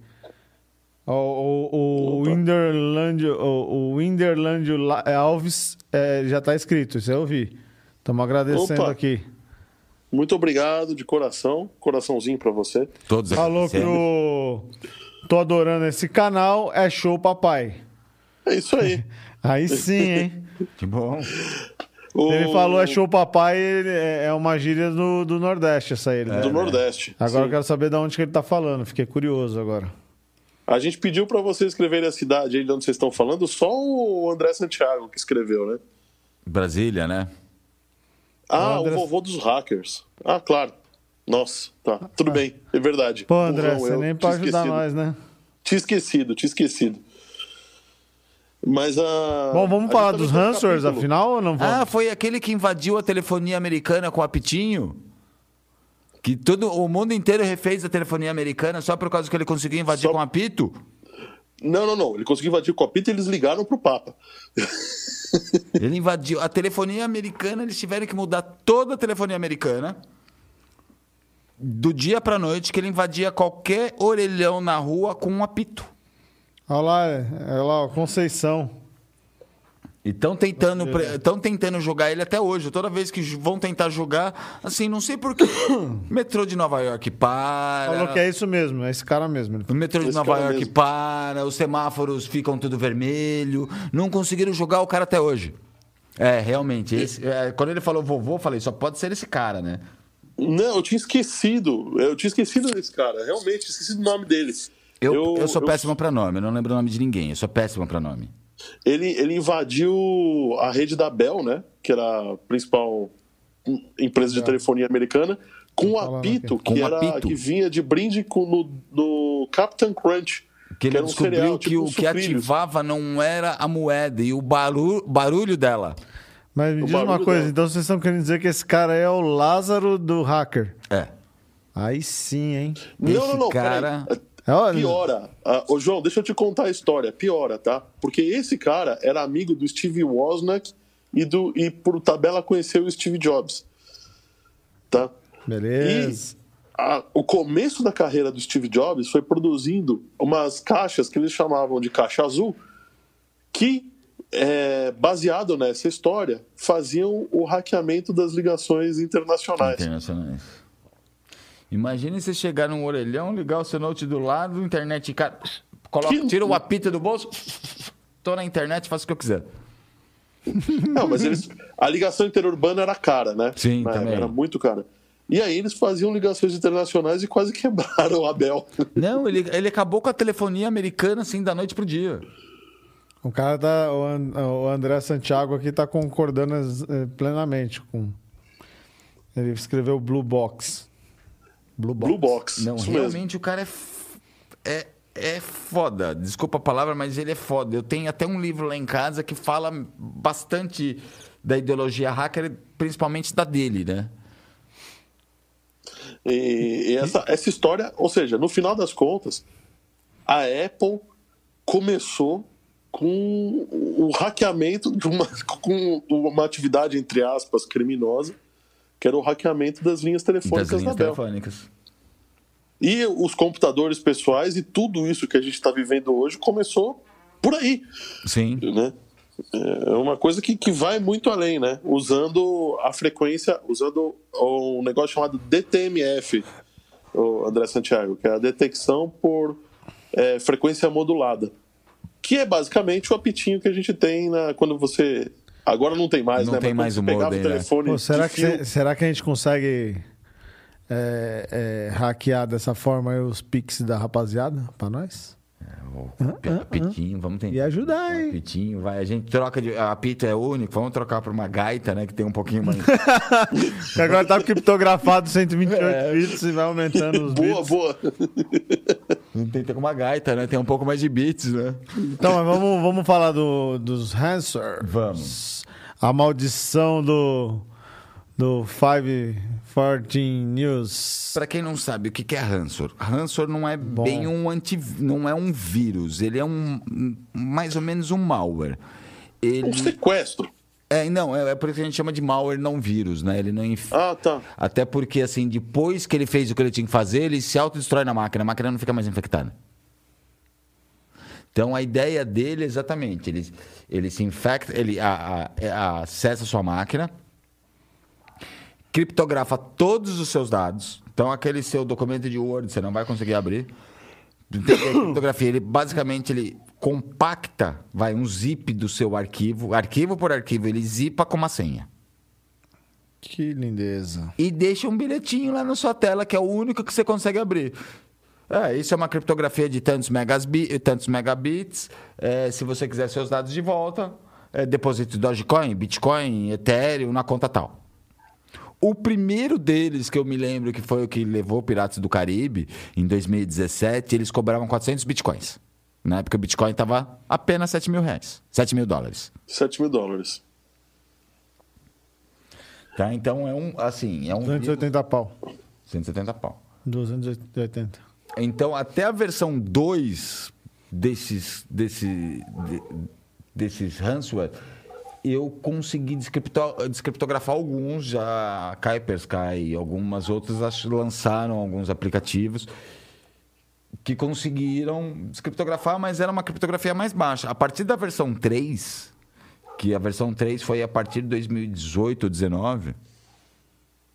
O, o, o. Winderland, o, o Winderland La- Alves é, já está escrito, isso eu ouvi. Estamos agradecendo Opa. aqui. Muito obrigado de coração. Coraçãozinho pra você. Todos Falou que o. Tô adorando esse canal, é show, papai. É isso aí. Aí sim, hein? Que bom. O- Ele falou é show, papai, é é uma gíria do, do Nordeste, essa aí. né? Do Nordeste. Agora eu Sim. quero saber de onde que ele tá falando, fiquei curioso agora. A gente pediu pra vocês escreverem a cidade aí de onde vocês estão falando, só o André Santiago que escreveu, né? Brasília, né? Ah, O André- o vovô dos hackers. Ah, claro. Nossa, tá. Tudo bem, é verdade. Pô, André, Burrão, você eu nem pode ajudar esquecido. nós, né? Tinha esquecido, tinha esquecido. Mas a. Bom, vamos a falar dos capítulo. afinal, ou não vamos? Ah, foi aquele que invadiu a telefonia americana com o apitinho? Que todo o mundo inteiro refez a telefonia americana só por causa que ele conseguiu invadir Só- com apito? Não, não, não. Ele conseguiu invadir o copito e eles ligaram pro Papa. Ele invadiu a telefonia americana, eles tiveram que mudar toda a telefonia americana. Do dia pra noite, que ele invadia qualquer orelhão na rua com um apito. Olha lá, é lá, ó, Conceição. E estão tentando, tão tentando jogar ele até hoje. Toda vez que vão tentar jogar, assim, não sei porquê. metrô de Nova York para. Falou que é isso mesmo, é esse cara mesmo. O metrô de Esse Nova York mesmo. para, os semáforos ficam tudo vermelho. Não conseguiram jogar o cara até hoje. É, realmente. esse- é, quando ele falou vovô, eu falei, só pode ser esse cara, né? Não, eu tinha esquecido. Eu tinha esquecido desse cara. Realmente, esqueci o nome dele. Eu, eu, sou péssimo pra nome, eu não lembro o nome de ninguém. Eu sou péssimo pra nome. Ele, ele invadiu a rede da Bell, né? Que era a principal em- empresa de telefonia americana, com o falando apito. Com que, um era, apito. que vinha de brinde com, no, no Captain Crunch. Que ele era um descobriu cereal, que tipo o um que ativava não era a moeda e o barulho, barulho dela. Mas me O diz uma coisa, dela. então vocês estão querendo dizer que esse cara é o Lázaro do hacker. É. Aí sim, hein? Não, Esse não, não, cara- peraí. Piora. Ah, ô, João, deixa eu te contar a história. Piora, tá? Porque esse cara era amigo do Steve Wozniak e, do, e por tabela conheceu o Steve Jobs. Tá? Beleza. a- o começo da carreira do Steve Jobs foi produzindo umas caixas que eles chamavam de caixa azul, que, é, baseado nessa história, faziam o hackeamento das ligações internacionais. Internacionais. Imagine você chegar num orelhão, ligar o seu note do lado, internet, cara, coloca, Que- tira o apito do bolso, tô na internet, faço o que eu quiser. Não, mas eles, a ligação interurbana era cara, né? Sim, Na também. Era muito cara. E aí eles faziam ligações internacionais e quase quebraram a Bell. Não, ele, ele acabou com a telefonia americana assim da noite pro dia. O cara tá. O, o André Santiago aqui tá concordando eh, plenamente com. Ele escreveu Blue Box. Blue Box. Blue Box. Não, isso mesmo. realmente o cara é, f- é, é foda. Desculpa a palavra, mas ele é foda. Eu tenho até um livro lá em casa que fala bastante da ideologia hacker, principalmente da dele, né? E, e essa, essa história, ou seja, no final das contas, a Apple começou com o hackeamento de uma, com uma atividade, entre aspas, criminosa, que era o hackeamento das linhas Das telefônicas linhas da Bell. telefônicas. E os computadores pessoais e tudo isso que a gente está vivendo hoje começou por aí, Sim. né? É uma coisa que, que vai muito além, né? Usando a frequência, usando um negócio chamado DTMF, o André Santiago, que é a detecção por é, frequência modulada. Que é basicamente o apitinho que a gente tem na, quando você. Agora não tem mais, Não né? tem Mas mais você pegava modem, o telefone. Pô, será, de que, fio- cê- será que a gente consegue é, é, hackear dessa forma aí os pics da rapaziada pra nós? O apitinho, vamos tentar. E ajudar, hein? Apitinho, vai. A gente troca de. A apito é único, vamos trocar por uma gaita, né? Que tem um pouquinho mais. Que agora tá criptografado 128 bits e vai aumentando os Boa, bits. boa. tem que ter com uma gaita, né? Tem um pouco mais de bits, né? Então, mas vamos, vamos falar do, dos Hansor. Vamos. A maldição do, do 514 News. Pra quem não sabe, o que é Ransor? Ransor não é bem um anti, não é um vírus, ele é um um- mais ou menos um malware. Ele Um sequestro. é não, é, é por isso que a gente chama de malware não vírus, né? Ele não inf... Ah, tá. até porque assim, depois que ele fez o que ele tinha que fazer, ele se autodestrói na máquina, a máquina não fica mais infectada. Então a ideia dele é exatamente, ele, ele se infecta, ele a- a- a- acessa a sua máquina, criptografa todos os seus dados. Então aquele seu documento de Word você não vai conseguir abrir. Criptografia, ele basicamente ele compacta, vai um zip do seu arquivo, arquivo por arquivo, ele zipa com uma senha. Que lindeza. E deixa um bilhetinho lá na sua tela, que é o único que você consegue abrir. É, isso é uma criptografia de tantos, megas bi- tantos megabits. É, se você quiser seus dados de volta, é, deposite Dogecoin, Bitcoin, Ethereum na conta tal. O primeiro deles que eu me lembro que foi o que levou Piratas do Caribe, em 2017, eles cobravam 400 bitcoins. Na época o Bitcoin estava apenas 7 mil reais, 7 mil dólares. 7 mil dólares. Tá? Então é um, assim, é um... 280 pau. 170 pau. 280. Então, até a versão 2 desses, desse, de- desses ransomware, eu consegui descripto- descriptografar alguns, já Kaspersky e algumas outras lançaram alguns aplicativos que conseguiram descriptografar, mas era uma criptografia mais baixa. A partir da versão 3, que a versão 3 foi a partir de 2018 ou 2019,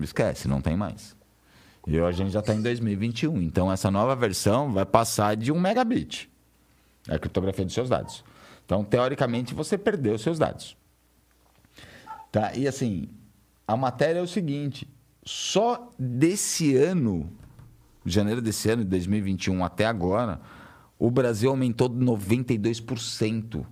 esquece, não tem mais. E a gente já está em 2021. Então, essa nova versão vai passar de um megabit. É a criptografia dos seus dados. Então, teoricamente, você perdeu seus dados. Tá? E assim, a matéria é o seguinte: só desse ano, janeiro desse ano, de 2021 até agora, o Brasil aumentou 92%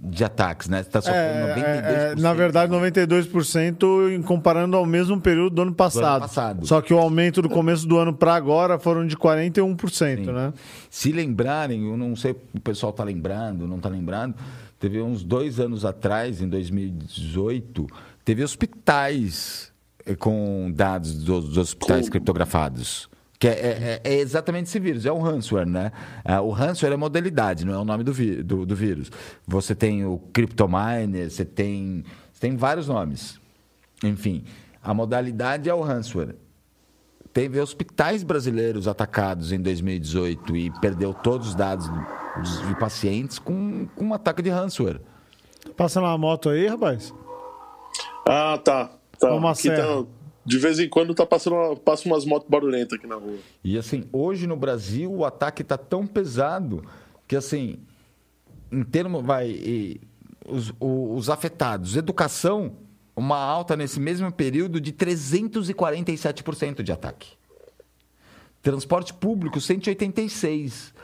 de ataques, né? Está sofrendo É, 92%. é, na verdade, 92% em comparando ao mesmo período do ano passado. passado. Só que o aumento do começo do ano para agora foram de 41%, Sim. né? Se lembrarem, eu não sei o pessoal está lembrando, não está lembrando, teve uns dois anos atrás, em 2018, teve hospitais eh, com dados dos, dos hospitais criptografados. Que é, é- é exatamente esse vírus, é o ransomware, né? Ah, O ransomware é modalidade, não é o nome do, vi- do- do vírus. Você tem o CryptoMiner, você tem, você tem vários nomes. Enfim, a modalidade é o ransomware. Teve hospitais brasileiros atacados em 2018 e perdeu todos os dados dos- de pacientes com, com um ataque de ransomware. Passando uma moto aí, rapaz? Ah, tá. tá. Uma Aqui serra. tá- de vez em quando tá passando uma- passa umas motos barulhentas aqui na rua. E assim, hoje no Brasil o ataque está tão pesado que assim, em termos, vai, e os, os afetados, educação, uma alta nesse mesmo período de 347% de ataque. Transporte público, 186.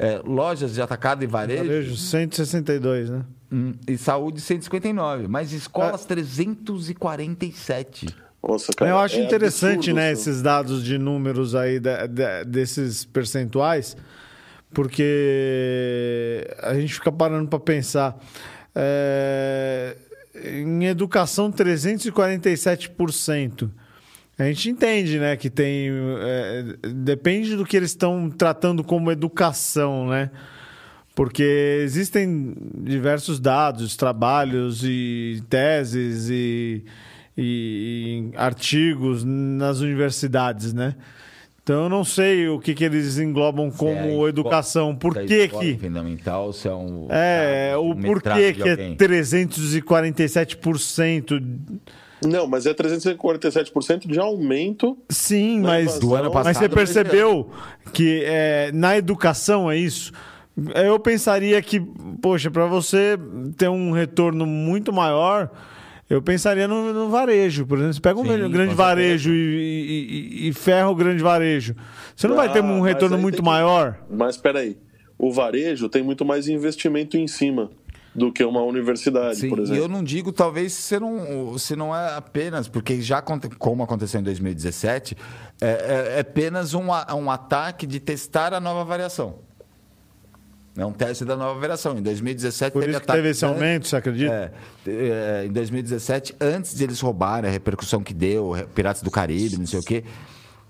É, lojas de atacado e varejo, Varejo 162, né? hum, e saúde, 159. Mas escolas, 347. Nossa, cara. Eu acho é interessante, absurdo né, isso. esses dados de números aí da- da- desses percentuais, porque a gente fica parando para pensar. É, em educação, 347%. A gente entende, né, que tem. é, depende do que eles estão tratando como educação, né? Porque existem diversos dados, trabalhos e teses e, e artigos nas universidades, né? Então eu não sei o que, que eles englobam é como escola- educação. Por se é que que... fundamental, se é um. É, um o porquê que é alguém. 347%. Não, mas é 347% de aumento. Sim, mas, Do ano mas você passado, percebeu que é, na educação é isso? Eu pensaria que, poxa, para você ter um retorno muito maior, eu pensaria no, no varejo. Por exemplo, você pega um Sim, grande varejo e, e- e ferra o grande varejo. Você não vai ter Ah, um retorno muito que- maior? Mas peraí, o varejo tem muito mais investimento em cima do que uma universidade, Sim, por e exemplo. eu não digo talvez se não, se não é apenas, porque já como aconteceu em 2017, é, é- é apenas um, um ataque de testar a nova variação. É um teste da nova variação. Em 2017 Por teve isso ataque- teve esse aumento, você acredita? É, é, em 2017, antes de eles roubarem, a repercussão que deu, Piratas do Caribe, não sei o quê,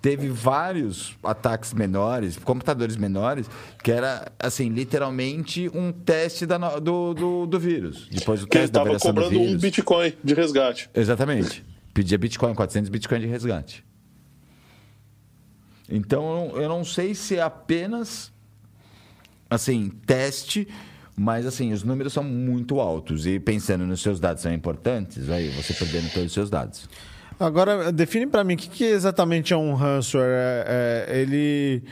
teve vários ataques menores, computadores menores, que era, assim, literalmente um teste da no- do, do, do vírus. Depois ele teste da estava variação do cobrando um vírus. Bitcoin de resgate. Exatamente. Pedia Bitcoin, 400 Bitcoin de resgate. Então, eu não- eu não sei se é apenas, assim, teste, mas, assim, os números são muito altos. E pensando nos seus dados são importantes, aí você perdendo todos os seus dados. Agora, define para mim o que, que exatamente é um ransomware. É, é- ele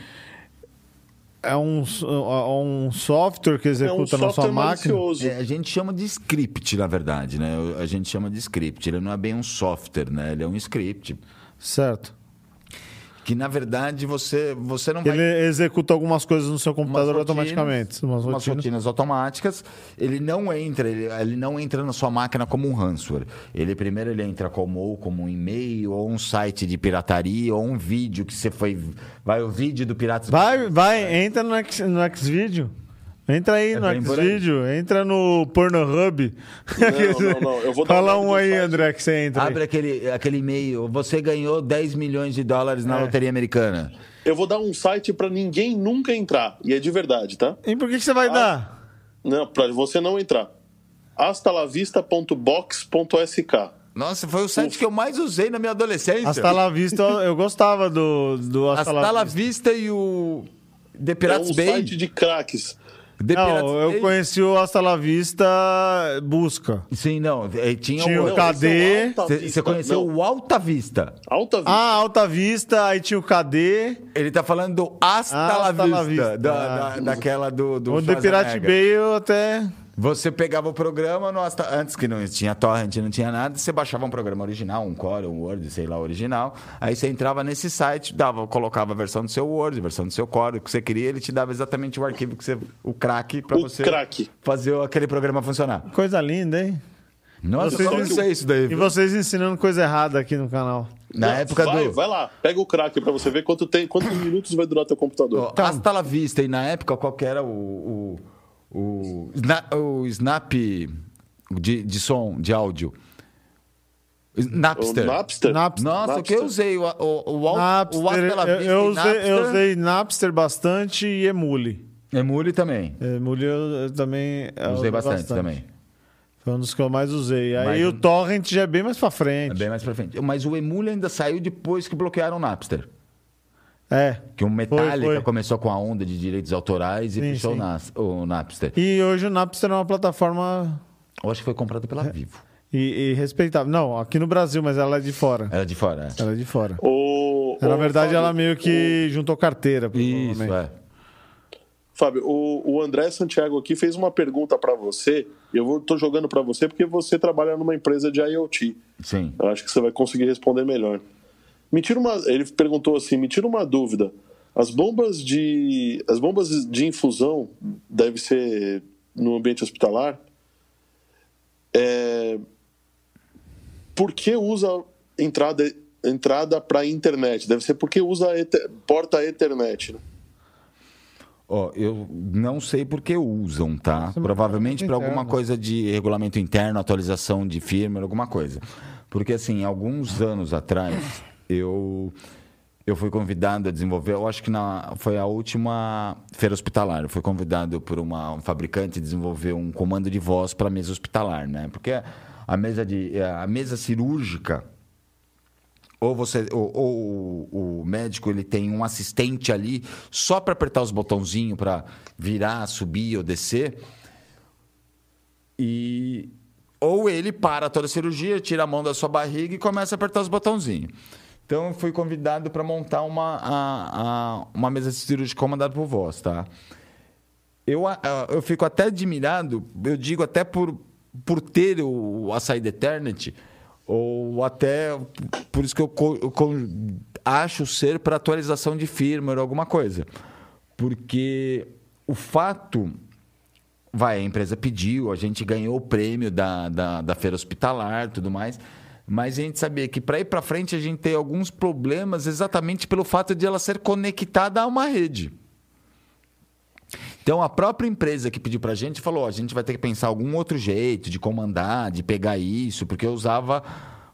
é um, s- é um software que É um executa na sua máquina? É, a gente chama de script, na verdade, né? A gente chama de script. Ele não é bem um software, né? Ele é um script. Certo. Que, na verdade, você, você não vai... Ele executa algumas coisas no seu umas computador rotinas- automaticamente. Umas umas rotinas. rotinas automáticas. Ele não entra, ele, ele não entra na sua máquina como um ransomware. Ele primeiro ele entra como ou como um e-mail, ou um site de pirataria, ou um vídeo que você foi. Vai o vídeo do Piratas. Vai, vai, entra no, X, no Xvideo. Entra aí É no aí. Xvideo, entra no Pornhub. Não, não, não, eu vou dar Fala um aí, site. André, que você entra. aí. Abre aquele, aquele e-mail. Você ganhou 10 milhões de dólares na É. loteria americana. Eu vou dar um site para ninguém nunca entrar. E é de verdade, tá? E por que, que você vai dar? Não, para você não entrar. astalavista.box.sk. Nossa, foi o site que eu mais usei na minha adolescência. Hasta la vista, eu, gostava do, do Hasta, Hasta la Vista e o The É Pirates um Bay. site de craques. The Não, eu conheci o Hasta la Vista Busca. Sim, não. eh, Tinha, Tinha o... o Não, KD. é Você Vista. conheceu Não, o Alta Vista. Alta Vista. Ah, Alta Vista, aí tinha o KD. Ele tá falando do Hasta, Hasta la la Vista, Vista. da, Ah. da- daquela do, do O The Pirate. Bay eu até. Você pegava o programa antes que não tinha torrent, não tinha nada, você baixava um programa original, um Core, um Word, sei lá, original. Aí você entrava nesse site, dava, colocava a versão do seu Word, a versão do seu Core, o que você queria, ele te dava exatamente o arquivo que você, o crack para O você crack. fazer aquele programa funcionar. Coisa linda, hein? Nossa, Vocês- eu não sei isso daí. E viu? vocês ensinando coisa errada aqui no canal. Na Não, época vai, do Vai lá, pega o crack para você ver quanto tem, quantos minutos vai durar teu computador. Ó, Hasta la vista. E na época, qual que era o. o, o, Sna- o Snap de, de som, de áudio? Napster. O Napster. Napster. Nossa, o que eu usei? O, o, o, o Napster, Hasta la eu, Vista eu usei, Napster. eu usei Napster bastante e Emule. Emule também. Emule eu, também. eu usei bastante, também. Foi um dos que eu mais usei. Aí Mas o um- Torrent já é bem mais pra É frente. bem mais pra frente. Mas o Emule ainda saiu depois que bloquearam o Napster. É. Que o Metallica foi. começou com a onda de direitos autorais e Sim, fechou o sim. Nas- o Napster. E hoje o Napster é uma plataforma Eu acho que foi comprado pela Vivo. e, e respeitável. Não, aqui no Brasil, mas ela é de fora. Era de fora. é. Ela é de fora. O, Na o verdade, Fábio, ela meio que juntou carteira. Isso, é. Fábio, o, o André Santiago aqui fez uma pergunta para você. Eu vou, tô jogando para você porque você trabalha numa empresa de IoT. Sim. Eu acho que você vai conseguir responder melhor. Me tira uma, ele perguntou assim: me tira uma dúvida. As bombas de as bombas de infusão deve ser no ambiente hospitalar. É, por que usa entrada entrada para internet? Deve ser porque usa ete- porta Ethernet. né? Ó, eu não sei por que usam, tá? É Provavelmente para alguma coisa de regulamento interno, atualização de firmware, alguma coisa. Porque, assim, alguns anos atrás, eu, eu fui convidado a desenvolver, eu acho que na, foi a última feira hospitalar, eu fui convidado por uma, um fabricante a desenvolver um comando de voz para mesa hospitalar, né? Porque a mesa, de, a mesa cirúrgica, ou você ou, ou o médico ele tem um assistente ali só para apertar os botãozinhos para virar, subir ou descer. E ou ele para toda a cirurgia, tira a mão da sua barriga e começa a apertar os botãozinhos. Então eu fui convidado para montar uma, a- a- uma mesa cirúrgica comandada por voz, tá? eu, eu fico até admirado, eu digo até por, por ter o, a saída Eternity, ou até por isso que eu, eu acho ser para atualização de firmware, alguma coisa. Porque o fato vai, a empresa pediu, a gente ganhou o prêmio da, da, da feira hospitalar tudo mais, mas a gente sabia que para ir para frente a gente tem alguns problemas exatamente pelo fato de ela ser conectada a uma rede. Então a própria empresa que pediu para a gente falou: "Ó, a gente vai ter que pensar algum outro jeito de comandar, de pegar isso, porque eu usava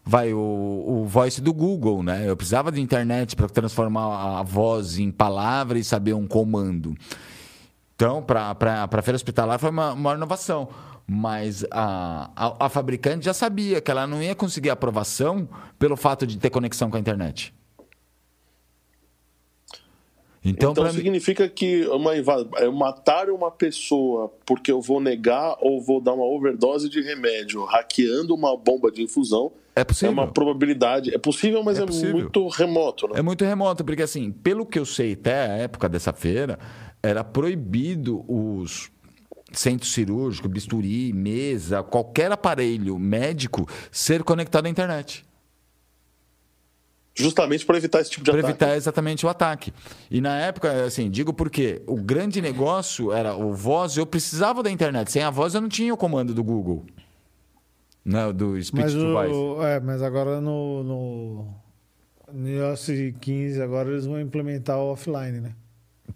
vai o, o voice do Google, né? Eu precisava de internet para transformar a voz em palavra e saber um comando. Então, para a feira hospitalar foi uma, uma inovação. Mas a, a, a fabricante já sabia que ela não ia conseguir aprovação pelo fato de ter conexão com a internet. Então, Então, pra mim- significa que uma é matar uma pessoa porque eu vou negar ou vou dar uma overdose de remédio hackeando uma bomba de infusão é possível. é uma probabilidade. É possível, mas É é, possível. muito remoto. Né? É muito remoto, porque assim, pelo que eu sei até a época dessa feira, era proibido os centro cirúrgico, bisturi, mesa, qualquer aparelho médico ser conectado à internet. Justamente para evitar esse tipo de Para ataque. evitar exatamente o ataque. E na época, assim, digo porque o grande negócio era o voz, eu precisava da internet. Sem a voz eu não tinha o comando do Google. Né, do Speech Mas, to Voice. o, é, mas agora no, no, no iOS 15, agora eles vão implementar o offline, né?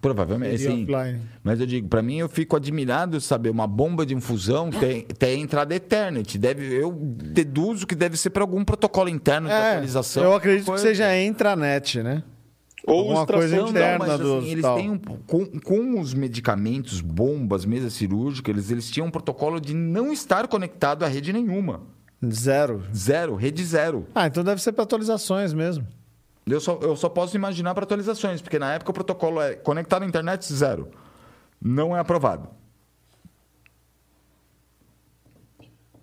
Provavelmente, Seria sim. offline. Mas eu digo, para mim eu fico admirado de saber uma bomba de infusão tem, tem entrada Ethernet. Deve, eu deduzo que deve ser para algum protocolo interno de É, atualização. eu acredito coisa. que seja intranet, né? Ou extração coisa interna não, mas, do assim, eles têm um, com, com os medicamentos, bombas, mesas cirúrgicas, eles, eles tinham um protocolo de não estar conectado a rede nenhuma. Zero. Zero, rede zero. Ah, então deve ser para atualizações mesmo. Eu só, eu só posso imaginar para atualizações, porque na época o protocolo é conectado à internet zero. Não é aprovado.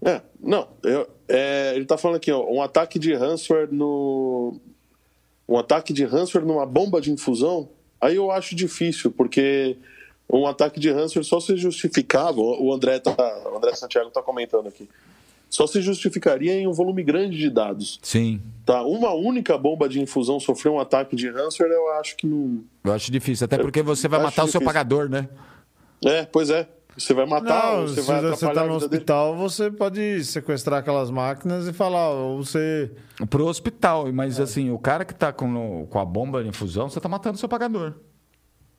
É, não, eu- é, ele tá falando aqui, ó, um ataque de ransomware no. Um ataque de ransomware numa bomba de infusão, aí eu acho difícil, porque um ataque de ransomware só se justificava, o André, tá, o André Santiago tá comentando aqui, só se justificaria em um volume grande de dados. Sim. Tá? Uma única bomba de infusão sofrer um ataque de ransomware, eu acho que não. Eu acho difícil, até porque você vai matar o seu difícil. pagador, né? É, pois é. Você vai matar, Não, ou você se vai você tá a no vida dele. hospital, você pode sequestrar aquelas máquinas e falar, ou você... Pro hospital, mas assim, o cara que tá com, com a bomba de infusão, você tá matando o seu pagador.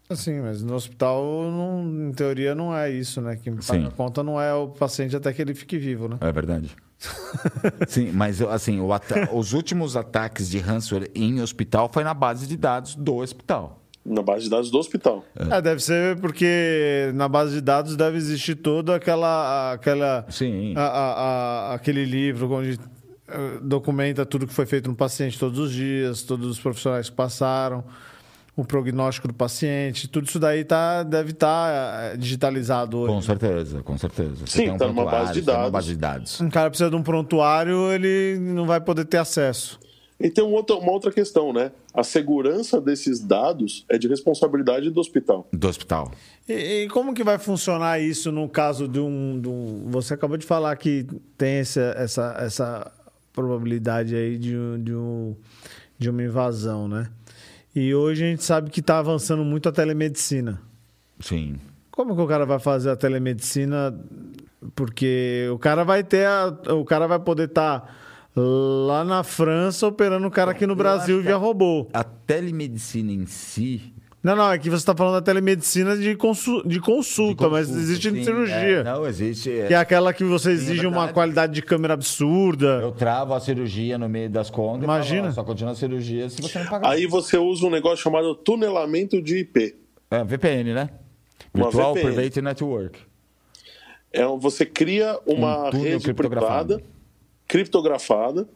Assim, mas no hospital, não- em teoria, não é isso, né? Quem paga Sim. a conta não é o paciente até que ele fique vivo, né? É verdade. Sim, mas assim, o ata- os últimos ataques de ransomware em hospital foi na base de dados do hospital. Na base de dados do hospital. É, deve ser porque na base de dados deve existir toda aquela... aquela Sim. a- a- a- aquele livro onde eh, documenta tudo que foi feito no paciente todos os dias, todos os profissionais que passaram, o prognóstico do paciente, tudo isso daí tá, deve estar digitalizado hoje. Com certeza, com certeza. Você Sim, um tá numa base de tem uma dados. base de dados. Um cara precisa de um prontuário, ele não vai poder ter acesso. E tem um outro- uma outra questão, né? A segurança desses dados é de responsabilidade do hospital. Do hospital. E, e como que vai funcionar isso no caso de um, de um- Você acabou de falar que tem essa, essa, essa probabilidade aí de, de, um, de uma invasão, né? E hoje a gente sabe que está avançando muito a telemedicina. Sim. Como que o cara vai fazer a telemedicina? Porque o cara vai ter a- o cara vai poder estar lá na França operando o cara aqui no eu Brasil via robô. A telemedicina em si. Não, não, é que você está falando da telemedicina de, consu- de, consulta, de mas consulta, existe sim, cirurgia. é, não, existe. é. Que é aquela que você exige uma verdade. qualidade de câmera absurda. Eu travo a cirurgia no meio das contas. Imagina. falo, Só continua a cirurgia se você não pagar. Aí você usa um negócio chamado tunelamento de IP. É, VPN, né? Uma Virtual VPN. Private Network. É, você cria uma Um rede privada, criptografada.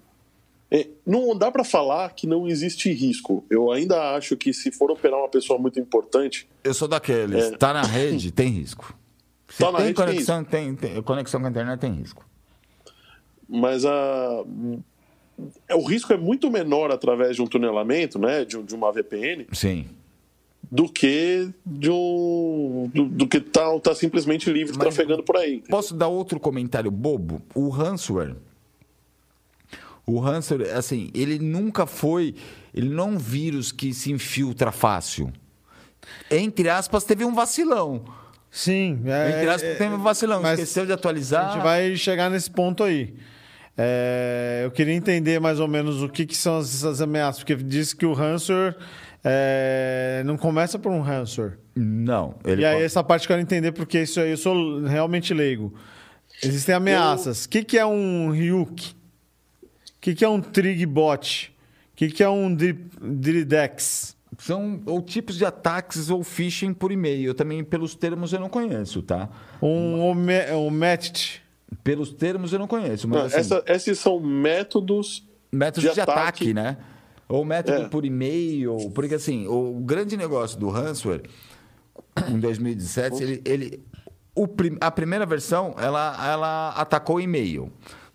É, não dá para falar que não existe risco. Eu ainda acho que se for operar uma pessoa muito importante, Eu sou daqueles. É. Tá na rede, tem risco. Se Tá na tem rede, tem conexão, tem, tem- conexão com a internet, tem risco. mas a é, o risco é muito menor através de um tunelamento, né, de, de uma VPN, Sim. do que de um do, do, do que tá, tá simplesmente livre Mas- trafegando por aí. Posso dar outro comentário bobo? O ransomware. O ransomware, assim, ele nunca foi. Ele não é um vírus que se infiltra fácil. Entre aspas, teve um vacilão. Sim. É, Entre aspas, é, teve um vacilão. Esqueceu de A atualizar. gente vai chegar nesse ponto aí. É, eu queria entender mais ou menos o que, que são essas ameaças, porque disse que o ransomware é, não começa por um ransomware. Não. E aí essa parte eu quero entender, porque isso aí eu sou realmente leigo. Existem ameaças. O que, que é um Ryuk? O que, que é um Trigbot? O que, que é um Dri- Dridex? São ou tipos de ataques ou phishing por e-mail. Eu também, pelos termos, eu não conheço, tá? Um Ome- Omet? Pelos termos, eu não conheço. Mas, Não, assim, essa- esses são métodos métodos de de, ataque, ataque. né? Ou método É. por e-mail. Porque, assim, o grande negócio do ransomware, em 2017, ele... ele o a primeira versão, ela, ela atacou o e-mail.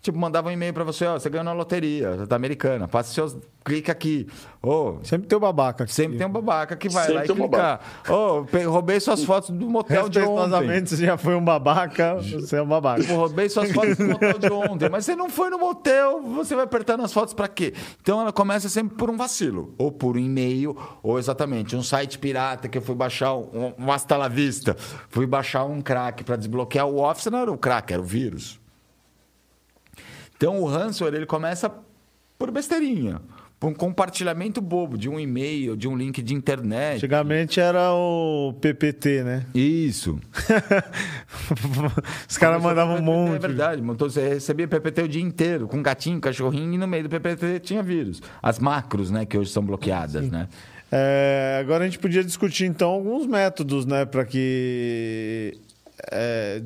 Tipo, mandava um e-mail para você, ó, você ganhou na loteria da americana, passe seus... Clica aqui. Ô, Sempre tem o babaca. aqui. Sempre tem um babaca que vai Sempre lá e tem um clica. Ô, pe- roubei suas fotos do motel de ontem. Você já foi um babaca, você é um babaca. Tipo, roubei suas fotos do motel de ontem. Mas você não foi no motel, você vai apertando as fotos pra quê? Então ela começa sempre por um vacilo. Ou por um e-mail, ou exatamente um site pirata que eu fui baixar um, um hasta la vista. Fui baixar um crack pra desbloquear o Office, não era o crack, era o vírus. Então o ransomware ele começa por besteirinha. Por um compartilhamento bobo de um e-mail, de um link de internet. Antigamente era o PPT, né? Isso. Os caras mandavam um É monte. verdade, montou, você recebia PPT o dia inteiro, com gatinho, cachorrinho, e no meio do PPT tinha vírus. As macros, né, que hoje são bloqueadas, né? É, agora a gente podia discutir então alguns métodos, né, para que é,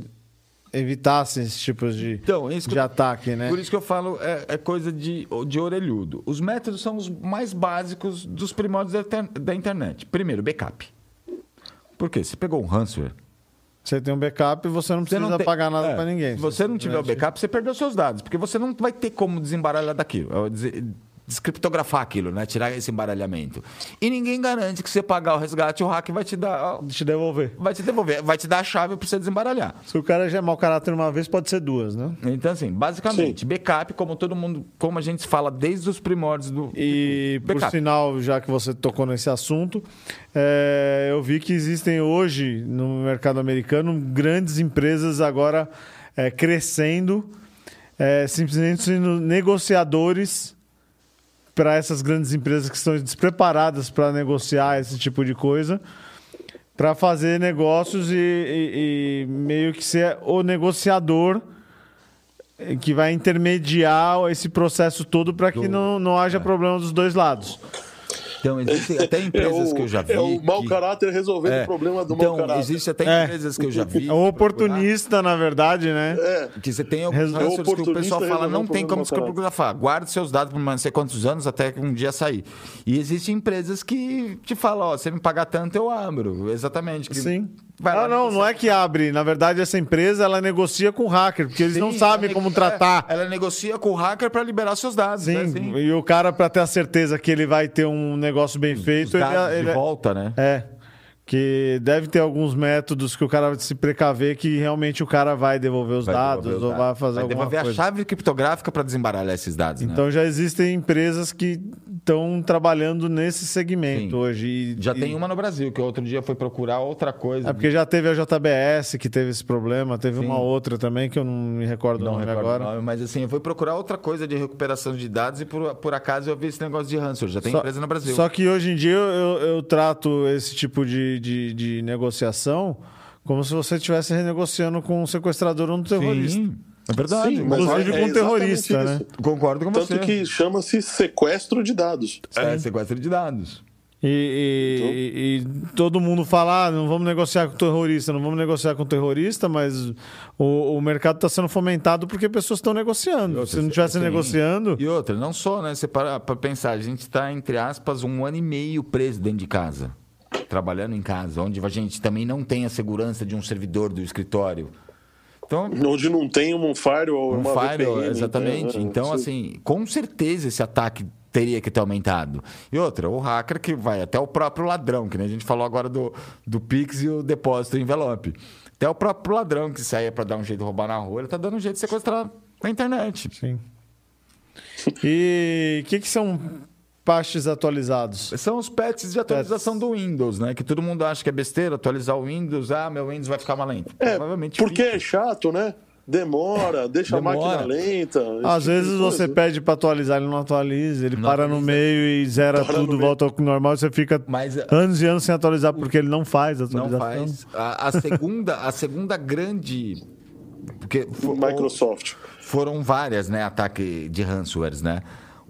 evitassem esses tipos de, Então, é de eu- ataque, né? Por isso que eu falo, é, é coisa de, de orelhudo. Os métodos são os mais básicos dos primórdios da, inter- da internet. Primeiro, backup. Por quê? Você pegou um ransomware, Você tem um backup e você não Você precisa não tem- pagar nada é, para ninguém. Se você não tiver o backup, você perdeu seus dados, porque você não vai ter como desembaralhar daquilo. Descriptografar aquilo, né? Tirar esse embaralhamento. E ninguém garante que você pagar o resgate, o hack vai te dar. te devolver. Vai te devolver, vai te dar a chave para você desembaralhar. Se o cara já é mau caráter uma vez, pode ser duas, né? Então, assim, basicamente, backup, como todo mundo, como a gente fala desde os primórdios do. E, por Backup. sinal, já que você tocou nesse assunto, é, eu vi que existem hoje no mercado americano grandes empresas agora é, crescendo, é, simplesmente sendo negociadores para essas grandes empresas que estão despreparadas para negociar esse tipo de coisa, para fazer negócios e, e- e meio que ser o negociador que vai intermediar esse processo todo para que não, não haja problema dos dois lados. Então, existem até empresas é o, que eu já vi. É o mau que- caráter resolvendo É. o problema do então, mau caráter. existe até É. empresas que eu já vi. É um oportunista, na verdade, né? É, Que você tem alguns Resolve- ransomwares que o pessoal fala, não tem como descriptografar. Guarde seus dados por não sei quantos anos até que um dia sair. E existem empresas que te falam, ó, você me pagar tanto, eu abro. Exatamente. que Sim. Vai Ah, não, não é que abre. Na verdade, essa empresa ela negocia com o hacker, porque eles não Sim, sabem ela- como é, tratar. Ela negocia com o hacker para liberar seus dados. Sim, né? Assim, e o cara, para ter a certeza que ele vai ter um negócio bem os feito, ele, ele- de volta, né? é. Que deve ter alguns métodos que o cara vai se precaver que realmente o cara vai devolver os Vai dados devolver ou vai fazer Vai alguma devolver coisa. a chave criptográfica para desembaralhar esses dados. né? Então já existem empresas que estão trabalhando nesse segmento Sim. hoje. e- Já e- tem uma no Brasil, que outro dia foi procurar outra coisa. É porque já teve a JBS que teve esse problema, teve Sim. uma outra também que eu não me recordo o Não nome recordo agora. o nome, mas assim, eu fui procurar outra coisa de recuperação de dados e por, por acaso eu vi esse negócio de ransomware. Já tem Só- empresa no Brasil. Só que hoje em dia eu, eu- eu trato esse tipo de, de, de negociação como se você estivesse renegociando com um sequestrador ou um terrorista. Sim, é verdade. Sim, mas Inclusive é com um terrorista, né? Concordo com Tanto você. que chama-se sequestro de dados. É, sequestro de dados. E, e- e- e todo mundo fala, ah, não vamos negociar com terrorista, não vamos negociar com terrorista, mas o, o mercado está sendo fomentado porque pessoas estão negociando. Se não estivesse negociando, E outra, não só, né? Você para pra pensar, a gente está, entre aspas, um ano e meio preso dentro de casa. Trabalhando em casa, onde a gente também não tem a segurança de um servidor do escritório. Então, Onde não tem um firewall, um uma firewall, VPN, exatamente. né? Então, Sim. assim, com certeza esse ataque teria que ter aumentado. E outra, o hacker que vai até o próprio ladrão, que nem a gente falou agora do, do Pix e o depósito envelope. Até o próprio ladrão que saía para dar um jeito de roubar na rua, ele tá dando um jeito de sequestrar na internet. Sim. E o que, que são patches atualizados? São os patches de atualização do Windows, né? Que todo mundo acha que é besteira atualizar o Windows. Ah, meu Windows vai ficar mais lento. É, Provavelmente porque fica. é chato, né? Demora, deixa Demora. a máquina lenta. Às tipo vezes você coisa. pede para atualizar, ele não atualiza, ele Não para no atualiza. meio e zera Para no tudo, volta ao normal, você fica Mas uh, anos e anos sem atualizar porque ele não faz a não atualização. faz. A, a segunda, a segunda grande. Porque Microsoft. foram várias, né? Ataque de ransomwares, né?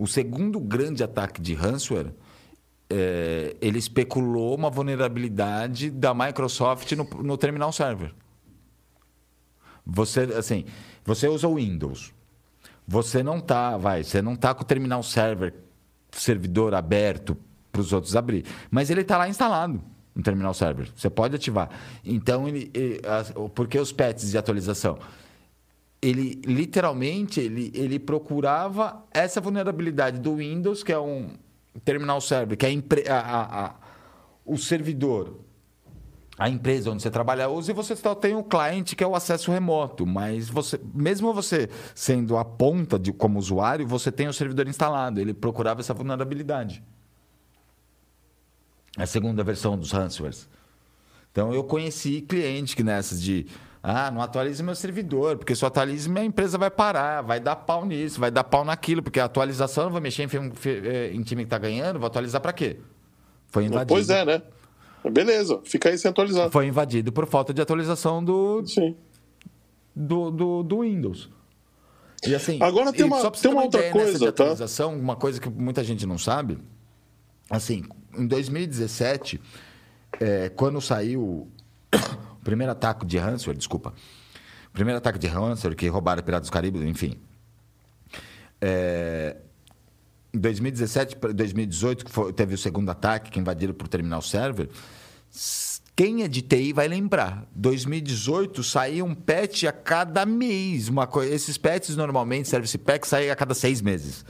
O segundo grande ataque de ransomware. é, ele especulou uma vulnerabilidade da Microsoft no, no terminal server. Você, assim, você usa o Windows. Você não tá, vai, você não tá com o terminal server, servidor aberto para os outros abrir, mas ele está lá instalado no terminal server. Você pode ativar. Então, ele, ele- as- por que os patches de atualização? Ele literalmente ele, ele procurava essa vulnerabilidade do Windows, que é um terminal server, que é a a- a- o servidor a empresa onde você trabalha usa e você só tem o cliente que é o acesso remoto, mas você, mesmo você sendo a ponta de como usuário, você tem o servidor instalado. Ele procurava essa vulnerabilidade. A segunda versão dos ransomwares. Então eu conheci cliente que nessas de ah, não atualize meu servidor, porque se eu atualize, minha empresa vai parar, vai dar pau nisso, vai dar pau naquilo, porque a atualização não vai mexer em, eh, em time que está ganhando, vou atualizar para quê? Foi invadido. Pois é, né? Beleza, fica aí sem atualizar. Foi invadido por falta de atualização do, Sim. do, do, do Windows. E assim, Agora tem uma- só pra você tem uma outra coisa, de tá? atualização, uma coisa que muita gente não sabe. Assim, em 2017, é, quando saiu o primeiro ataque de ransomware, desculpa, o primeiro ataque de ransomware que roubaram Piratas do Caribe, enfim. É, em 2017 para 2018, que foi- teve o segundo ataque que invadiram por terminal server. Quem é de TI vai lembrar. 2018 saía um patch a cada mês. Uma co... Esses patches normalmente, Service Pack, saem a cada seis meses.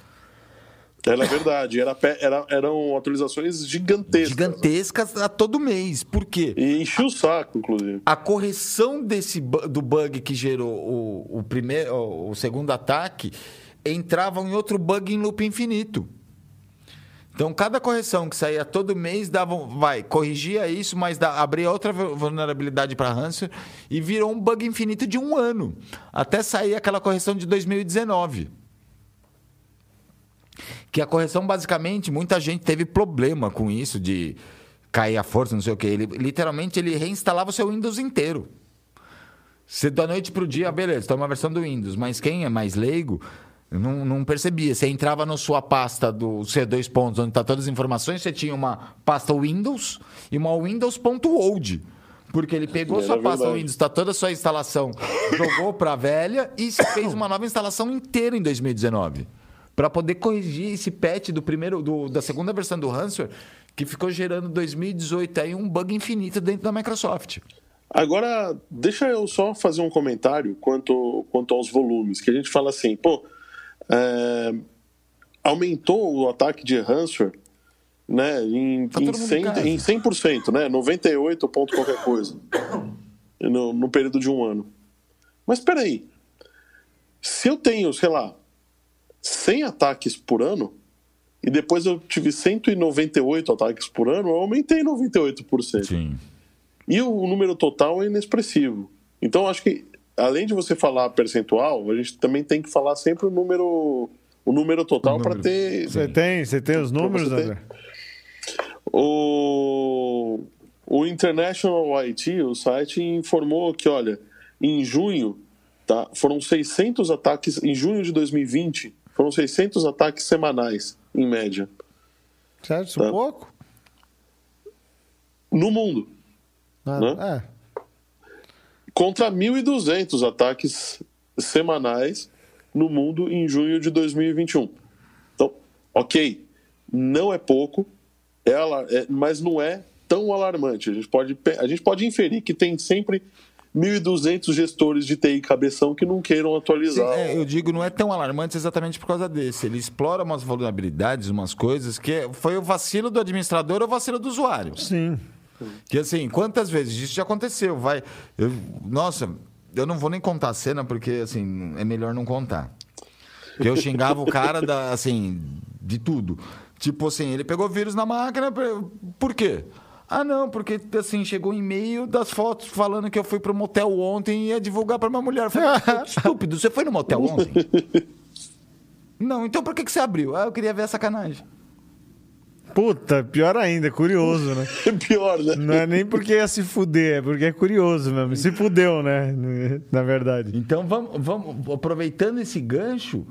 Era verdade. Era, era- eram atualizações gigantescas. Gigantescas a todo mês. Por quê? E enchia o saco, inclusive. A correção desse do bug que gerou o, o primeiro, o, segundo ataque entrava em outro bug em loop infinito. Então, cada correção que saía todo mês dava, vai, corrigia isso, mas dá, abria outra vu- vulnerabilidade para ransomware e virou um bug infinito de um ano, até sair aquela correção de 2019. Que a correção, basicamente, muita gente teve problema com isso de cair a força, não sei o quê. Ele, literalmente, ele reinstalava o seu Windows inteiro. Você da noite para o dia, beleza, está uma versão do Windows, mas quem é mais leigo não, não percebia. Você entrava na sua pasta do C2 pontos, onde está todas as informações, você tinha uma pasta Windows e uma Windows.old. Porque ele pegou Era sua pasta verdade. Windows, está toda a sua instalação, jogou para a velha e fez uma nova instalação inteira em 2019. Para poder corrigir esse patch do primeiro, do- da segunda versão do ransomware, que ficou gerando em 2018 aí um bug infinito dentro da Microsoft. Agora, deixa eu só fazer um comentário quanto, quanto aos volumes, que a gente fala assim, pô, é, aumentou o ataque de ransomware né, em, Tá em, todo mundo em 100, casa. em 100%, né, 98 ponto qualquer coisa, no, no período de um ano. Mas espera aí, se eu tenho, sei lá, 100 ataques por ano, e depois eu tive 198 ataques por ano, eu aumentei 98%. Sim. E o número total é inexpressivo. Então, acho que, além de você falar percentual, a gente também tem que falar sempre o número, o número total para ter. Você tem, você tem os números. André? O, o International IT, o site, informou que, olha, em junho, tá, foram 600 ataques, em junho de 2020, foram 600 ataques semanais, em média, Certo? Isso Tá. pouco? no mundo. Ah, Né? É. contra 1.200 ataques semanais no mundo em junho de 2021. Então, ok, não é pouco, é é- mas não é tão alarmante. A gente, pode, a gente pode inferir que tem sempre 1.200 gestores de TI cabeção que não queiram Sim, atualizar. é, eu digo, não é tão alarmante exatamente por causa desse. Ele explora umas vulnerabilidades, umas coisas que foi o vacilo do administrador ou o vacilo do usuário. Sim. Que assim, quantas vezes isso já aconteceu? Vai. eu- nossa, eu não vou nem contar a cena porque assim, é melhor não contar. Que eu xingava o cara da, assim, de tudo. Tipo assim, ele pegou vírus na máquina, por quê? Ah, não, porque assim, chegou um e-mail das fotos falando que eu fui pro motel ontem e ia divulgar pra minha mulher. Eu falei, estúpido, você foi no motel ontem? Não, então por que, que você abriu? Ah, eu queria ver a sacanagem. Puta, pior ainda, é curioso, né? É pior, né? Não é nem porque ia se fuder, é porque é curioso mesmo. Se fudeu, né? Na verdade. Então vamos, vamos aproveitando esse gancho,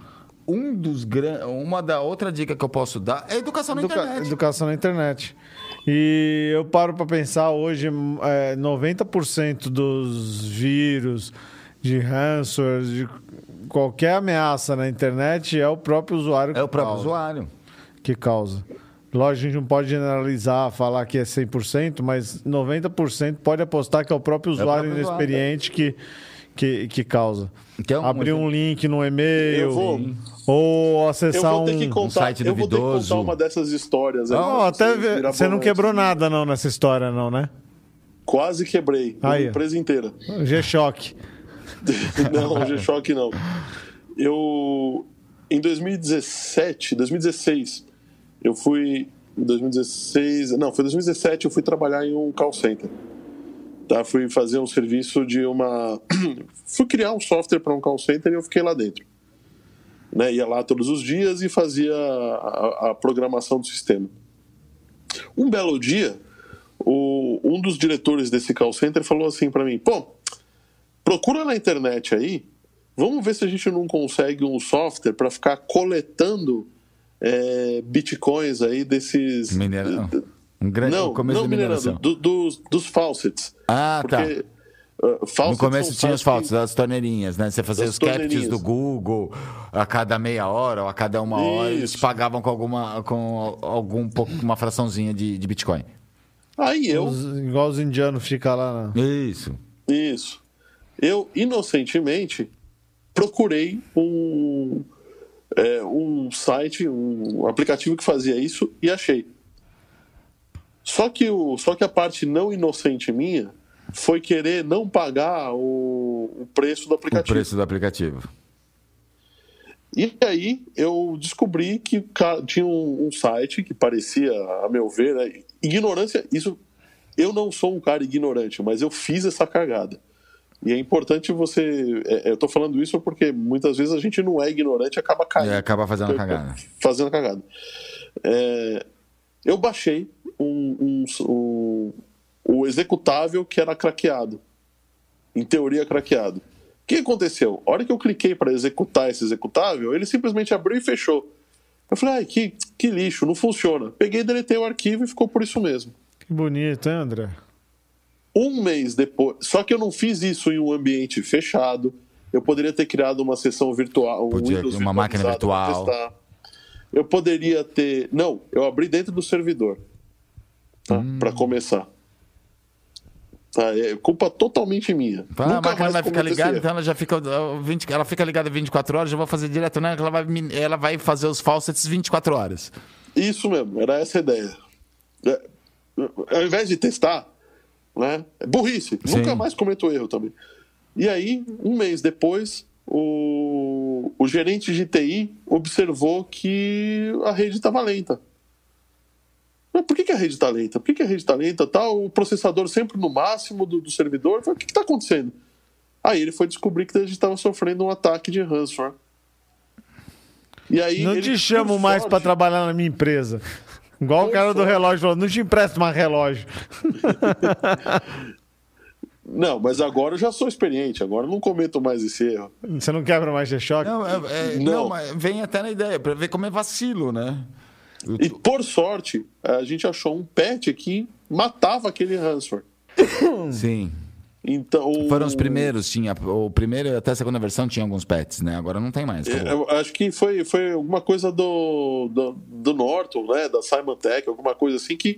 um dos gran... uma da outra dica que eu posso dar é educação na Educa- internet. Educação na internet. E eu paro para pensar hoje, é, 90% dos vírus, de ransomware, de qualquer ameaça na internet é o próprio usuário É o que próprio causa. usuário. que causa. Lógico, a gente não pode generalizar, falar que é 100%, mas 90% pode apostar que é o próprio usuário próprio usuário. inexperiente que, que, que causa. Então, Abrir um link no Eu e-mail vou- ou Eu acessar vou ter que um... contar, site eu vou ter que duvidoso. contar uma dessas histórias. Não, até virar você não quebrou nada não nessa história não, né? Quase quebrei. Aí, a empresa inteira. G-Shock. não, G-Shock não. Eu, em 2017, 2016, eu fui. Em 2016. Não, foi 2017, eu fui trabalhar em um call center. Tá? Fui fazer um serviço de uma. fui criar um software para um call center e eu fiquei lá dentro. Né? Ia lá todos os dias e fazia a, a programação do sistema. Um belo dia, o- um dos diretores desse call center falou assim para mim: pô, procura na internet aí, vamos ver se a gente não consegue um software para ficar coletando é, bitcoins aí desses. Mineral. Um grande Não, começo não minerando, mineração. do- dos, dos faucets. Ah, tá. Uh, No começo tinha os sites faltos que- das torneirinhas, né? Você fazia os torneirinhas. do Google a cada meia hora ou a cada uma hora, eles Isso. pagavam com alguma com algum pouco, uma fraçãozinha de, de Bitcoin. Aí eu, Os- igual os indianos ficam lá. Na... Isso. Isso. Eu, inocentemente, procurei um, é, um site, um aplicativo que fazia isso e achei. Só que, o, só que a parte não inocente minha foi querer não pagar o, o preço do O aplicativo. preço do aplicativo. E aí eu descobri que tinha um, um site que parecia, a meu ver, né, ignorância. Isso, eu não sou um cara ignorante, mas eu fiz essa cagada. E é importante você. é, eu tô falando isso porque muitas vezes a gente não é ignorante e acaba caindo. E acaba fazendo a cagada. Fazendo cagada. É, eu baixei um, um, um- o executável que era craqueado. Em teoria, craqueado. O que aconteceu? A hora que eu cliquei para executar esse executável, ele simplesmente abriu e fechou. Eu falei, ai, que, que lixo, não funciona. Peguei, deletei o arquivo e ficou por isso mesmo. Que bonito, hein, André? Um mês depois. Só que eu não fiz isso em um ambiente fechado. Eu poderia ter criado uma sessão virtual, um Podia, Windows uma máquina virtual. Eu poderia ter. Não, eu abri dentro do servidor. Tá? Hum. Para começar. Tá, é culpa totalmente minha. A Nunca máquina mais vai ficar ligada, então ela já fica, uh, 20, ela fica ligada 24 horas, já vou fazer direto que ela vai, ela vai fazer os faucets 24 horas. Isso mesmo, era essa a ideia. É, ao invés de testar, né? É burrice. Sim. Nunca mais cometo erro também. E aí, um mês depois, o, o gerente de TI observou que a rede estava lenta. Mas por que, que a rede está lenta? Por que, que a rede está lenta? Tá o processador sempre no máximo do, do servidor. Falei, o que está acontecendo? Aí ele foi descobrir que a gente estava sofrendo um ataque de ransomware. E aí, Não ele, te chamo mais para trabalhar na minha empresa. Igual o Por cara do sorte. relógio falou, não te empresto mais relógio. Não, mas agora eu já sou experiente, agora eu não cometo mais esse erro. Você não quebra mais G-Shock? Não, é- é- Não. não, mas vem até na ideia, pra ver como é vacilo, né? E por sorte, a gente achou um patch que matava aquele ransomware. Sim. Então, Foram os primeiros, tinha. O primeiro até a segunda versão tinha alguns pets, né? Agora não tem mais. É, acho que foi, foi alguma coisa do, do, do Norton, né? Da Simon Tech, alguma coisa assim que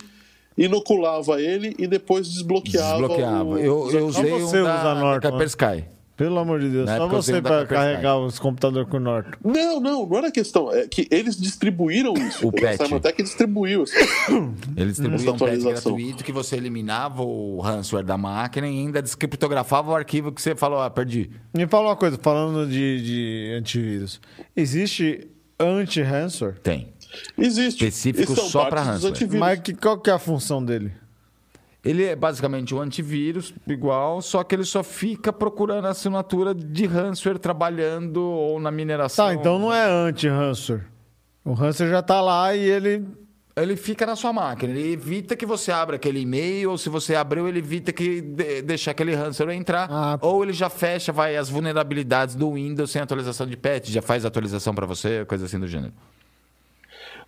inoculava ele e depois desbloqueava. Desbloqueava. o- Eu, eu usei você um usa da, Norton, da Kaspersky. Pelo amor de Deus, Na só você para carregar os computadores com o Norton. Não, não, não era questão. É que eles distribuíram isso. O patch. A Symantec distribuiu isso. Eles distribuíam Essa um patch gratuito que você eliminava o ransomware da máquina e ainda descriptografava o arquivo que você falou, ah, perdi. Me fala uma coisa, falando de, de antivírus. Existe anti-ransomware? Tem. Existe. Específico só dos ransomware. Mas que, qual que é a função dele? Ele é basicamente um antivírus igual, só que ele só fica procurando a assinatura de ransomware trabalhando ou na mineração. Tá, então não é anti-ransomware. O ransomware já tá lá e ele... Ele fica na sua máquina, ele evita que você abra aquele e-mail, ou se você abriu, ele evita que de, deixar aquele ransomware entrar, Ah, ou ele já fecha, vai as vulnerabilidades do Windows sem atualização de patch, já faz atualização para você, coisa assim do gênero.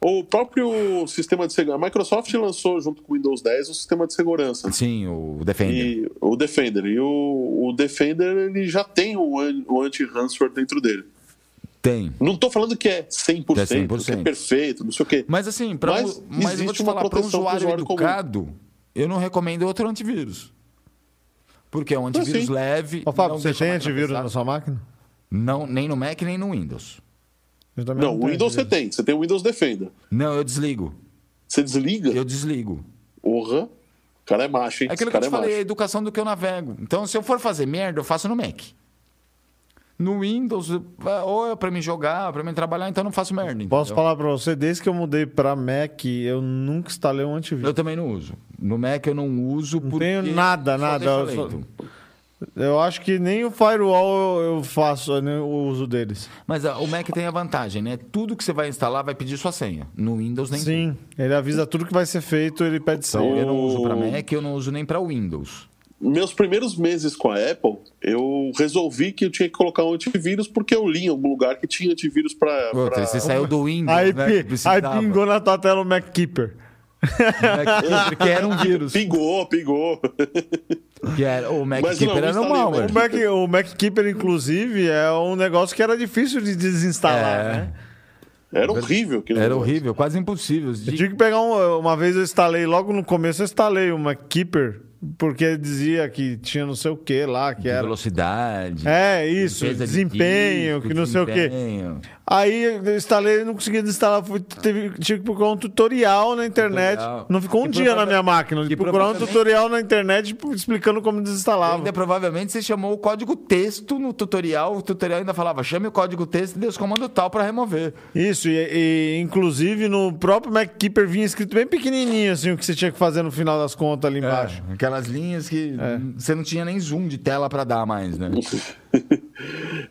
O próprio sistema de segurança. A Microsoft lançou, junto com o Windows 10, o sistema de segurança. Sim, o Defender. E o Defender. E o, o Defender ele já tem o, o anti-ransomware dentro dele. Tem. Não estou falando que é 100%, É 100%. que é perfeito, não sei o quê. Mas assim, pra, Mas um- mas eu vou te falar, para um usuário usuário comum. educado, eu não recomendo outro antivírus. Porque é um antivírus leve. Ô, Fábio, você tem antivírus pesada. na sua máquina? Não, nem no Mac, nem no Windows. Não, o tenho Windows você tem. Você tem o Windows Defender. Não, eu desligo. Você desliga? Eu desligo. Porra. O cara é macho, hein? É aquilo que eu te é falei, a macho. educação do que eu navego. Então, se eu for fazer merda, eu faço no Mac. No Windows, ou é pra mim jogar, ou pra mim trabalhar, então eu não faço merda. Posso entendeu? falar pra você, desde que eu mudei pra Mac, eu nunca instalei um antivírus. Eu também não uso. No Mac eu não uso porque... tenho nada, nada, eu acho que nem o firewall eu faço né, o uso deles. Mas ah, o Mac tem a vantagem, né? Tudo que você vai instalar vai pedir sua senha. No Windows nem Sim, ele avisa tudo que vai ser feito, ele pede Então, senha. eu não uso para Mac, eu não uso nem para Windows. Meus primeiros meses com a Apple, eu resolvi que eu tinha que colocar um antivírus porque eu li em algum lugar que tinha antivírus pra. Puta, pra- você saiu do Windows, Aí, né? que aí pingou na tua tela o MacKeeper. Porque era um vírus. Pingou, pingou. Que era, o Mas MacKeeper não, era instalei um o malware. O, Mac, o MacKeeper, inclusive, é um negócio que era difícil de desinstalar, É. né? Era horrível. Era negócio. horrível, quase impossível. Eu tive que pegar um, uma vez eu instalei, logo no começo eu instalei o MacKeeper, porque dizia que tinha não sei o que lá, que de era... velocidade. É, isso, limpeza de desempenho, disco, que não sei o quê. Aí eu instalei e não consegui desinstalar. Fui, teve, tive que procurar um tutorial na internet. Tutorial. Não ficou um Que dia na minha máquina. De procurar um tutorial na internet tipo, explicando como desinstalava. Ainda provavelmente você chamou o código texto no tutorial. O tutorial ainda falava: chame o código texto e dê os comandos tal para remover. Isso, e, e, inclusive no próprio MacKeeper vinha escrito bem pequenininho assim o que você tinha que fazer no final das contas ali embaixo. É, aquelas linhas que É. você não tinha nem zoom de tela para dar mais, né?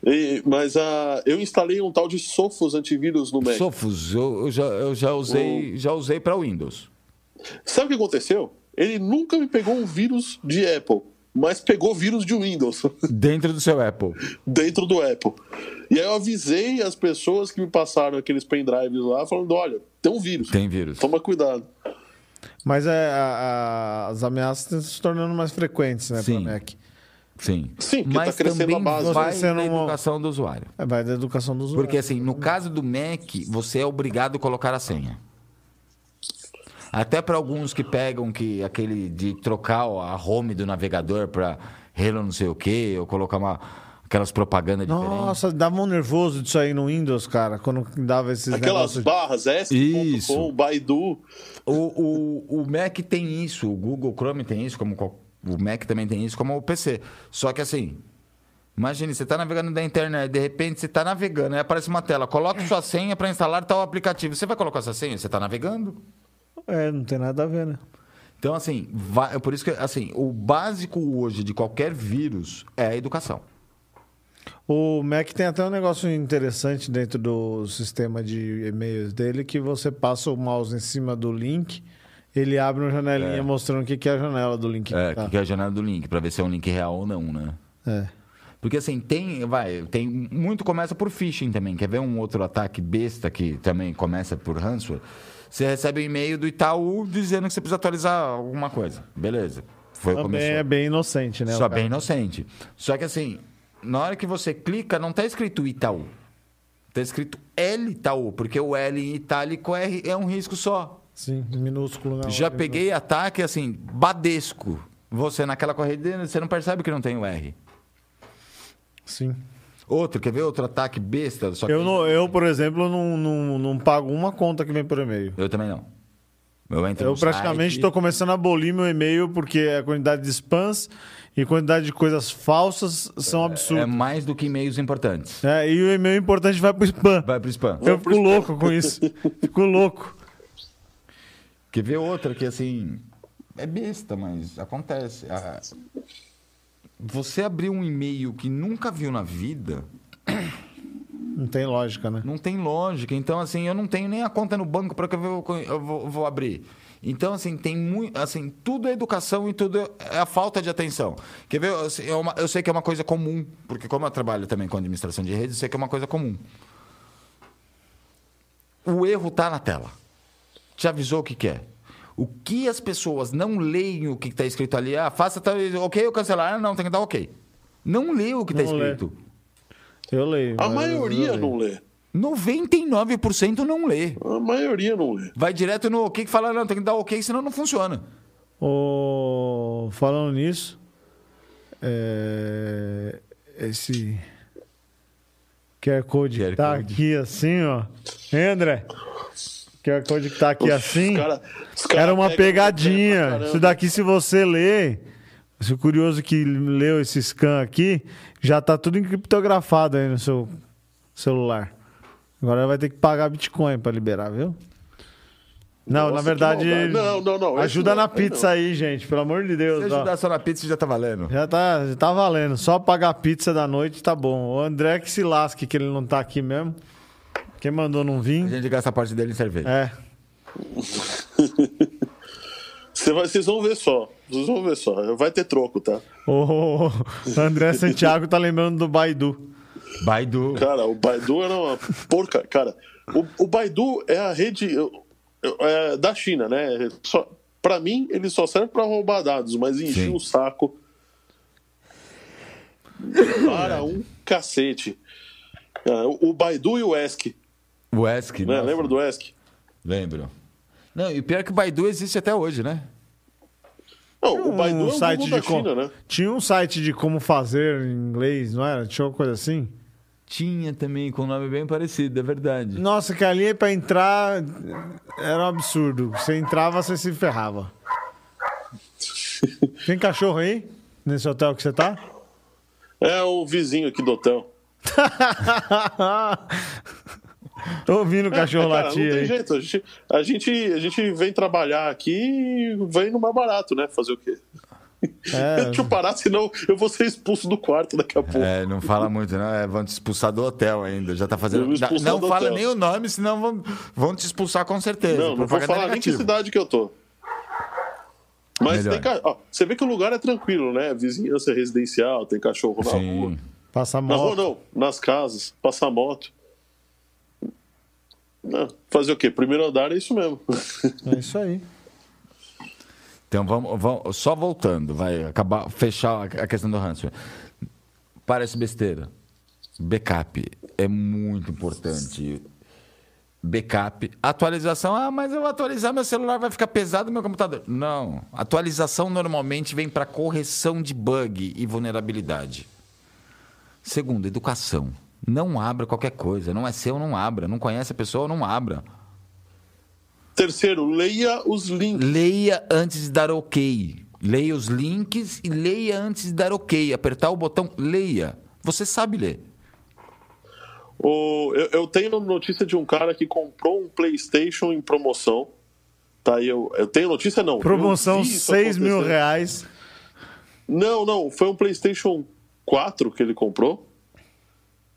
E- mas a, eu instalei um tal de Sophos antivírus no Mac. Sofos, eu, eu já, eu já usei, já usei para Windows. Sabe o que aconteceu? Ele nunca me pegou um vírus de Apple, mas pegou vírus de Windows Dentro do seu Apple. dentro do Apple. E aí eu avisei as pessoas que me passaram aqueles pendrives lá, falando: olha, tem um vírus. Tem vírus. Toma cuidado. Mas é, a- a- as ameaças estão se tornando mais frequentes, né, Sim. para Mac. Sim. Sim, porque Mas tá crescendo também a base. vai Crescendo na uma- educação do usuário. É, vai da educação dos usuários. Porque assim, no caso do Mac, você é obrigado a colocar a senha. Até para alguns que pegam que aquele de trocar a home do navegador para Hello não sei o quê, ou colocar uma aquelas propagandas diferentes. Nossa, dava um nervoso disso aí no Windows, cara, quando dava esses Aquelas negócios. barras Isso. S.com, Baidu. O, o, o Mac tem isso, o Google Chrome tem isso, como o Mac também tem isso, como o PC. Só que assim, imagine, você está navegando na internet, de repente você está navegando, aí aparece uma tela, coloque sua senha para instalar tal aplicativo. Você vai colocar essa senha? Você está navegando? É, não tem nada a ver, né? Então, assim, vai, é por isso que, assim, o básico hoje de qualquer vírus é a educação. O Mac tem até um negócio interessante dentro do sistema de e-mails dele que você passa o mouse em cima do link, ele abre uma janelinha É. mostrando o que que é a janela do link. É, tá. que é a janela do link, para ver se é um link real ou não, né? É. Porque assim, tem, vai, tem muito começa por phishing também. Quer ver um outro ataque besta que também começa por ransomware? Você recebe um e-mail do Itaú dizendo que você precisa atualizar alguma coisa. Beleza. Foi o que Também começou. é bem inocente, né? Só o bem inocente. Só que assim, na hora que você clica, não tá escrito Itaú. Tá escrito L Itaú, porque o L em itálico é, é um risco só. Sim, minúsculo. Não, Já peguei ataque assim, Badesco. Você naquela corrida, você não percebe que não tem o R. Sim. Outro, quer ver outro ataque besta? Só que Eu, não, eu, por exemplo, não, não, não pago uma conta que vem por e-mail. Eu também não. Eu entro Eu praticamente estou começando a abolir meu e-mail porque a quantidade de spams e quantidade de coisas falsas são É absurdas. mais do que e-mails importantes. É, e o e-mail importante vai pro spam. Vai pro spam. Eu fico louco com isso. Fico louco. Quer ver outra que assim. É besta, mas acontece. Ah, Você abrir um e-mail que nunca viu na vida, Não tem lógica, né? não tem lógica. Então, assim, eu não tenho nem a conta no banco para que eu vou, eu vou, vou abrir. Então, assim, tem muito. Assim, tudo é educação e tudo é a falta de atenção. Quer ver? Assim, é uma- eu sei que é uma coisa comum, porque como eu trabalho também com administração de redes, eu sei que é uma coisa comum. O erro está na tela. Te avisou o que quer. O que as pessoas não leem o que está escrito ali, ah, faça tal, ok ou cancelar, ah, não, tem que dar ok. Não lê o que está Não lê. escrito. Eu leio. A maioria eu não lê. 99% não lê. A maioria não lê. Vai direto no ok que fala, não, tem que dar ok, senão não funciona. Ô, falando nisso, é, esse QR Code QR tá Code. aqui assim, ó. Hein, André? QR Code que tá aqui assim. Os cara- os cara Era uma pegadinha. Isso daqui, se você ler, se o curioso que leu esse scan aqui, já tá tudo encriptografado aí no seu celular. Agora vai ter que pagar Bitcoin pra liberar, viu? Não, Nossa, na que verdade. Não, não, não, Ajuda não, na pizza não. aí, gente, pelo amor de Deus. Se ó. ajudar só na pizza, já tá valendo. Já tá, já tá valendo. Só pagar a pizza da noite tá bom. O André que se lasque, que ele não tá aqui mesmo. Quem mandou não A vir. gente gasta a parte dele em cerveja. É. Você vai- vocês vão ver só. Vocês vão ver só. Vai ter troco, tá? O André Santiago tá lembrando do Baidu. Baidu. Cara, o Baidu era uma porca. Cara, o, o Baidu é a rede é, da China, né? Só, pra mim, ele só serve pra roubar dados, mas encher Sim. o saco. Para um cacete. Ah, o, Baidu e o ESC. O ESC. Né? nossa. Lembra do ESC? Lembro. Não, e pior é que o Baidu existe até hoje, né? Não, o Baidu é um o site de com- China, né? Tinha um site de como fazer em inglês, não era? Tinha uma coisa assim? Tinha também com um nome bem parecido, é verdade. Nossa, que ali pra entrar era um absurdo. Você entrava, você se ferrava. Tem cachorro aí? Nesse hotel que você tá? É o vizinho aqui do hotel. Tô ouvindo o cachorro É, cara, latir não tem aí. jeito. A gente, a, gente, a gente vem trabalhar aqui e vem no mais barato, né? Fazer o quê? É. Deixa eu parar, senão eu vou ser expulso do quarto daqui a pouco. É, não fala muito, não. É, vão te expulsar do hotel ainda. Já tá fazendo. Não fala hotel. nem o nome, senão vão, vão te expulsar com certeza. não, não vou falar nem que cidade que eu tô. Mas Melhor. tem ca- ó, você vê que o lugar é tranquilo, né? Vizinhança residencial, tem cachorro na rua. Sim. Passa Na rua moto. não, nas casas, passar moto. Não, fazer o quê? Primeiro andar é isso mesmo. É isso aí. Então vamos, vamos- só voltando, vai acabar fechar a a questão do ransomware. Parece besteira. Backup é muito importante. Backup, atualização. Ah, mas eu vou atualizar meu celular vai ficar pesado meu computador. Não, atualização normalmente vem para correção de bug e vulnerabilidade. Segundo, educação. Não abra qualquer coisa. Não é seu, não abra. Não conhece a pessoa, não abra. Terceiro, leia os links. Leia antes de dar ok. Leia os links e leia antes de dar ok. Apertar o botão leia. Você sabe ler. O- eu, eu tenho notícia de um cara que comprou um PlayStation em promoção. Tá, eu, eu tenho notícia não. Promoção eu vi isso 6 mil reais. Não, não, foi um PlayStation 4 que ele comprou.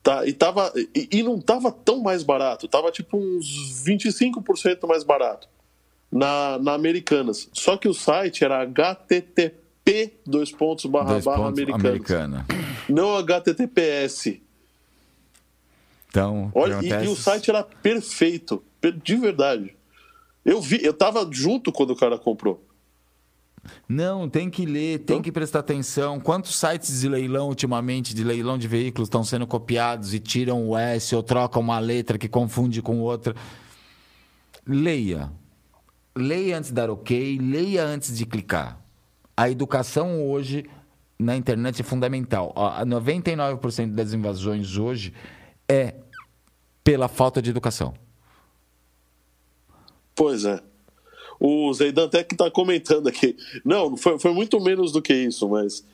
Tá, e, tava, e, e não tava tão mais barato, tava tipo uns 25% mais barato na, na Americanas. Só que o site era http dois pontos barra Dois barra pontos, americana. Não https. Então, Olha, e, e o site era perfeito, per- de verdade. Eu vi, eu tava junto quando o cara comprou. Não, tem que ler, tem que prestar atenção. Quantos sites de leilão ultimamente, de leilão de veículos, estão sendo copiados e tiram o S ou trocam uma letra que confunde com outra? Leia. leia antes de dar ok, leia antes de clicar. A educação hoje na internet é fundamental. Ó, a 99% das invasões hoje é pela falta de educação. Pois é. O Zeidan até que tá comentando aqui. Não, foi, foi muito menos do que isso, mas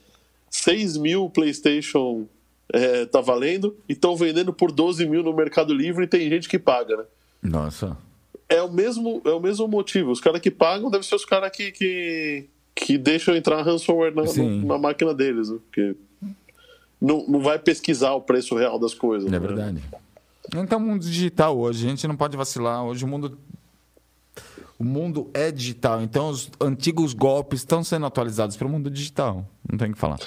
6 mil PlayStation é, tá valendo e estão vendendo por 12 mil no Mercado Livre e tem gente que paga, né? Nossa. É o mesmo, é o mesmo motivo. Os caras que pagam devem ser os caras que, que, que deixam entrar ransomware na, na máquina deles, né? Porque não, não vai pesquisar o preço real das coisas. É né? verdade. Então, o mundo digital hoje, a gente não pode vacilar. Hoje o mundo. O mundo é digital. Então, os antigos golpes estão sendo atualizados para o mundo digital. Não tem o que falar.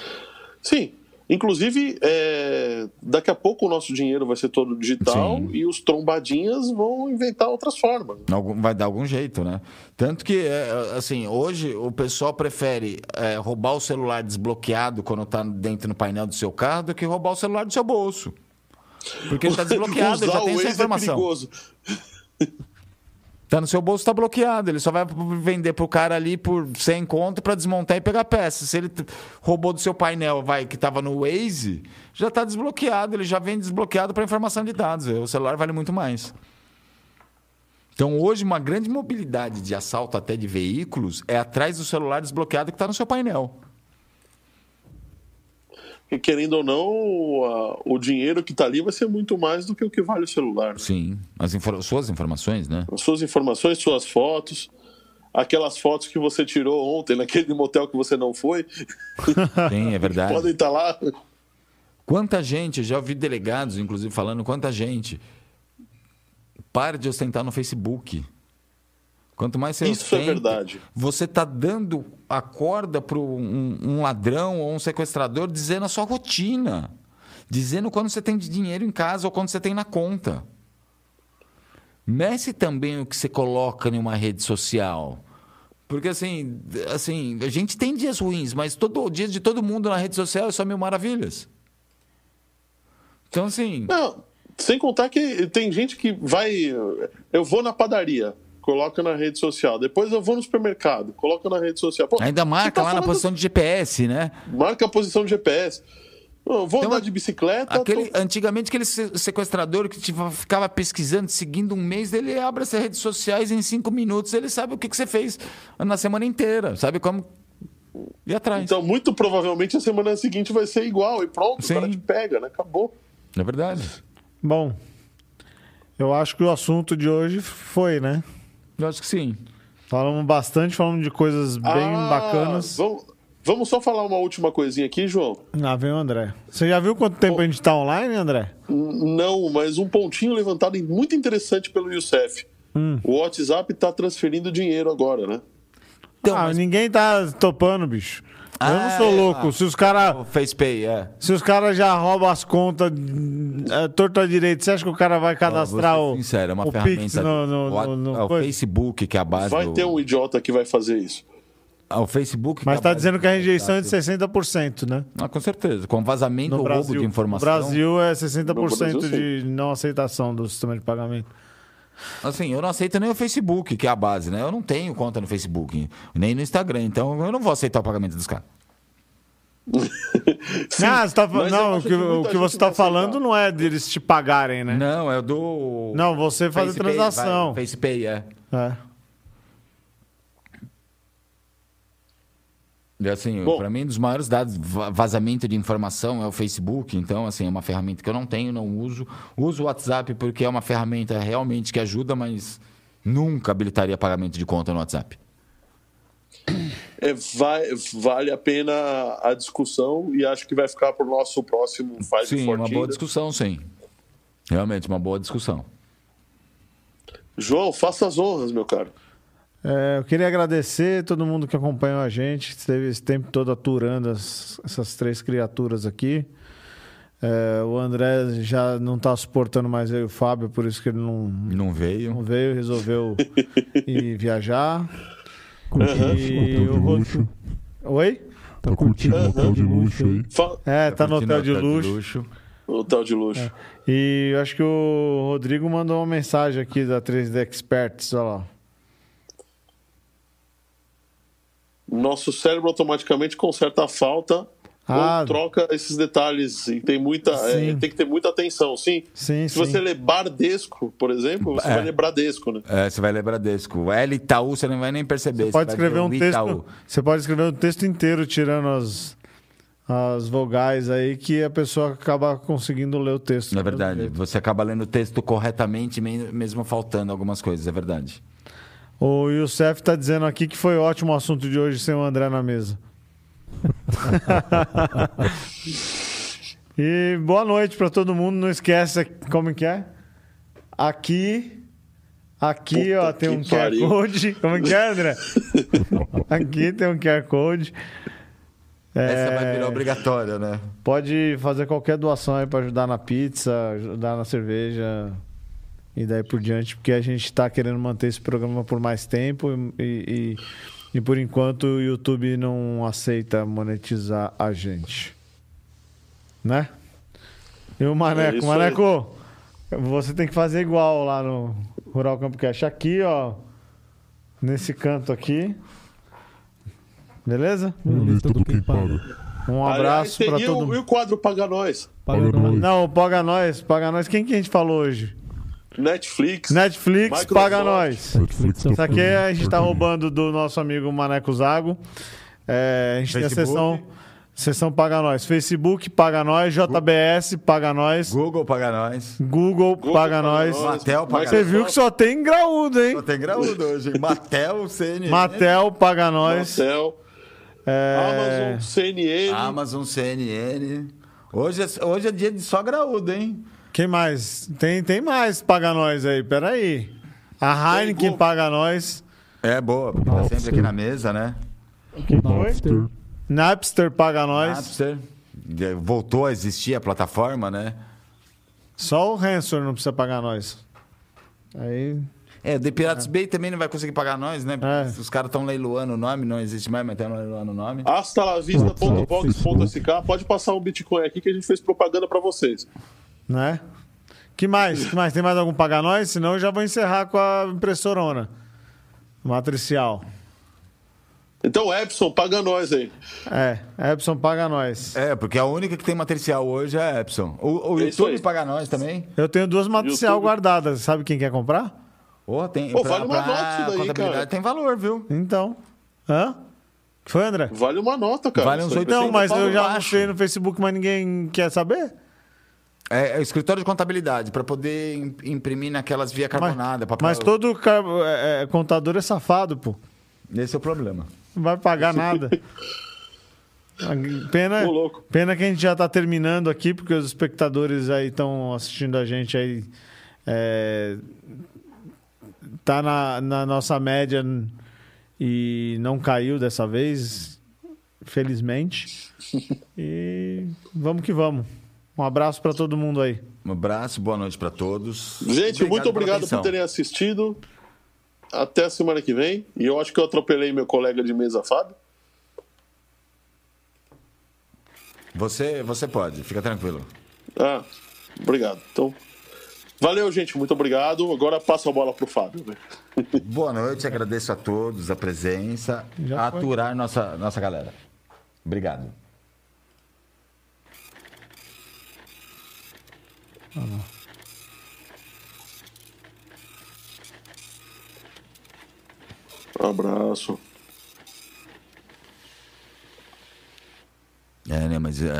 Sim. Inclusive, é, daqui a pouco o nosso dinheiro vai ser todo digital Sim. e os trombadinhas vão inventar outras formas. Algum- Vai dar algum jeito, né? Tanto que, é, assim, hoje o pessoal prefere é, roubar o celular desbloqueado quando está dentro no painel do seu carro do que roubar o celular do seu bolso. Porque ele está desbloqueado, ele já tem essa é informação. perigoso. Tá no seu bolso, tá bloqueado. Ele só vai vender pro cara ali por 100 conto para desmontar e pegar peça. Se ele roubou do seu painel, vai que tava no Waze, já tá desbloqueado. Ele já vem desbloqueado para informação de dados. O celular vale muito mais. Então, hoje, uma grande mobilidade de assalto até de veículos é atrás do celular desbloqueado que está no seu painel. E querendo ou não, a- o dinheiro que está ali vai ser muito mais do que o que vale o celular. Sim. As infor- suas informações, né? As suas informações, suas fotos, aquelas fotos que você tirou ontem naquele motel que você não foi, Sim, é verdade. podem estar lá. Quanta gente, já ouvi delegados, inclusive, falando quanta gente para de ostentar no Facebook. Quanto mais você Isso é verdade. você está dando a corda para um, um ladrão ou um sequestrador dizendo a sua rotina. Dizendo quando você tem dinheiro em casa ou quando você tem na conta. Mexe também o que você coloca em uma rede social. Porque assim, assim, a gente tem dias ruins, mas todo o dia de todo mundo na rede social é só mil maravilhas. Então, assim, Não, sem contar que tem gente que vai. Eu vou na padaria, coloca na rede social. Depois eu vou no supermercado, coloca na rede social. Pô, ainda marca tá lá na falando- posição de GPS, né? Marca a posição de GPS. Eu vou Então, andar de bicicleta. Aquele, tô- Antigamente, aquele se- sequestrador que tipo, ficava pesquisando, seguindo um mês, ele abre essas redes sociais em cinco minutos, ele sabe o que, que você fez na semana inteira, sabe como ir atrás. Então, muito provavelmente a semana seguinte vai ser igual e pronto, Sim. o cara te pega, né? Acabou. É verdade. Bom, eu acho que o assunto de hoje foi, né? Eu acho que sim. Falamos bastante, falamos de coisas bem Ah, bacanas. Vamos, vamos só falar uma última coisinha aqui, João. Lá vem o André. Você já viu quanto tempo a gente tá online, André? Não, mas um pontinho levantado e muito interessante pelo Youssef. Hum. O WhatsApp está transferindo dinheiro agora, né? Então, ah, mas- ninguém tá topando, bicho. Eu não Ah, sou é, louco. ah. Se os caras O FacePay, é. se os cara já roubam as contas é, torto à direita, você acha que o cara vai cadastrar o, sincero, é uma o ferramenta. Pix no, no, o, no, no é o? Facebook, que é a base Vai do... ter um idiota que vai fazer isso. Ah, o Facebook. Mas que é tá dizendo do que a rejeição é de WhatsApp. 60%, né? Ah, com certeza. Com vazamento No ou roubo de No informação. Brasil é No 60% Brasil, de não aceitação do sistema de pagamento. Assim, eu não aceito nem o Facebook, que é a base, né? Eu não tenho conta no Facebook, nem no Instagram, então eu não vou aceitar o pagamento dos caras. Sim, ah, tá, eu não, o que, o que você tá vai falando aceitar. não é deles te pagarem, né? Não, é o do. Não, você fazer transação. vai, FacePay, é. É. assim, para mim, um dos maiores dados va- vazamento de informação é o Facebook. Então, assim, é uma ferramenta que eu não tenho, não uso. Uso o WhatsApp porque é uma ferramenta realmente que ajuda, mas nunca habilitaria pagamento de conta no WhatsApp. É, vai- vale a pena a discussão e acho que vai ficar para o nosso próximo Faz Sim, uma boa discussão, sim. Realmente, uma boa discussão. João, faça as honras, meu caro. É, eu queria agradecer todo mundo que acompanhou a gente, que esteve esse tempo todo aturando as- essas três criaturas aqui. É, o André já não está suportando mais eu e o Fábio, por isso que ele não, Não não veio. veio, resolveu ir viajar. Curtindo E o de Ro- luxo. Oi? Tá curtindo um hotel de luxo aí. É, tá no curtindo hotel de luxo. Hotel de luxo. E eu acho que o Rodrigo mandou uma mensagem aqui da 3D Experts, olha lá. Nosso cérebro automaticamente conserta a falta Ah. ou troca esses detalhes. E tem muita. é, Sim. tem que ter muita atenção, sim. Sim, Se sim. você ler Bardesco, por exemplo, você É. vai ler Bradesco, né? É, você vai ler Bradesco. L Itaú, você não vai nem perceber. Você pode vai ver escrever um texto. Itaú. Você pode escrever um texto inteiro tirando as, as vogais aí que a pessoa acaba conseguindo ler o texto. É verdade. Você acaba lendo o texto corretamente, men- mesmo faltando algumas coisas, é verdade. O Youssef tá dizendo aqui que foi ótimo o assunto de hoje sem o André na mesa. e boa noite pra todo mundo. Não esquece como que é? Aqui, aqui, Puta ó, tem um QR pariu. Code. Como que é, André? aqui tem um QR Code. Essa vai É, virar obrigatória, né? Pode fazer qualquer doação aí pra ajudar na pizza, ajudar na cerveja e daí por diante, porque a gente tá querendo manter esse programa por mais tempo e, e, e por enquanto o YouTube não aceita monetizar a gente. Né? E o É Maneco, aí. Maneco, você tem que fazer igual lá no Rural Campo Cash. Aqui, ó, nesse canto aqui. Beleza? Quem paga. Um abraço e todo o, mundo. e o quadro Paga Nós? Paga nós. Não, Paga Nós, Paga Nós. Quem que a gente falou hoje? Netflix. Netflix, Microsoft. Paga Nós. Netflix Isso aqui a gente tá roubando do nosso amigo Maneco Zago. É, a gente tem a Facebook. sessão, sessão Paga Nós. Facebook, Paga Nós. JBS, Paga Nós. Google paga nós. Google, Google Paga Nós. Matel, Paga Você viu que só tem graúdo, hein? Só tem graúdo hoje. hein? Matel, CNN. Matel, Paga Nós. Matel, É, Amazon, CNN. Amazon, CNN. Hoje é, hoje é dia de só graúdo, hein? Quem mais? Tem, tem mais Paga Nós aí, peraí. A Heineken Google. Paga Nós. É boa, porque tá sempre aqui na mesa, né? Que foi? Napster. Napster Paga Nós. Napster. Voltou a existir a plataforma, né? Só o Hansor não precisa pagar nós. Aí. É, o The Pirates Bay também não vai conseguir pagar nós, né? Porque É. Os caras estão leiloando o nome, não existe mais, mas estão leiloando o nome. Astalavista.vox.sk. Pode passar um Bitcoin aqui que a gente fez propaganda pra vocês. Né? Que mais? Que mais? Tem mais algum pagar nós? Senão eu já vou encerrar com a impressorona. Matricial. Então, Epson, paga nós aí. É, Epson paga nós. É, porque a única que tem matricial hoje é a Epson. O, o É YouTube paga nós também. Eu tenho duas matricial YouTube. guardadas. Sabe quem quer comprar? Ô, tem, Pô, vale uma nota isso daí, cara. tem valor, viu? Então. Hã? Que foi, André? Vale uma nota, cara. Vale uns 800 Não, mas eu já baixo. mostrei no Facebook, mas ninguém quer saber? É, é escritório de contabilidade, para poder im- imprimir naquelas via Mas, carbonada. papel. mas todo car- é, é, contador é safado, pô. Esse é o problema. Não vai pagar nada. Pena, pena que a gente já está terminando aqui, porque os espectadores aí estão assistindo a gente aí. É, tá na, na nossa média e não caiu dessa vez, felizmente. E vamos que vamos. Um abraço para todo mundo aí. Um abraço, boa noite para todos. Gente, muito pela obrigado por terem assistido. Até a semana que vem. E eu acho que eu atropelei meu colega de mesa, Fábio. Você, você pode, fica tranquilo. Ah, obrigado. Então, valeu, gente. Muito obrigado. Agora passa a bola pro Fábio. né? Boa noite, agradeço a todos a presença, Já a foi. aturar nossa, nossa galera. Obrigado. Abraço. É, né, mas é,